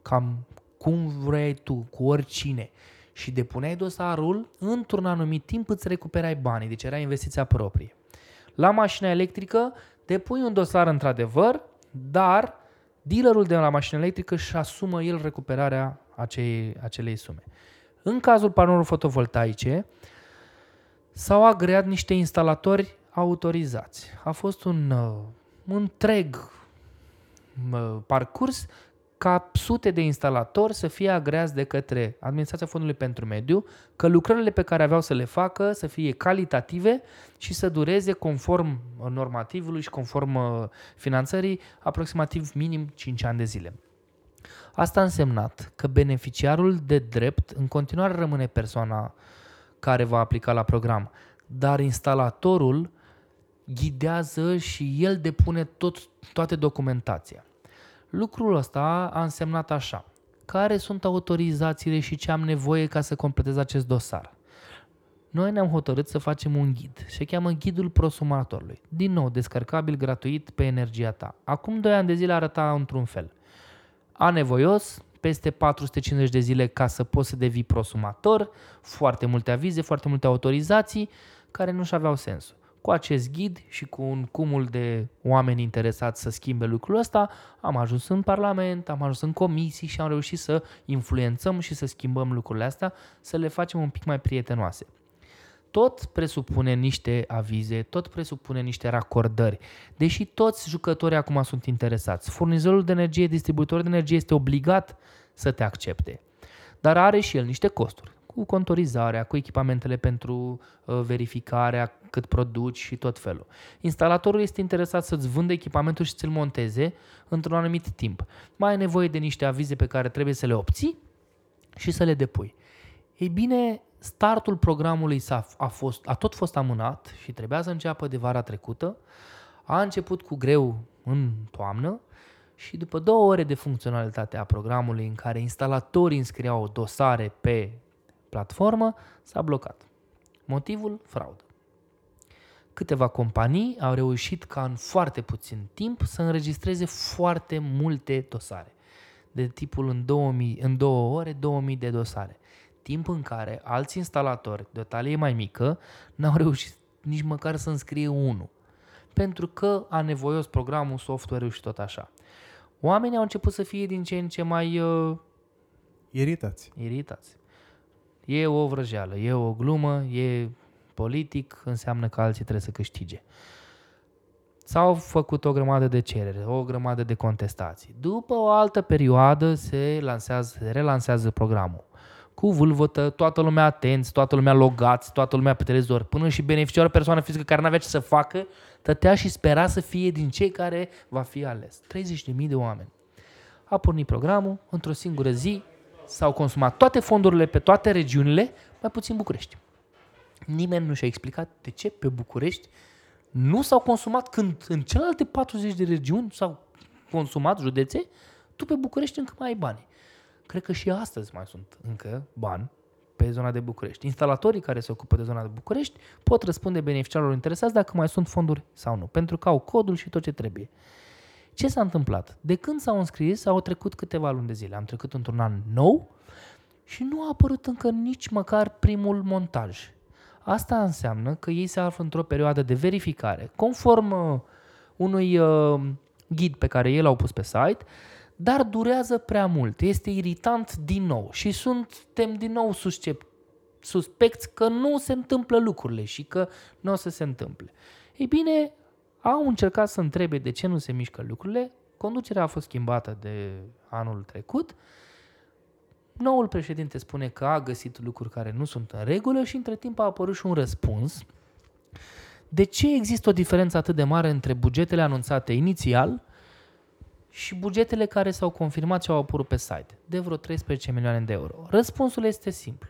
cam cum vrei tu, cu oricine, și depuneai dosarul, într-un anumit timp îți recuperai banii, deci era investiția proprie. La mașina electrică depui un dosar într-adevăr, dar dealerul de la mașină electrică își asumă el recuperarea acei, acelei sume. În cazul panourilor fotovoltaice, s-au agreat niște instalatori autorizați. A fost un uh, întreg uh, parcurs ca sute de instalatori să fie agreați de către Administrația Fondului pentru Mediu, că lucrările pe care aveau să le facă să fie calitative și să dureze conform normativului și conform uh, finanțării aproximativ minim 5 ani de zile. Asta a însemnat că beneficiarul de drept în continuare rămâne persoana care va aplica la program, dar instalatorul ghidează și el depune tot, toate documentația. Lucrul ăsta a însemnat așa. Care sunt autorizațiile și ce am nevoie ca să completez acest dosar? Noi ne-am hotărât să facem un ghid. Se cheamă Ghidul Prosumatorului. Din nou, descărcabil gratuit pe energia ta. Acum 2 ani de zile arăta într-un fel. Anevoios, peste 450 de zile ca să poți să devii prosumator, foarte multe avize, foarte multe autorizații care nu-și aveau sensul. Cu acest ghid și cu un cumul de oameni interesați să schimbe lucrul ăsta, am ajuns în Parlament, am ajuns în comisii și am reușit să influențăm și să schimbăm lucrurile astea, să le facem un pic mai prietenoase. Tot presupune niște avize, tot presupune niște racordări. Deși toți jucătorii acum sunt interesați, furnizorul de energie, distribuitorul de energie este obligat să te accepte. Dar are și el niște costuri cu contorizarea, cu echipamentele pentru uh, verificarea cât produci și tot felul. Instalatorul este interesat să-ți vândă echipamentul și ți-l monteze într-un anumit timp. Mai ai nevoie de niște avize pe care trebuie să le obții și să le depui. Ei bine, startul programului s-a, a, fost, a tot fost amânat și trebuia să înceapă de vara trecută. A început cu greu în toamnă și după două ore de funcționalitate a programului în care instalatorii înscriau dosare pe platformă, s-a blocat. Motivul? Fraudă. Câteva companii au reușit ca în foarte puțin timp să înregistreze foarte multe dosare. De tipul în, 2000, în două ore, 2000 de dosare. Timp în care alți instalatori de o talie mai mică n-au reușit nici măcar să înscrie unul. Pentru că a nevoios programul, software-ul și tot așa. Oamenii au început să fie din ce în ce mai uh, Iritați. iritați. E o vrăjeală, e o glumă, e politic, înseamnă că alții trebuie să câștige. S-au făcut o grămadă de cereri, o grămadă de contestații. După o altă perioadă se lansează, se relansează programul. Cu vâlvătă, toată lumea atenți, toată lumea logați, toată lumea pe televizor, până și beneficiarul persoană fizică care n-avea ce să facă, tătea și spera să fie din cei care va fi ales. 30.000 de oameni. A pornit programul, într-o singură zi s-au consumat toate fondurile pe toate regiunile, mai puțin București. Nimeni nu și-a explicat de ce pe București nu s-au consumat când în celelalte 40 de regiuni s-au consumat județe, tu pe București încă mai ai bani. Cred că și astăzi mai sunt încă bani pe zona de București. Instalatorii care se ocupă de zona de București pot răspunde beneficiarilor interesați dacă mai sunt fonduri sau nu, pentru că au codul și tot ce trebuie. Ce s-a întâmplat? De când s-au înscris, au trecut câteva luni de zile. Am trecut într-un an nou și nu a apărut încă nici măcar primul montaj. Asta înseamnă că ei se află într-o perioadă de verificare, conform uh, unui uh, ghid pe care ei l-au pus pe site, dar durează prea mult. Este iritant din nou și suntem din nou suscept, suspecți că nu se întâmplă lucrurile și că nu o să se întâmple. Ei bine, au încercat să întrebe de ce nu se mișcă lucrurile. Conducerea a fost schimbată de anul trecut. Noul președinte spune că a găsit lucruri care nu sunt în regulă și între timp a apărut și un răspuns. De ce există o diferență atât de mare între bugetele anunțate inițial și bugetele care s-au confirmat și au apărut pe site? De vreo 13 milioane de euro. Răspunsul este simplu.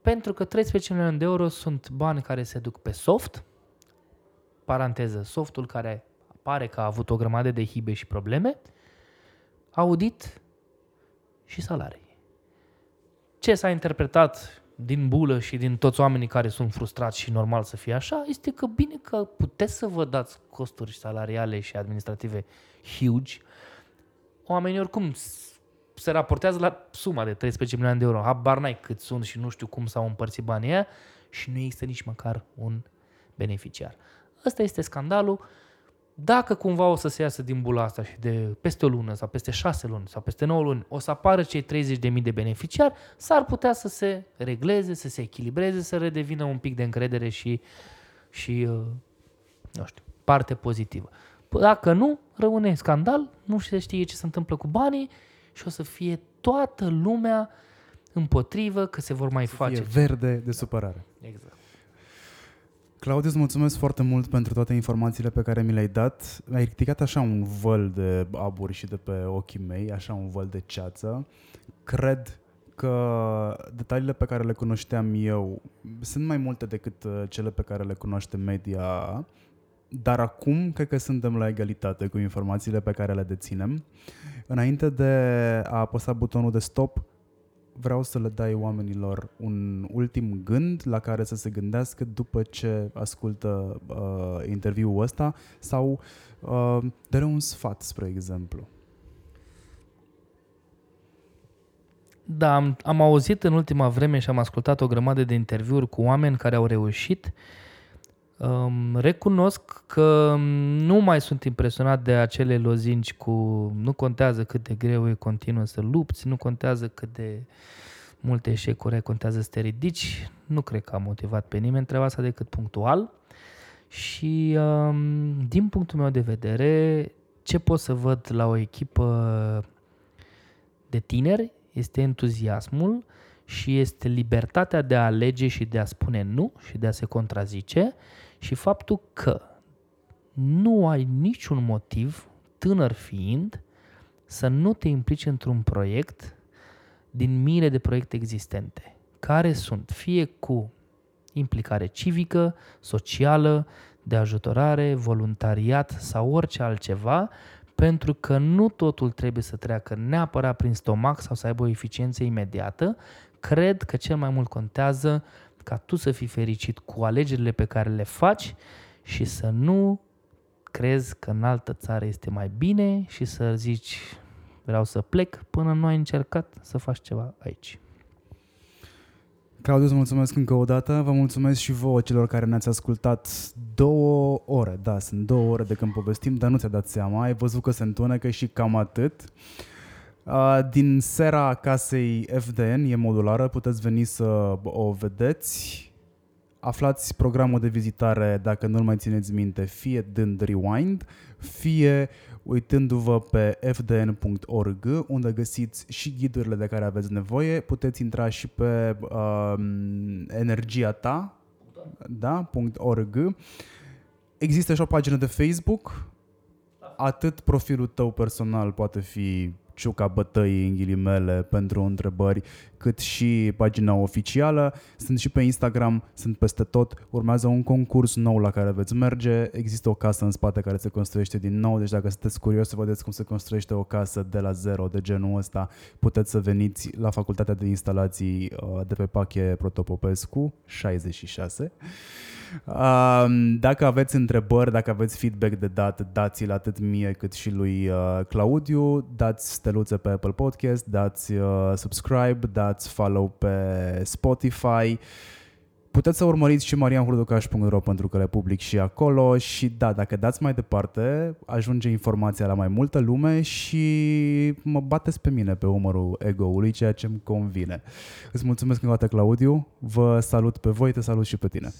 Pentru că 13 milioane de euro sunt bani care se duc pe soft, paranteză, softul care pare că a avut o grămadă de hibe și probleme, audit și salarii. Ce s-a interpretat din bulă și din toți oamenii care sunt frustrați și normal să fie așa, este că bine că puteți să vă dați costuri salariale și administrative huge. Oamenii oricum s- se raportează la suma de 13 milioane de euro. Habar n-ai cât sunt și nu știu cum s-au împărțit banii aia și nu există nici măcar un beneficiar. Ăsta este scandalul. Dacă cumva o să se iasă din bula asta și de peste o lună sau peste șase luni sau peste 9 luni o să apară cei 30.000 de beneficiari, s-ar putea să se regleze, să se echilibreze, să redevină un pic de încredere și, și uh, nu știu, parte pozitivă. P- Dacă nu, rămâne scandal, nu se știe ce se întâmplă cu banii și o să fie toată lumea împotrivă că se vor mai Să face. fie verde de supărare. Exact. Claudiu, îți mulțumesc foarte mult pentru toate informațiile pe care mi le-ai dat. Ai ridicat așa un văl de aburi și de pe ochii mei, așa un văl de ceață. Cred că detaliile pe care le cunoșteam eu sunt mai multe decât uh, cele pe care le cunoaște media, dar acum cred că suntem la egalitate cu informațiile pe care le deținem. Înainte de a apăsa butonul de stop, vreau să le dai oamenilor un ultim gând la care să se gândească după ce ascultă uh, interviul ăsta sau uh, dă un sfat, spre exemplu. Da, am, am auzit în ultima vreme și am ascultat o grămadă de interviuri cu oameni care au reușit. Um, recunosc că nu mai sunt impresionat de acele lozinci cu nu contează cât de greu e continuă să lupți, nu contează cât de multe eșecuri ai, contează să te ridici. Nu cred că a motivat pe nimeni treaba asta decât punctual. Și um, din punctul meu de vedere, ce pot să văd la o echipă de tineri este entuziasmul și este libertatea de a alege și de a spune nu și de a se contrazice și faptul că nu ai niciun motiv, tânăr fiind, să nu te implici într-un proiect din mire de proiecte existente, care sunt fie cu implicare civică, socială, de ajutorare, voluntariat sau orice altceva, pentru că nu totul trebuie să treacă neapărat prin stomac sau să aibă o eficiență imediată. Cred că cel mai mult contează ca tu să fii fericit cu alegerile pe care le faci și să nu crezi că în altă țară este mai bine și să zici vreau să plec până nu ai încercat să faci ceva aici. Claudiu, îți mulțumesc încă o dată. Vă mulțumesc și vouă celor care ne-ați ascultat două ore. Da, sunt două ore de când povestim, dar nu ți-a dat seama. Ai văzut că se întunecă și cam atât. Din sera casei FDN, e modulară, puteți veni să o vedeți. Aflați programul de vizitare, dacă nu-l mai țineți minte, fie dând rewind, fie uitându-vă pe fdn.org, unde găsiți și ghidurile de care aveți nevoie. Puteți intra și pe uh, energia ta, da, .org. Există și o pagină de Facebook, atât profilul tău personal poate fi ciuca bătăii în ghilimele pentru întrebări, cât și pagina oficială. Sunt și pe Instagram, sunt peste tot. Urmează un concurs nou la care veți merge. Există o casă în spate care se construiește din nou, deci dacă sunteți curios să vedeți cum se construiește o casă de la zero, de genul ăsta, puteți să veniți la Facultatea de Instalații uh, de pe Pache Protopopescu 66. Dacă aveți întrebări, dacă aveți feedback de dat, dați-l atât mie cât și lui uh, Claudiu, dați steluțe pe Apple Podcast, dați uh, subscribe, dați follow pe Spotify. Puteți să urmăriți și marianhurducaș.ro pentru că le public și acolo și da, dacă dați mai departe, ajunge informația la mai multă lume și mă bateți pe mine pe umărul ego-ului, ceea ce îmi convine. Îți mulțumesc încă o dată, Claudiu, vă salut pe voi, te salut și pe tine.